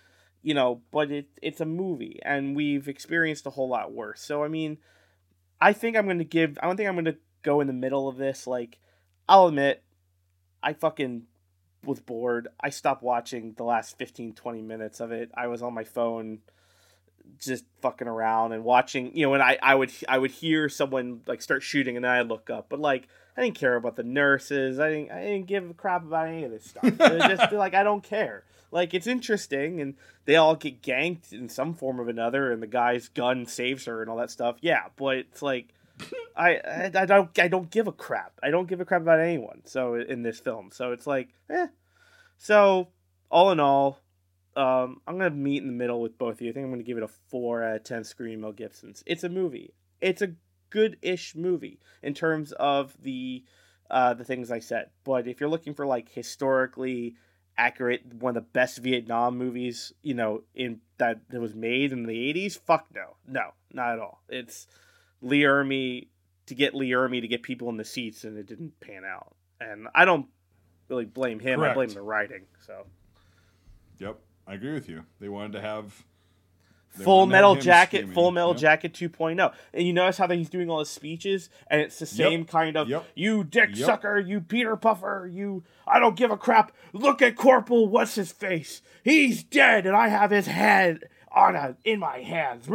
you know, but it it's a movie and we've experienced a whole lot worse. So I mean, I think I'm going to give I don't think I'm going to go in the middle of this like I'll admit I fucking was bored. I stopped watching the last 15 20 minutes of it. I was on my phone just fucking around and watching, you know, and I I would I would hear someone like start shooting and then I'd look up. But like I didn't care about the nurses. I didn't I didn't give a crap about any of this stuff. It was just (laughs) like I don't care. Like it's interesting and they all get ganked in some form or another and the guy's gun saves her and all that stuff. Yeah, but it's like I, I I don't I don't give a crap. I don't give a crap about anyone. So in this film, so it's like, eh. So all in all, um, I'm gonna meet in the middle with both of you. I think I'm gonna give it a four out of ten. Screaming Mel Gibson's. It's a movie. It's a good-ish movie in terms of the uh, the things I said. But if you're looking for like historically accurate, one of the best Vietnam movies, you know, in that that was made in the '80s, fuck no, no, not at all. It's Lee Ermey to get Lee Ermey to get people in the seats, and it didn't pan out. And I don't really blame him. I blame the writing. So Yep, I agree with you. They wanted to have they Full wanted to have Metal Jacket, screaming. Full Metal Yep. Jacket 2.0. And you notice how he's doing all his speeches, and it's the Yep. same kind of Yep. "you dick Yep. sucker, you Peter Puffer, you I don't give a crap. Look at Corporal what's his face? He's dead, and I have his head on a in my hands.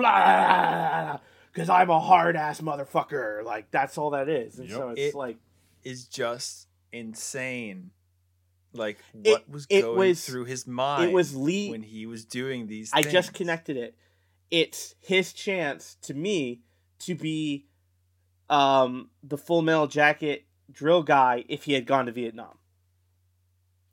Because I'm a hard ass motherfucker. Like that's all that is. And Yep. so it's It- like is just insane. Like It- what was it going was- through his mind it was Lee. when he was doing these. I just connected it. It's his chance to me to be um the full metal jacket drill guy if he had gone to Vietnam.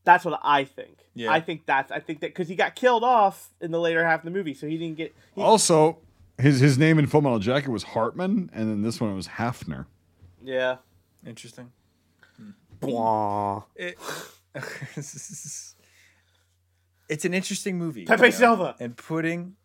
That's what I think. Yeah. I think that's I think that because he got killed off in the later half of the movie, so he didn't get. He, Also, his his name in Full Metal Jacket was Hartman, and then this one was Hafner. yeah. Interesting. Blah. It, (laughs) it's an interesting movie. Pepe you know, Silva. and putting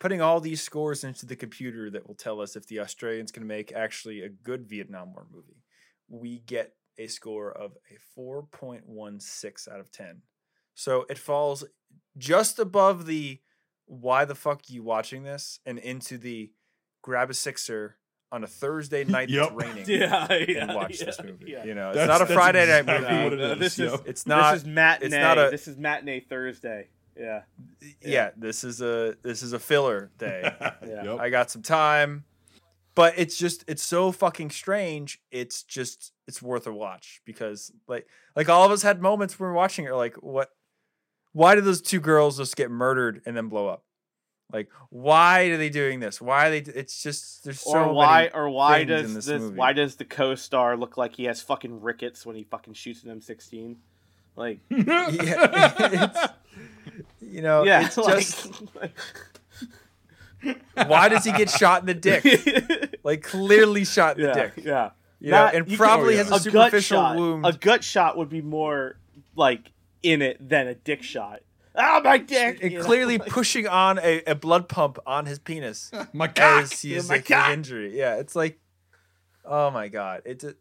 putting all these scores into the computer that will tell us if the Australians can make actually a good Vietnam War movie. We get a score of a 4.16 out of 10. So it falls just above the why the fuck you watching this and into the grab a sixer on a Thursday night Yep. that's (laughs) raining Yeah, and watch yeah, this movie. yeah. You know, it's That's- not a that's Friday night movie. what it is, this is yep. It's not this is matinee. it's not a- this is matinee Thursday. Yeah. yeah. this is a this is a filler day. (laughs) Yeah. Yep. I got some time. But it's just it's so fucking strange. It's just it's worth a watch because like like all of us had moments when we were watching it like what why did those two girls just get murdered and then blow up? Like why are they doing this? Why are they it's just there's so or why many or why things in does this this, movie. why does the co-star look like he has fucking rickets when he fucking shoots an M16? Like (laughs) yeah, it's, you know, yeah, it's (laughs) like, just (laughs) why does he get shot in the dick? Like clearly shot in yeah, the dick. yeah. You That- know, and you can- oh, probably oh, has yeah. a, a gut superficial shot. wound. A gut shot would be more like in it than a dick shot. Ah, my dick! and you know, clearly like- (laughs) pushing on a, a blood pump on his penis (laughs) My cock. as he Yeah, is my like an cock. injury. Yeah, it's like, oh my god, it's a,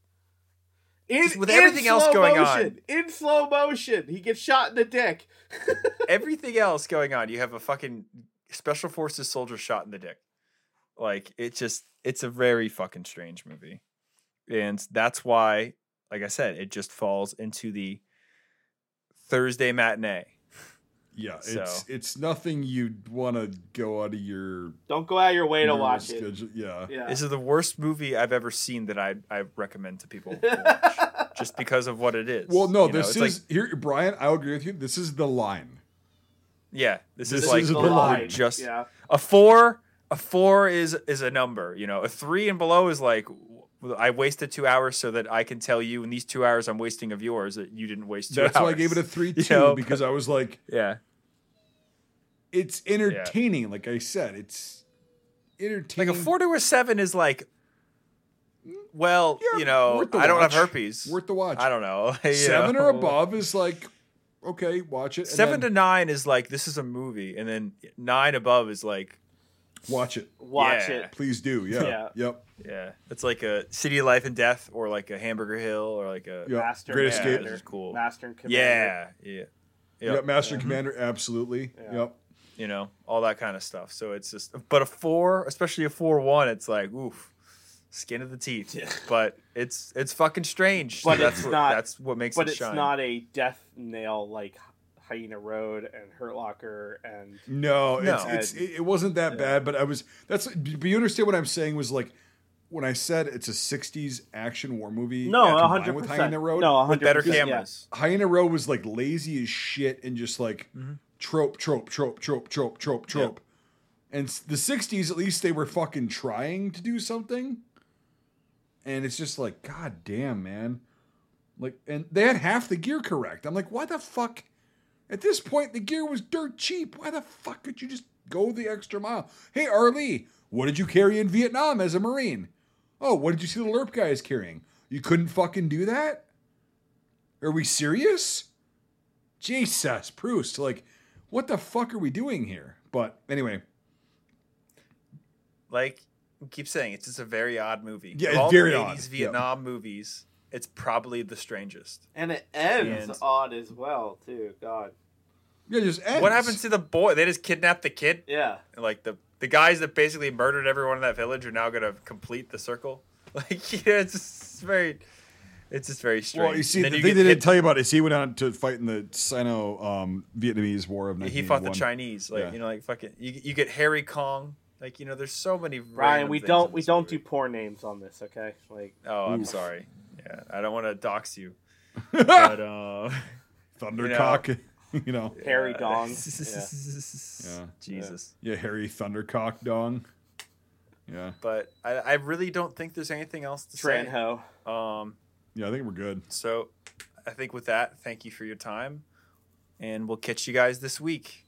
in, just with in everything else slow going on. motion, in slow motion, he gets shot in the dick. (laughs) everything else going on. You have a fucking special forces soldier shot in the dick. Like it just, it's a very fucking strange movie, and that's why, like I said, it just falls into the Thursday matinee. Yeah, So- it's it's nothing you'd want to go out of your Don't go out of your way to normal watch it. Yeah. Yeah. This is the worst movie I've ever seen that I I recommend to people (laughs) to watch, just because of what it is. Well, no, You this it's is like, here, Brian. I'll agree with you. This is the line. yeah, this, this is like is the the line. just yeah. a four. A four is is a number, you know. A three and below is like w- I wasted two hours so that I can tell you in these two hours I'm wasting of yours that you didn't waste two That's hours. why I gave it a three (laughs) You two know, because I was like, (laughs) yeah. it's entertaining. Like I said, it's entertaining. Like a four to a seven is like, well, Yeah, you know, I don't have herpes. worth the watch. I don't know. (laughs) Seven know? or above is like, okay, watch it. and Seven to nine is like this is a movie, and then nine above is like watch it. Watch Yeah. it. Please do. Yeah. Yeah. Yep. yeah, it's like a City of Life and Death, or like a Hamburger Hill, or like a Yep. Master Great and Escape. Commander. This is cool. Master and Commander. yeah, yeah, Yep. Yep. Master and mm-hmm. Commander. Absolutely. Yeah. Yep. you know, all that kind of stuff. So it's just, but a four, especially a four one, it's like oof, skin of the teeth. Yeah. But it's it's fucking strange. But so that's it's what, not- That's what makes it shine. But it it's shine. not a death nail like Hyena Road and Hurt Locker and No, it's, No. it's it, it wasn't that Yeah. bad, but I was that's but you understand what I'm saying was like when I said it's a 60s action war movie. no, hundred with. Hyena Road. No, 100%. better yeah. cameras. Hyena Road was like lazy as shit and just like Mhm. trope, trope, trope, trope, trope, trope, trope. And the 60s, at least they were fucking trying to do something. And it's just like, God damn, man. Like, and they had half the gear correct. I'm like, why the fuck? At this point, the gear was dirt cheap. Why the fuck could you just go the extra mile? Hey, R. Lee, what did you carry in Vietnam as a Marine? Oh, what did you see the LERP guys carrying? You couldn't fucking do that? Are we serious? Jesus, Proust. Like, what the fuck are we doing here? But anyway, like keep saying it's just a very odd movie. Yeah, Of it's all very the odd. 80s Yeah. Vietnam movies, it's probably the strangest. And it ends And- odd as well, too. God. Yeah, just ends. What happens to the boy? They just kidnapped the kid. Yeah. Like the the guys that basically murdered everyone in that village are now going to complete the circle. (laughs) Like (laughs) yeah, it's just very, it's just very strange. Well, you see, the then thing they didn't hit- tell you about is he went on to fight in the Sino um, Vietnamese War of he fought the Chinese. Like Yeah. you know, like fucking, you, you get Harry Kong. Like you know, there's so many. Ryan, we don't we don't do movie. poor names on this, okay? Like Oh, I'm Oof. sorry. Yeah, I don't want to dox you, (laughs) but uh, Thundercock. You know, (laughs) Harry yeah. Harry Dong. (laughs) Yeah. Jesus. yeah, Harry Thundercock Dong. Yeah, But I, I really don't think there's anything else to Trent say. Ho. Um, yeah, I think we're good. so I think with that, thank you for your time, and we'll catch you guys this week.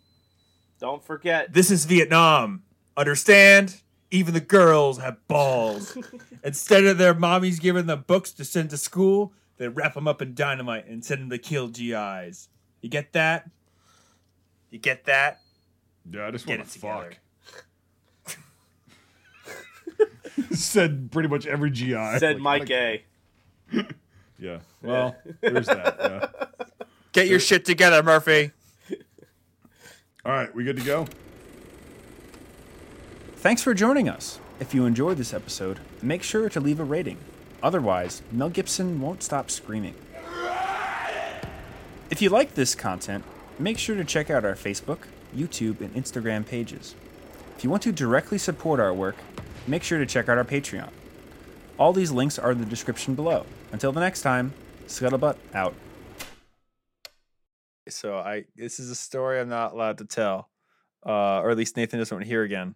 Don't forget. This is Vietnam. Understand? Even the girls have balls. (laughs) Instead of their mommies giving them books to send to school, they wrap them up in dynamite and send them to kill GIs. You get that? You get that? Yeah, I just Get want to it fuck. (laughs) Said pretty much every GI. Said Like, Mike like- A. (laughs) Yeah. Well, there's that. Yeah. Get your shit together, Murphy. All right, we good to go? Thanks for joining us. If you enjoyed this episode, make sure to leave a rating. Otherwise, Mel Gibson won't stop screaming. If you like this content, make sure to check out our Facebook, YouTube, and Instagram pages. If you want to directly support our work, make sure to check out our Patreon. All these links are in the description below. Until the next time, Scuttlebutt out. So I this is a story I'm not allowed to tell, uh, or at least Nathan doesn't want to hear again.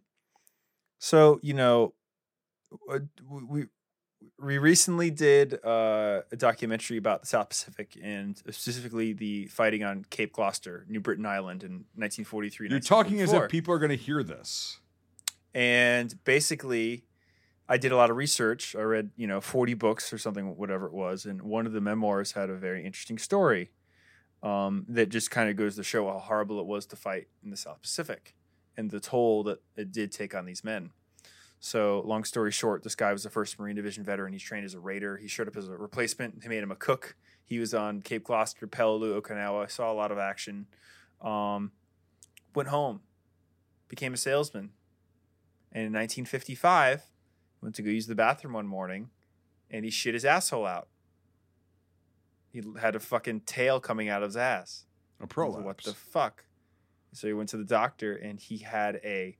So you know, uh, we we recently did uh, a documentary about the South Pacific and specifically the fighting on Cape Gloucester, New Britain Island in 1943. You're talking as if people are going to hear this. and basically i did a lot of research i read you know 40 books or something whatever it was and one of the memoirs had a very interesting story um, that just kind of goes to show how horrible it was to fight in the south pacific and the toll that it did take on these men so long story short this guy was the first marine division veteran he's trained as a raider he showed up as a replacement they made him a cook he was on cape gloucester peleliu okinawa saw a lot of action um, went home became a salesman and in 1955, went to go use the bathroom one morning, and he shit his asshole out. He had a fucking tail coming out of his ass. A prolapse. What the fuck? So he went to the doctor, and he had a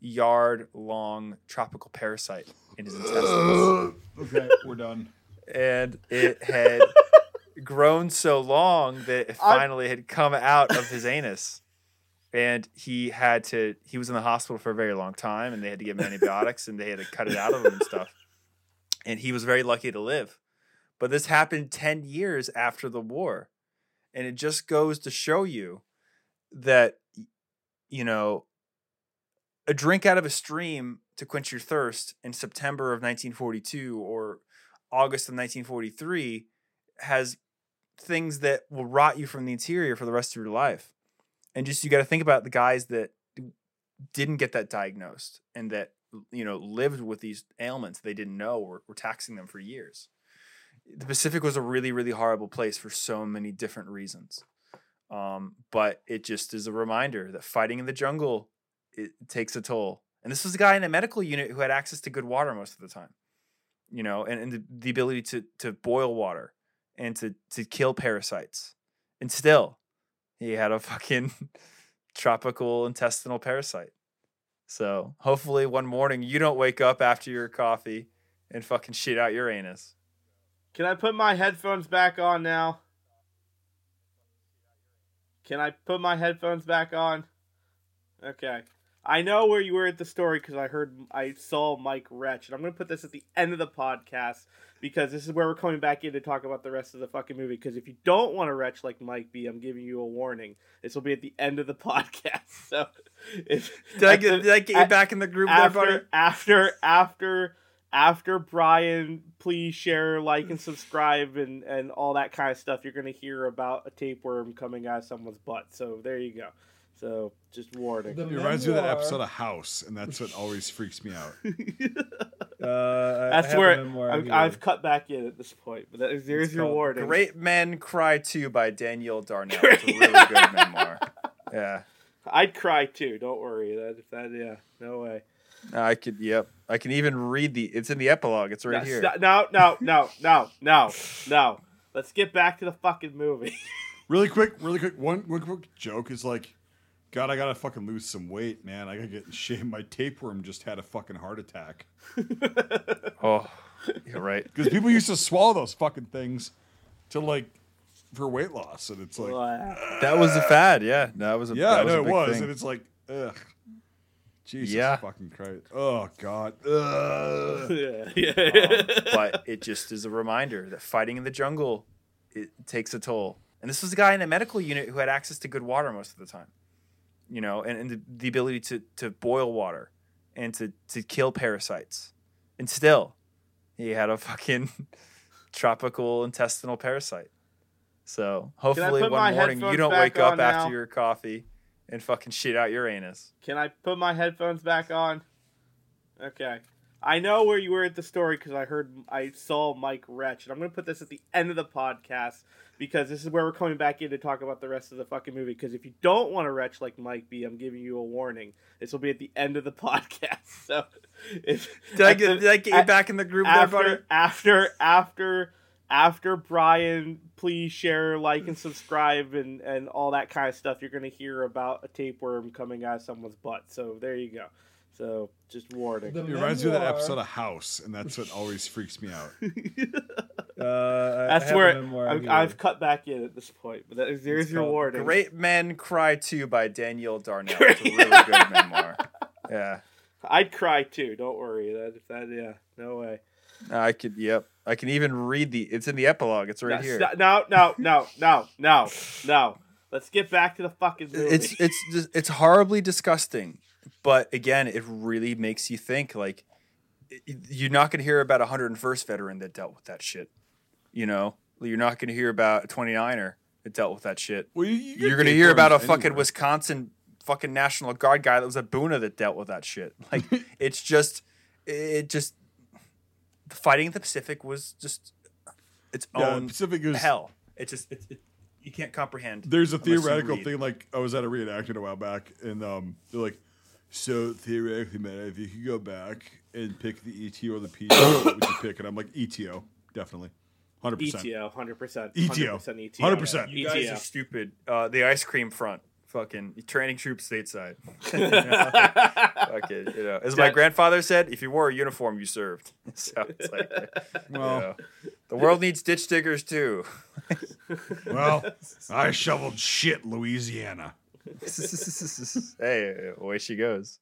two-yard long tropical parasite in his intestines, (laughs) okay, we're done. and it had grown so long that it I'm- finally had come out of his anus. And he had to he was in the hospital for a very long time and they had to give him antibiotics and they had to cut it out of him and stuff. And he was very lucky to live. But this happened 10 years after the war. And it just goes to show you that you know a drink out of a stream to quench your thirst in September of 1942 or August of 1943 has things that will rot you from the interior for the rest of your life. And just you got to think about the guys that didn't get that diagnosed and that you know lived with these ailments they didn't know were, were taxing them for years. The Pacific was a really really horrible place for so many different reasons. Um, but it just is a reminder that fighting in the jungle it takes a toll. And this was a guy in a medical unit who had access to good water most of the time you know, and, and the, the ability to to boil water and to to kill parasites. And still, he had a fucking (laughs) tropical intestinal parasite. So hopefully one morning you don't wake up after your coffee and fucking shit out your anus. Can I put my headphones back on now? Can I put my headphones back on? Okay. I know where you were at the story because I heard I saw Mike Wretch, and I'm gonna put this at the end of the podcast because this is where we're coming back in to talk about the rest of the fucking movie. Because if you don't want to retch like Mike B, I'm giving you a warning. This will be at the end of the (laughs) podcast. So, if Did I get the- did I get you at- back in the group there, buddy? after after after after Brian, please share, like, and subscribe, and and all that kind of stuff. You're gonna hear about a tapeworm coming out of someone's butt. So there you go. So just warning. It reminds me of that episode of House, and that's what always freaks me out. (laughs) Uh, That's where I've, I've cut back in at this point. But that is, there's your warning. Great Men Cry Too by Daniel Darnell. It's a really (laughs) good memoir. Yeah. I'd cry too. Don't worry. That that yeah, no way. I could yep. I can even read the it's in the epilogue. It's right No, here. st- No, no, no, no, no, no. Let's get back to the fucking movie. (laughs) Really quick, really quick. One, one quick joke is like, God, I gotta fucking lose some weight, man. I gotta get in shape. My tapeworm just had a fucking heart attack (laughs) Oh, you're right. because people used to swallow those fucking things to like for weight loss, and it's like, That was a fad. Yeah, that was a yeah, that I know a it was, thing. and it's like, ugh, Jesus Yeah. fucking Christ, oh God, ugh. (laughs) yeah, yeah. Um, but it just is a reminder that fighting in the jungle it takes a toll. And this was a guy in a medical unit who had access to good water most of the time, you know, and, and the, the ability to to boil water and to to kill parasites. And still, he had a fucking (laughs) tropical intestinal parasite. So hopefully one morning you don't wake up on after your coffee and fucking shit out your anus. Can I put my headphones back on? Okay. I know where you were at the story because I heard I saw Mike Retch, and I'm gonna put this at the end of the podcast because this is where we're coming back in to talk about the rest of the fucking movie. Because if you don't want to retch like Mike B, I'm giving you a warning. This will be at the end of the (laughs) podcast. So, if Did I get, the- did I get you at- back in the group there, buddy? after after after after Brian, please share, like, and subscribe, and and all that kind of stuff. You're gonna hear about a tapeworm coming out of someone's butt. So there you go. So just warning. It reminds me of that episode of House, and that's what always freaks me out. (laughs) Uh, That's where I've, I've cut back in at this point. But that, there's your warning. Great Men Cry Too by Daniel Darnell. It's a (laughs) really good memoir. Yeah. I'd cry too. Don't worry. That that yeah. No way. I could, yep. I can even read the, it's in the epilogue. It's right no, here. st- No, no, no, no, no, no. Let's get back to the fucking movie. It's, it's, just, it's horribly disgusting. But again, it really makes you think like, you're not going to hear about a 101st veteran that dealt with that shit. You know, you're not going to hear about a 29er that dealt with that shit. Well, you, you you're gonna hear about a fucking anywhere. Wisconsin fucking National Guard guy that was a Buna that dealt with that shit. (laughs) Like it's just it just the fighting in the Pacific was just its Yeah, own Pacific is hell. It just it, it, you can't comprehend. There's a theoretical thing. Like I was at a reenactment a while back, and um, they're like, "So theoretically, man, if you could go back and pick the ETO or the PTO, what would you (coughs) pick?" And I'm like, "ETO, definitely, hundred percent." ETO, hundred percent. ETO. 100% ETO. 100%. You guys are stupid. Uh, the ice cream front, fucking training troops stateside. (laughs) (laughs) Fucking, you know, as my grandfather said, if you wore a uniform, you served. (laughs) So it's like, Well, you know, the world needs ditch diggers too. well, I shoveled shit, Louisiana. (laughs) (laughs) hey, away she goes.